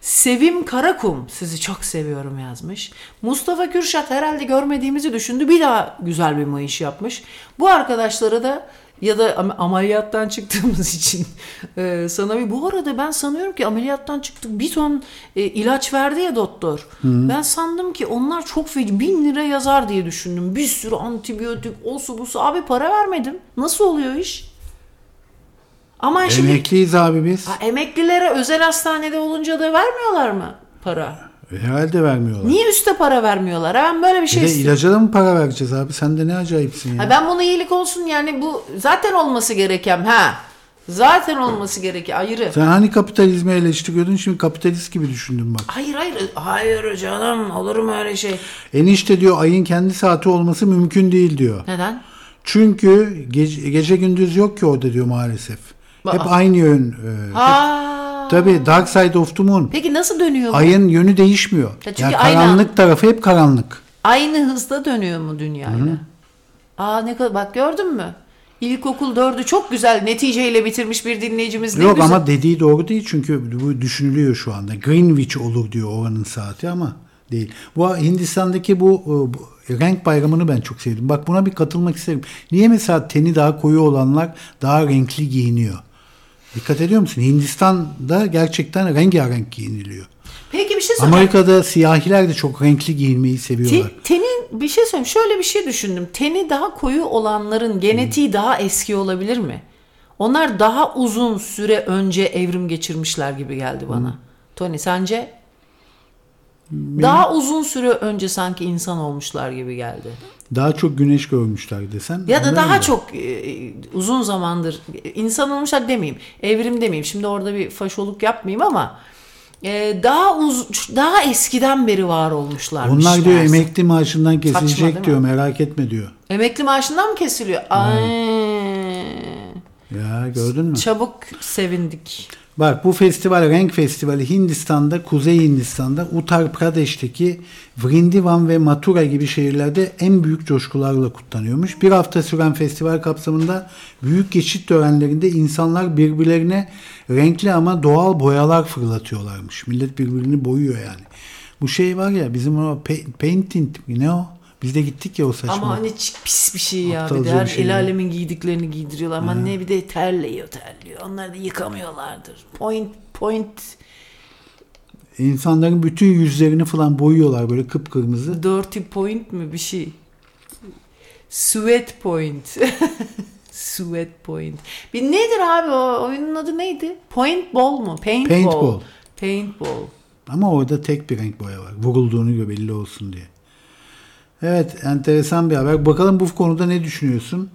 Sevim Karakum sizi çok seviyorum yazmış. Mustafa Kürşat herhalde görmediğimizi düşündü. Bir daha güzel bir mayış yapmış. Bu arkadaşlara da ya da am- ameliyattan çıktığımız için e, sana bir bu arada ben sanıyorum ki ameliyattan çıktık bir ton e, ilaç verdi ya doktor. Ben sandım ki onlar çok feci bin lira yazar diye düşündüm. Bir sürü antibiyotik o su bu su abi para vermedim. Nasıl oluyor iş? Ama şimdi Emekliyiz abi biz. Ha, emeklilere özel hastanede olunca da vermiyorlar mı para? Herhalde vermiyorlar. Niye üste para vermiyorlar? Ha, Ben böyle bir şey Bir de istiyorum. ilaca da mı para vereceğiz abi? Sen de ne acayipsin ya. Ha, ben bunu iyilik olsun yani bu zaten olması gereken ha. Zaten olması gereken ayrı. Sen hani kapitalizmi eleştiriyordun şimdi kapitalist gibi düşündün bak. Hayır hayır. Hayır canım olur mu öyle şey? Enişte diyor ayın kendi saati olması mümkün değil diyor. Neden? Çünkü gece, gece gündüz yok ki orada diyor maalesef. Hep aynı yön. e, hep- Ha. Tabii Dark Side of the Moon. Peki nasıl dönüyor bu? Ayın yönü değişmiyor. çünkü yani aynı karanlık tarafı hep karanlık. Aynı hızda dönüyor mu dünyayla? Aa ne kadar bak gördün mü? İlkokul dördü çok güzel neticeyle bitirmiş bir dinleyicimiz. Yok güzel. ama dediği doğru değil çünkü bu düşünülüyor şu anda. Greenwich olur diyor oranın saati ama değil. Bu Hindistan'daki bu, e, bu renk bayramını ben çok sevdim. Bak buna bir katılmak isterim. Niye mesela teni daha koyu olanlar daha renkli giyiniyor? Dikkat ediyor musun? Hindistan'da gerçekten rengarenk giyiniliyor. Peki bir şey soracağım. Amerika'da siyahiler de çok renkli giyinmeyi seviyorlar. Te- tenin bir şey söyleyeyim. Şöyle bir şey düşündüm. Teni daha koyu olanların genetiği daha eski olabilir mi? Onlar daha uzun süre önce evrim geçirmişler gibi geldi bana. Tony sence? Daha uzun süre önce sanki insan olmuşlar gibi geldi. Daha çok güneş görmüşler desen. Ya da daha öyle. çok e, uzun zamandır insan olmuşlar demeyeyim. Evrim demeyeyim. Şimdi orada bir faşoluk yapmayayım ama e, daha uz daha eskiden beri var olmuşlarmış. Onlar diyor emekli maaşından kesilecek mi? diyor merak etme diyor. Emekli maaşından mı kesiliyor? Ay. Ya gördün mü? Çabuk sevindik. Bak bu festival Renk Festivali Hindistan'da, Kuzey Hindistan'da, Uttar Pradesh'teki Vrindavan ve Mathura gibi şehirlerde en büyük coşkularla kutlanıyormuş. Bir hafta süren festival kapsamında büyük geçit törenlerinde insanlar birbirlerine renkli ama doğal boyalar fırlatıyorlarmış. Millet birbirini boyuyor yani. Bu şey var ya bizim o pa- painting ne o? Biz de gittik ya o saçma. Ama hani pis bir şey ya. Bir Aptalca de her bir şey el alemin giydiklerini giydiriyorlar. Ama ne bir de terliyor terliyor. Onlar da yıkamıyorlardır. Point point İnsanların bütün yüzlerini falan boyuyorlar böyle kıpkırmızı. dirty point mi bir şey. Sweat point. Sweat point. Bir nedir abi o oyunun adı neydi? Paintball mu? Paintball. Paintball. Paintball. Ama orada tek bir renk boya var. Vurulduğunu gö- belli olsun diye. Evet enteresan bir haber. Bakalım bu konuda ne düşünüyorsun?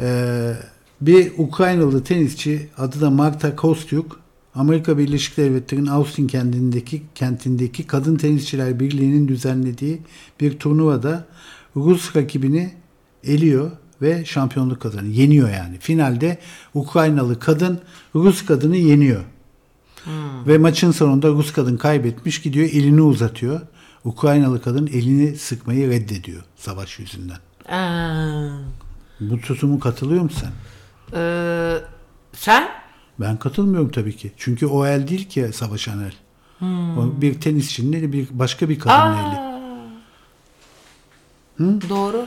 Ee, bir Ukraynalı tenisçi adı da Marta Kostyuk Amerika Birleşik Devletleri'nin Austin kentindeki kentindeki Kadın Tenisçiler Birliği'nin düzenlediği bir turnuvada Rus rakibini eliyor ve şampiyonluk kazanıyor. Yeniyor yani. Finalde Ukraynalı kadın Rus kadını yeniyor. Ve maçın sonunda Rus kadın kaybetmiş gidiyor elini uzatıyor. Ukraynalı kadın elini sıkmayı reddediyor savaş yüzünden. Aa, Bu tutumu katılıyor musun sen? ee, sen? Ben katılmıyorum tabii ki. Çünkü o el değil ki savaşan el. O bir tenisçinin eli bir başka bir kadının eli. Aa. Doğru.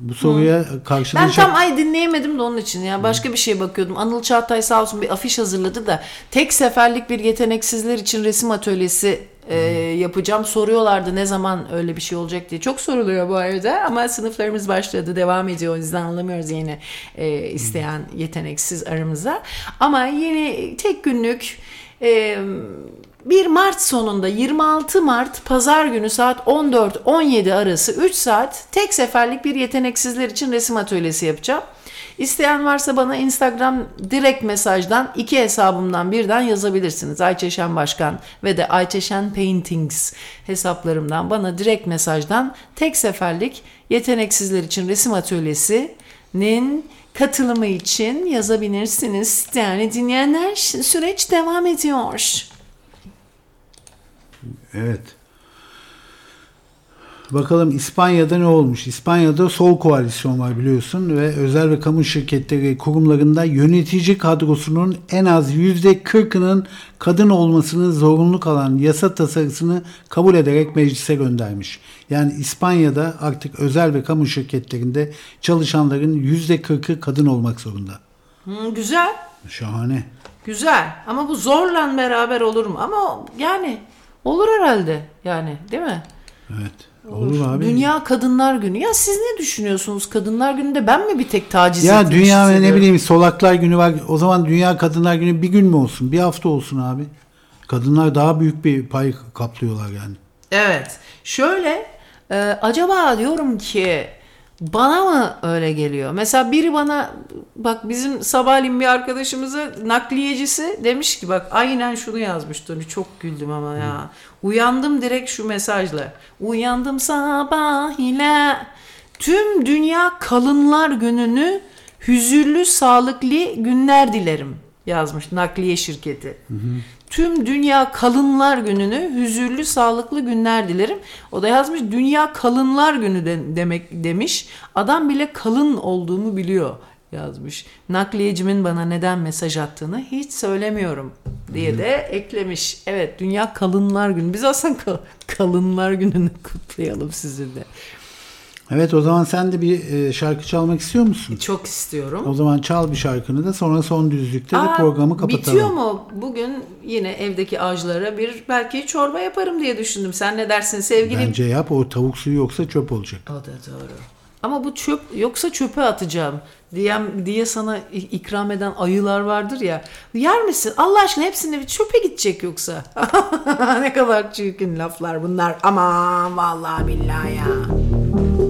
Bu soruya karşı Ben da tam ay dinleyemedim de onun için ya. Başka bir şeye bakıyordum. Anıl Çağatay sağ olsun bir afiş hazırladı da tek seferlik bir yeteneksizler için resim atölyesi e, yapacağım. Soruyorlardı ne zaman öyle bir şey olacak diye. Çok soruluyor bu arada ama sınıflarımız başladı. Devam ediyor. O yüzden anlamıyoruz yeni e, isteyen yeteneksiz aramıza. Ama yeni tek günlük e, 1 Mart sonunda 26 Mart pazar günü saat 14-17 arası 3 saat tek seferlik bir yeteneksizler için resim atölyesi yapacağım. İsteyen varsa bana Instagram direkt mesajdan iki hesabımdan birden yazabilirsiniz. Ayçeşen Başkan ve de Ayçeşen Paintings hesaplarımdan bana direkt mesajdan tek seferlik yeteneksizler için resim atölyesinin katılımı için yazabilirsiniz. Yani dinleyenler süreç devam ediyor. Evet. Bakalım İspanya'da ne olmuş? İspanya'da sol koalisyon var biliyorsun ve özel ve kamu şirketleri kurumlarında yönetici kadrosunun en az %40'ının kadın olmasını zorunlu kalan yasa tasarısını kabul ederek meclise göndermiş. Yani İspanya'da artık özel ve kamu şirketlerinde çalışanların %40'ı kadın olmak zorunda. Hı, güzel. Şahane. Güzel. Ama bu zorla beraber olur mu? Ama yani olur herhalde. Yani değil mi? Evet. Olur abi. Dünya Kadınlar Günü. Ya siz ne düşünüyorsunuz Kadınlar Günü'nde ben mi bir tek taciz Ya dünya ne bileyim solaklar günü var. O zaman dünya kadınlar günü bir gün mü olsun? Bir hafta olsun abi. Kadınlar daha büyük bir pay kaplıyorlar yani. Evet. Şöyle e, acaba diyorum ki bana mı öyle geliyor? Mesela biri bana bak bizim sabahleyin bir arkadaşımıza nakliyecisi demiş ki bak aynen şunu yazmıştı. Çok güldüm ama ya. Uyandım direkt şu mesajla. Uyandım sabah ile tüm dünya kalınlar gününü hüzünlü sağlıklı günler dilerim yazmış nakliye şirketi. Tüm Dünya Kalınlar Günü'nü hüzünlü sağlıklı günler dilerim. O da yazmış Dünya Kalınlar Günü de, demek demiş. Adam bile kalın olduğumu biliyor yazmış. Nakliyecimin bana neden mesaj attığını hiç söylemiyorum diye de eklemiş. Evet Dünya Kalınlar Günü. Biz aslında kal- Kalınlar Günü'nü kutlayalım sizinle. Evet o zaman sen de bir e, şarkı çalmak istiyor musun? Çok istiyorum. O zaman çal bir şarkını da sonra son düzlükte de Aa, programı kapatalım. Bitiyor mu? Bugün yine evdeki ağaçlara bir belki çorba yaparım diye düşündüm. Sen ne dersin sevgili? Bence yap o tavuk suyu yoksa çöp olacak. O da doğru. Ama bu çöp yoksa çöpe atacağım diye, diye sana ikram eden ayılar vardır ya. Yer misin? Allah aşkına hepsinde bir çöpe gidecek yoksa. ne kadar çirkin laflar bunlar. Aman vallahi billahi ya.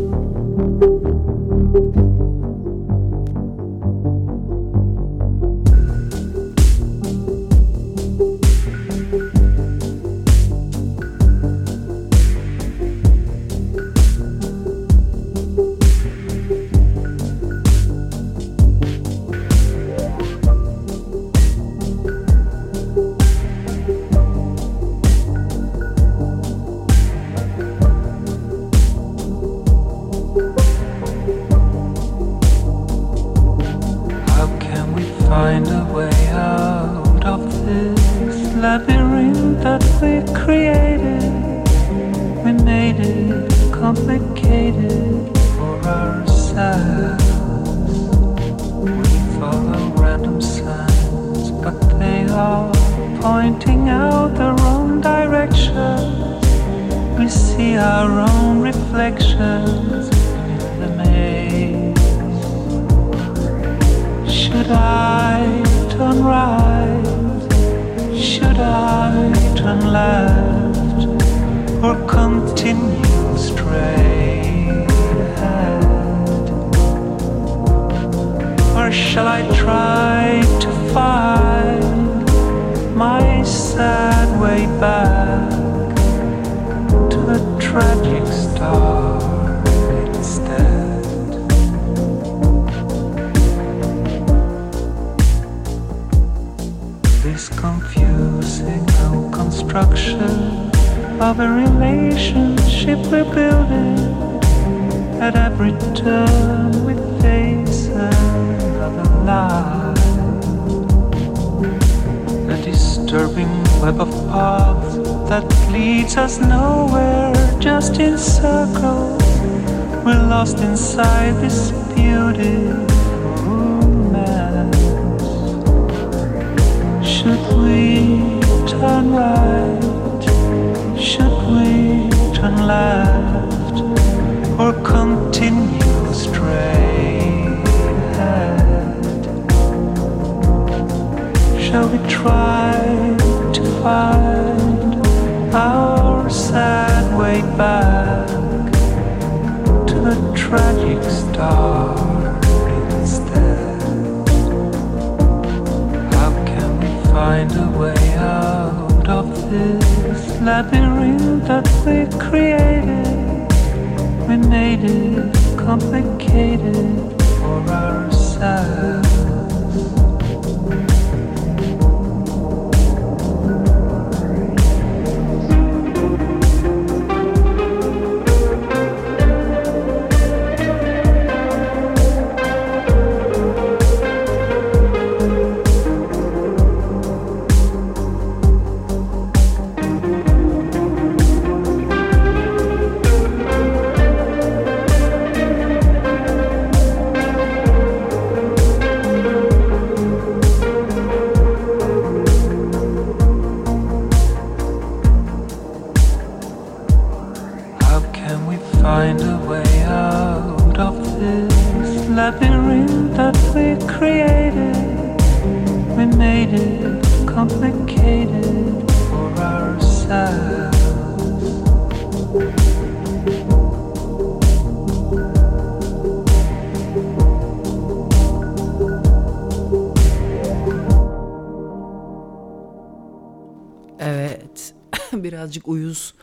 Birazcık uyuz.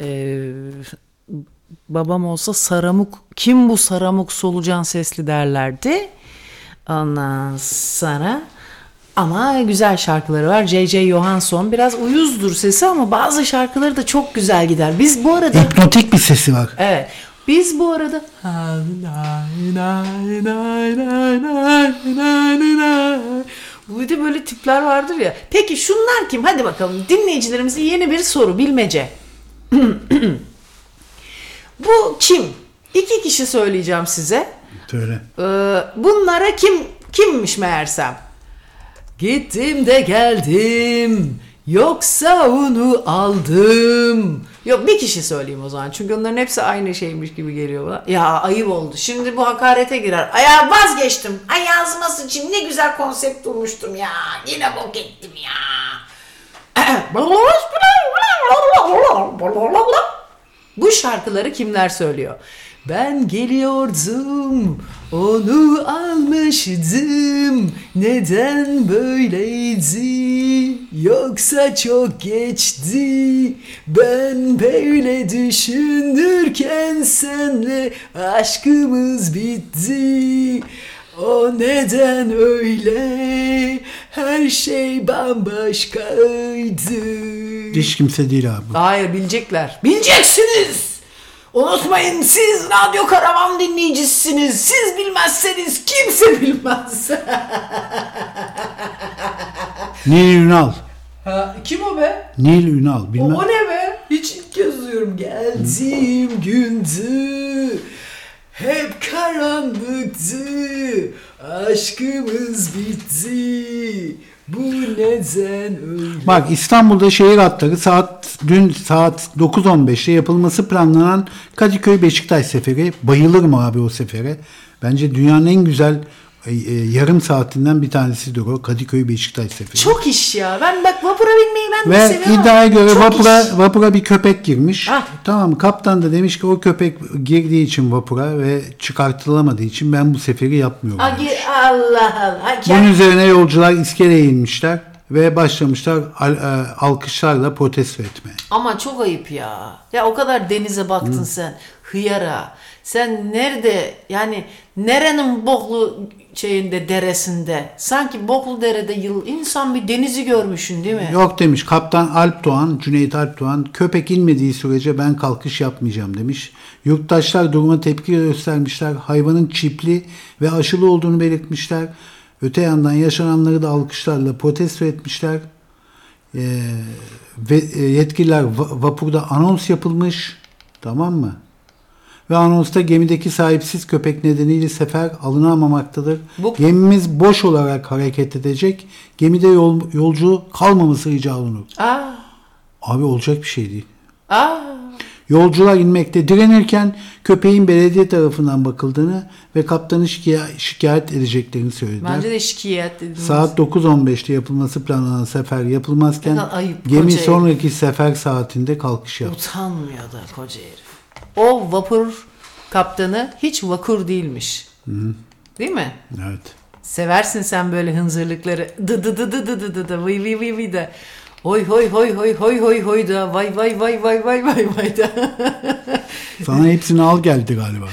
Ee, babam olsa Saramuk kim bu Saramuk solucan sesli derlerdi. Ondan sonra ama güzel şarkıları var. J.J. Johansson biraz uyuzdur sesi ama bazı şarkıları da çok güzel gider. Biz bu arada Hipnotik bir sesi var. evet biz bu arada bir de böyle tipler vardır ya. Peki şunlar kim? Hadi bakalım dinleyicilerimize yeni bir soru bilmece. Bu kim? İki kişi söyleyeceğim size. Söyle. Ee, bunlara kim kimmiş meğersem? Gittim de geldim. Yoksa onu aldım. Yok bir kişi söyleyeyim o zaman. Çünkü onların hepsi aynı şeymiş gibi geliyor bana. Ya ayıp oldu. Şimdi bu hakarete girer. Ay vazgeçtim. Ay ağzıma sıçayım. Ne güzel konsept bulmuştum ya. Yine bok ettim ya. Bu şarkıları kimler söylüyor? Ben geliyordum, onu almıştım. Neden böyleydi? Yoksa çok geçti. Ben böyle düşünürken senle aşkımız bitti. O neden öyle? Her şey bambaşkaydı. Hiç kimse değil abi. Hayır bilecekler. Bileceksiniz. Unutmayın siz radyo karavan dinleyicisiniz. Siz bilmezseniz kimse bilmez. Nil Ünal. ha, kim o be? Nil Ünal. O, Bilmem. o ne be? Hiç ilk kez duyuyorum. Geldiğim gündü. Hep karanlıktı. Aşkımız bitti. Bu neden öyle? Bak İstanbul'da şehir hatları saat dün saat 9.15'te yapılması planlanan Kadıköy Beşiktaş seferi. Bayılırım abi o sefere. Bence dünyanın en güzel yarım saatinden bir tanesidir o Kadıköy Beşiktaş seferi. Çok iş ya. Ben bak vapura binmeyi ben de Ve seviyorum. iddiaya göre Çok vapura, iş. vapura bir köpek girmiş. Ah. Tamam kaptan da demiş ki o köpek girdiği için vapura ve çıkartılamadığı için ben bu seferi yapmıyorum. Ha, demiş. gi- Allah Allah. Bunun üzerine yolcular iskeleye inmişler ve başlamışlar al- e, alkışlarla protesto etmeye. Ama çok ayıp ya. Ya o kadar denize baktın sen. Hıyara. Sen nerede yani nerenin boklu şeyinde deresinde sanki boklu derede yıl insan bir denizi görmüşsün değil mi? Yok demiş kaptan Alp Doğan, Cüneyt Alp Doğan köpek inmediği sürece ben kalkış yapmayacağım demiş. Yurttaşlar duruma tepki göstermişler. Hayvanın çipli ve aşılı olduğunu belirtmişler. Öte yandan yaşananları da alkışlarla protesto etmişler. Ee, ve e, yetkililer va- vapurda anons yapılmış. Tamam mı? Ve anonsta gemideki sahipsiz köpek nedeniyle sefer alınamamaktadır. Bu- Gemimiz boş olarak hareket edecek. Gemide yol, yolcu kalmaması rica olunur. Aa, Abi olacak bir şey değil. aa. Yolcular inmekte direnirken köpeğin belediye tarafından bakıldığını ve kaptanı şikay- şikayet edeceklerini söylediler. Bence de şikayet dediniz. Saat 9.15'te yapılması planlanan sefer yapılmazken ayıp, gemi sonraki sefer saatinde kalkış yaptı. Utanmıyor da koca herif. O vapur kaptanı hiç vakur değilmiş. Değil mi? Evet. Seversin sen böyle hınzırlıkları. Dı dı dı dı dı dı dı dı vıy vıy vıy vıy da. Hoy hoy hoy hoy hoy hoy hoy da vay vay vay vay vay vay vay da. Sana hepsini al geldi galiba.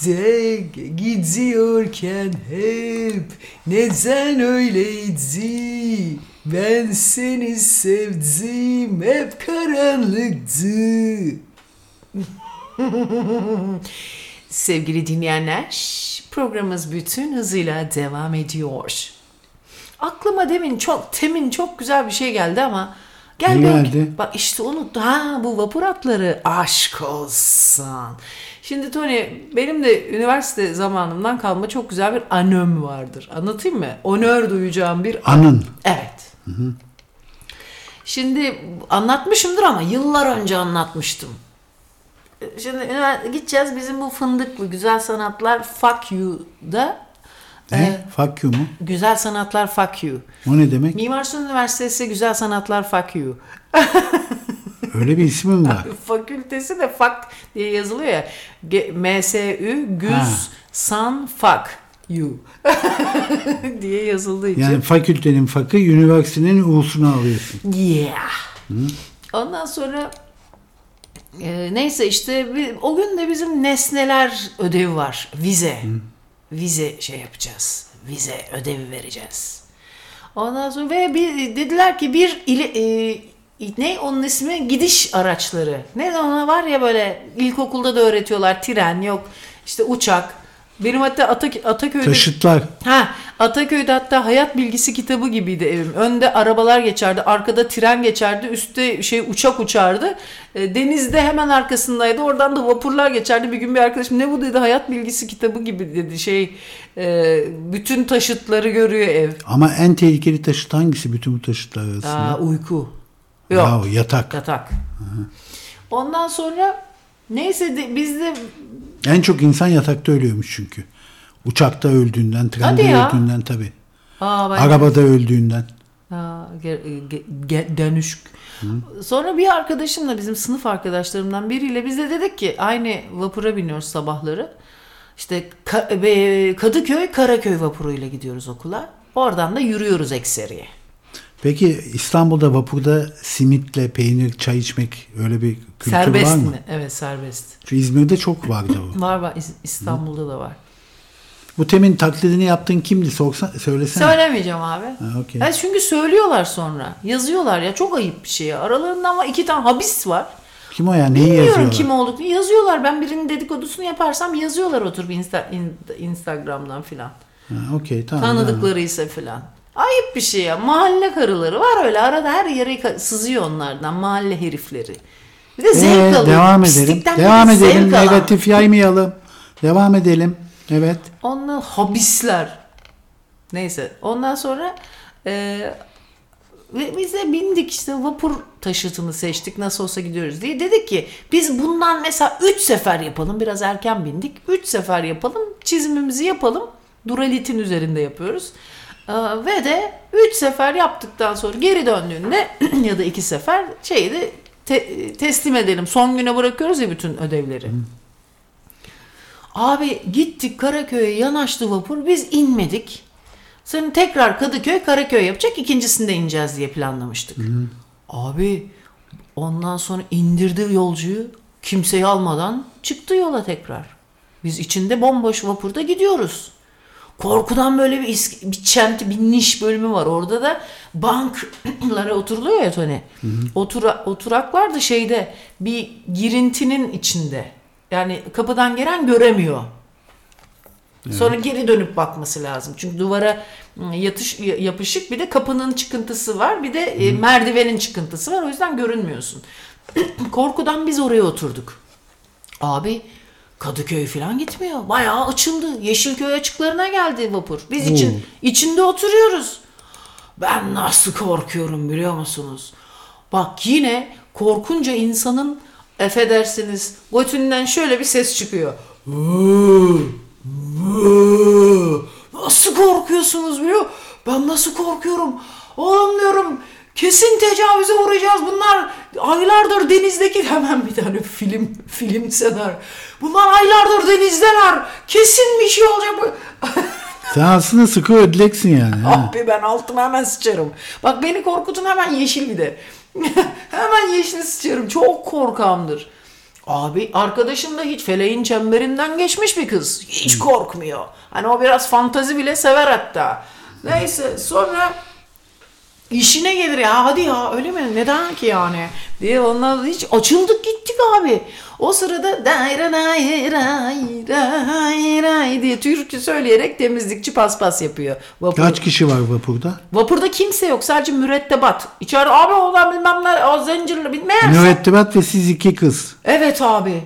Tek gidiyorken hep neden öyleydi? Ben seni sevdim hep karanlıktı. Sevgili dinleyenler, programımız bütün hızıyla devam ediyor. Aklıma demin çok temin çok güzel bir şey geldi ama gel geldi? Bak işte unuttu. Ha bu vapur atları aşk olsun. Şimdi Tony benim de üniversite zamanımdan kalma çok güzel bir anım vardır. Anlatayım mı? Onör duyacağım bir Anın. Evet. Şimdi anlatmışımdır ama yıllar önce anlatmıştım. Şimdi gideceğiz bizim bu fındıklı güzel sanatlar fuck you'da Ne? Fuck you mu? güzel sanatlar fuck you. O ne demek? Mimar Sinan Üniversitesi güzel sanatlar fuck you. Öyle bir ismi mi var? Fakültesi de fuck diye yazılıyor ya. MSÜ güz Ha. san fuck you diye yazıldığı için. Yani fakültenin fakı, üniversitenin u'sunu alıyorsun. Yeah. Ondan sonra e, neyse işte o gün de bizim nesneler ödevi var. Vize. Vize şey yapacağız. Vize ödevi vereceğiz. Ondan sonra ve bir, dediler ki bir ile, e, ne onun ismi gidiş araçları. Ne ona var ya böyle ilkokulda da öğretiyorlar tren yok işte uçak. Benim hatta Atak Ataköy'de Taşıtlar. Ha, Ataköy'de hatta hayat bilgisi kitabı gibiydi evim. Önde arabalar geçerdi, arkada tren geçerdi, üstte şey uçak uçardı. E, denizde hemen arkasındaydı. Oradan da vapurlar geçerdi. Bir gün bir arkadaşım ne bu dedi hayat bilgisi kitabı gibi dedi. Şey e, bütün taşıtları görüyor ev. Ama en tehlikeli taşıt hangisi bütün bu taşıtlar arasında? Aa, uyku. Yok. Bravo, yatak. Yatak. Ondan sonra neyse de, biz de En çok insan yatakta ölüyormuş çünkü. Uçakta öldüğünden, trende ya. öldüğünden tabii. Aa, ben Arabada öldüğünden. Ha, ge- ge- ge- dönüşük. Sonra bir arkadaşımla bizim sınıf arkadaşlarımdan biriyle biz de dedik ki aynı vapura biniyoruz sabahları. İşte Kadıköy Karaköy vapuruyla gidiyoruz okula. Oradan da yürüyoruz ekseriye. Peki İstanbul'da vapurda simitle peynir, çay içmek öyle bir kültür serbest var mi? mı? Evet serbest. Çünkü İzmir'de çok vardı o. Var var İs- İstanbul'da da var. Bu temin taklidini yaptığın kimdi? Sorsa, söylesene. Söylemeyeceğim abi. Ha, okey. Ya çünkü söylüyorlar sonra. Yazıyorlar ya çok ayıp bir şey. Aralarından var iki tane habis var. Kim o ya? Neyi Bilmiyorum yazıyorlar? kim olduklarını yazıyorlar. Ben birinin dedikodusunu yaparsam yazıyorlar oturup insta, in- Instagram'dan filan. Okey tamam. devam et. Tanıdıkları ise filan. Ayıp bir şey ya. Mahalle karıları var öyle arada her yere sızıyor onlardan mahalle herifleri. Bir de zevk Ee, alıyor. devam edelim. Devam edelim. alan. Negatif yaymayalım. Devam edelim. Evet. Onlar habisler. Neyse ondan sonra e, ve biz de bindik işte vapur taşıtını seçtik nasıl olsa gidiyoruz diye. Dedik ki biz bundan mesela 3 sefer yapalım biraz erken bindik. 3 sefer yapalım çizimimizi yapalım. Duralitin üzerinde yapıyoruz. E, ve de 3 sefer yaptıktan sonra geri döndüğünde ya da 2 sefer şeyi de te- teslim edelim. Son güne bırakıyoruz ya bütün ödevleri. Abi gittik Karaköy'e yanaştı vapur biz inmedik. Sonra tekrar Kadıköy Karaköy yapacak ikincisinde ineceğiz diye planlamıştık. Abi ondan sonra indirdi yolcuyu kimseyi almadan çıktı yola tekrar. Biz içinde bomboş vapurda gidiyoruz. Korkudan böyle bir, is- bir çenti, bir niş bölümü var. Orada da banklara oturuluyor ya Tony. Otura, oturaklar da şeyde bir girintinin içinde. Yani kapıdan gelen göremiyor. Sonra geri dönüp bakması lazım. Çünkü duvara ım, yatış yapışık bir de kapının çıkıntısı var. Bir de e, merdivenin çıkıntısı var. O yüzden görünmüyorsun. Korkudan biz oraya oturduk. Abi Kadıköy falan gitmiyor. Bayağı açıldı. Yeşilköy açıklarına geldi vapur. Biz için içinde oturuyoruz. Ben nasıl korkuyorum biliyor musunuz? Bak yine korkunca insanın affedersiniz götünden şöyle bir ses çıkıyor. Nasıl korkuyorsunuz biliyor? Ben nasıl korkuyorum? Oğlum diyorum kesin tecavüze uğrayacağız. Bunlar aylardır denizdeki hemen bir tane film film senaryo. Bunlar aylardır denizdeler. Kesin bir şey olacak. bu. Sen aslında sıkı ödleksin yani. Abi ben altıma hemen sıçarım. Bak beni korkutun hemen yeşil bir de. hemen yeşil sıçarım. Çok korkamdır. Abi arkadaşım da hiç feleğin çemberinden geçmiş bir kız. Hiç korkmuyor. Hani o biraz fantazi bile sever hatta. Neyse sonra işine gelir ya hadi ya öyle mi neden ki yani diye ondan hiç açıldık gittik abi. O sırada dayra dayra dayra diye türkü söyleyerek temizlikçi paspas yapıyor. Vapur. Kaç kişi var vapurda? Vapurda kimse yok sadece mürettebat. İçeride abi olan bilmem ne o zincirli bilmem. Mürettebat ve siz iki kız. Evet abi.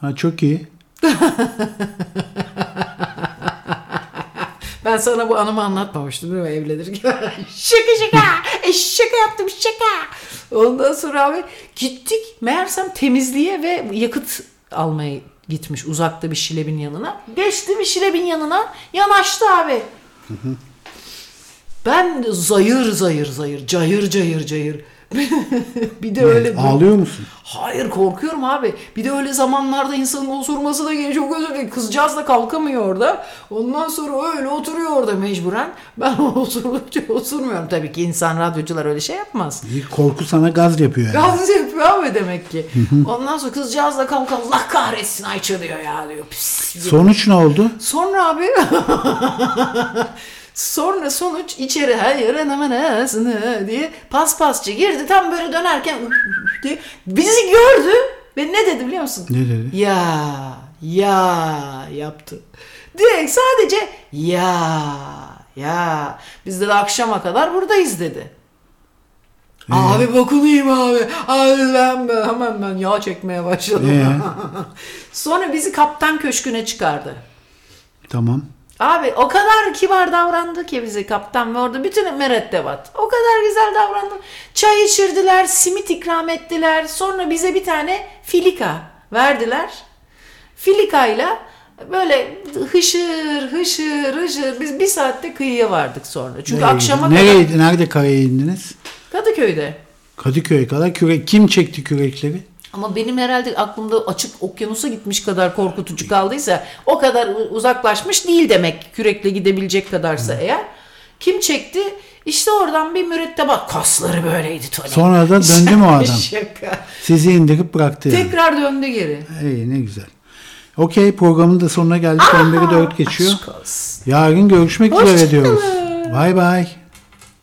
Ha çok iyi. Ben sana bu anımı anlatmamıştım değil mi evlenirken? şaka şaka. E, şaka yaptım şaka. Ondan sonra abi gittik. Meğersem temizliğe ve yakıt almaya gitmiş uzakta bir şilebin yanına. Geçti bir şilebin yanına yanaştı abi. Ben zayır zayır zayır cayır cayır cayır. bir de öyle Ağlıyor musun? Hayır korkuyorum abi. Bir de öyle zamanlarda insanın osurması da geliyor. Çok özür dilerim. Kızcağız da kalkamıyor orada. Ondan sonra öyle oturuyor orada mecburen. Ben osurdukça osurmuyorum. Tabii ki insan radyocular öyle şey yapmaz. Korku sana gaz yapıyor yani. Gaz yapıyor abi demek ki. Ondan sonra kızcağız da kalk Allah kahretsin Ayça diyor ya diyor. Pis. Sonuç ne oldu? Sonra abi sonra sonuç içeri her yere hemen ağzını diye paspasçı girdi tam böyle dönerken diye bizi gördü ve ne dedi biliyor musun? Ne dedi? Ya ya yaptı. Direkt sadece ya ya biz de akşama kadar buradayız dedi. Abi bakınayım abi. Abi ben, ben hemen ben yağ çekmeye başladım. Ee? Sonra bizi kaptan köşküne çıkardı. Tamam. Abi o kadar kibar davrandı ki bize kaptan ve orada bütün mürettebat. O kadar güzel davrandı. Çay içirdiler, simit ikram ettiler. Sonra bize bir tane filika verdiler. Filikayla böyle hışır hışır hışır biz bir saatte kıyıya vardık sonra. Çünkü Nereye akşama gidin- kadar Nereye, nerede karaya indiniz? Kadıköy'de. Kadıköy'e kadar kürek. Kim çekti kürekleri? Ama benim herhalde aklımda açık okyanusa gitmiş kadar korkutucu kaldıysa o kadar uzaklaşmış değil demek kürekle gidebilecek kadarsa eğer. Kim çekti? İşte oradan bir mürettebat. Kasları böyleydi Tony. Sonra da döndü mü o adam? Şaka. Sizi indirip bıraktı yani. Tekrar döndü geri. İyi ne güzel. Okey programın da sonuna geldik. 11'i 4 geçiyor. Yarın görüşmek Hoşça üzere diyoruz. Bay bay.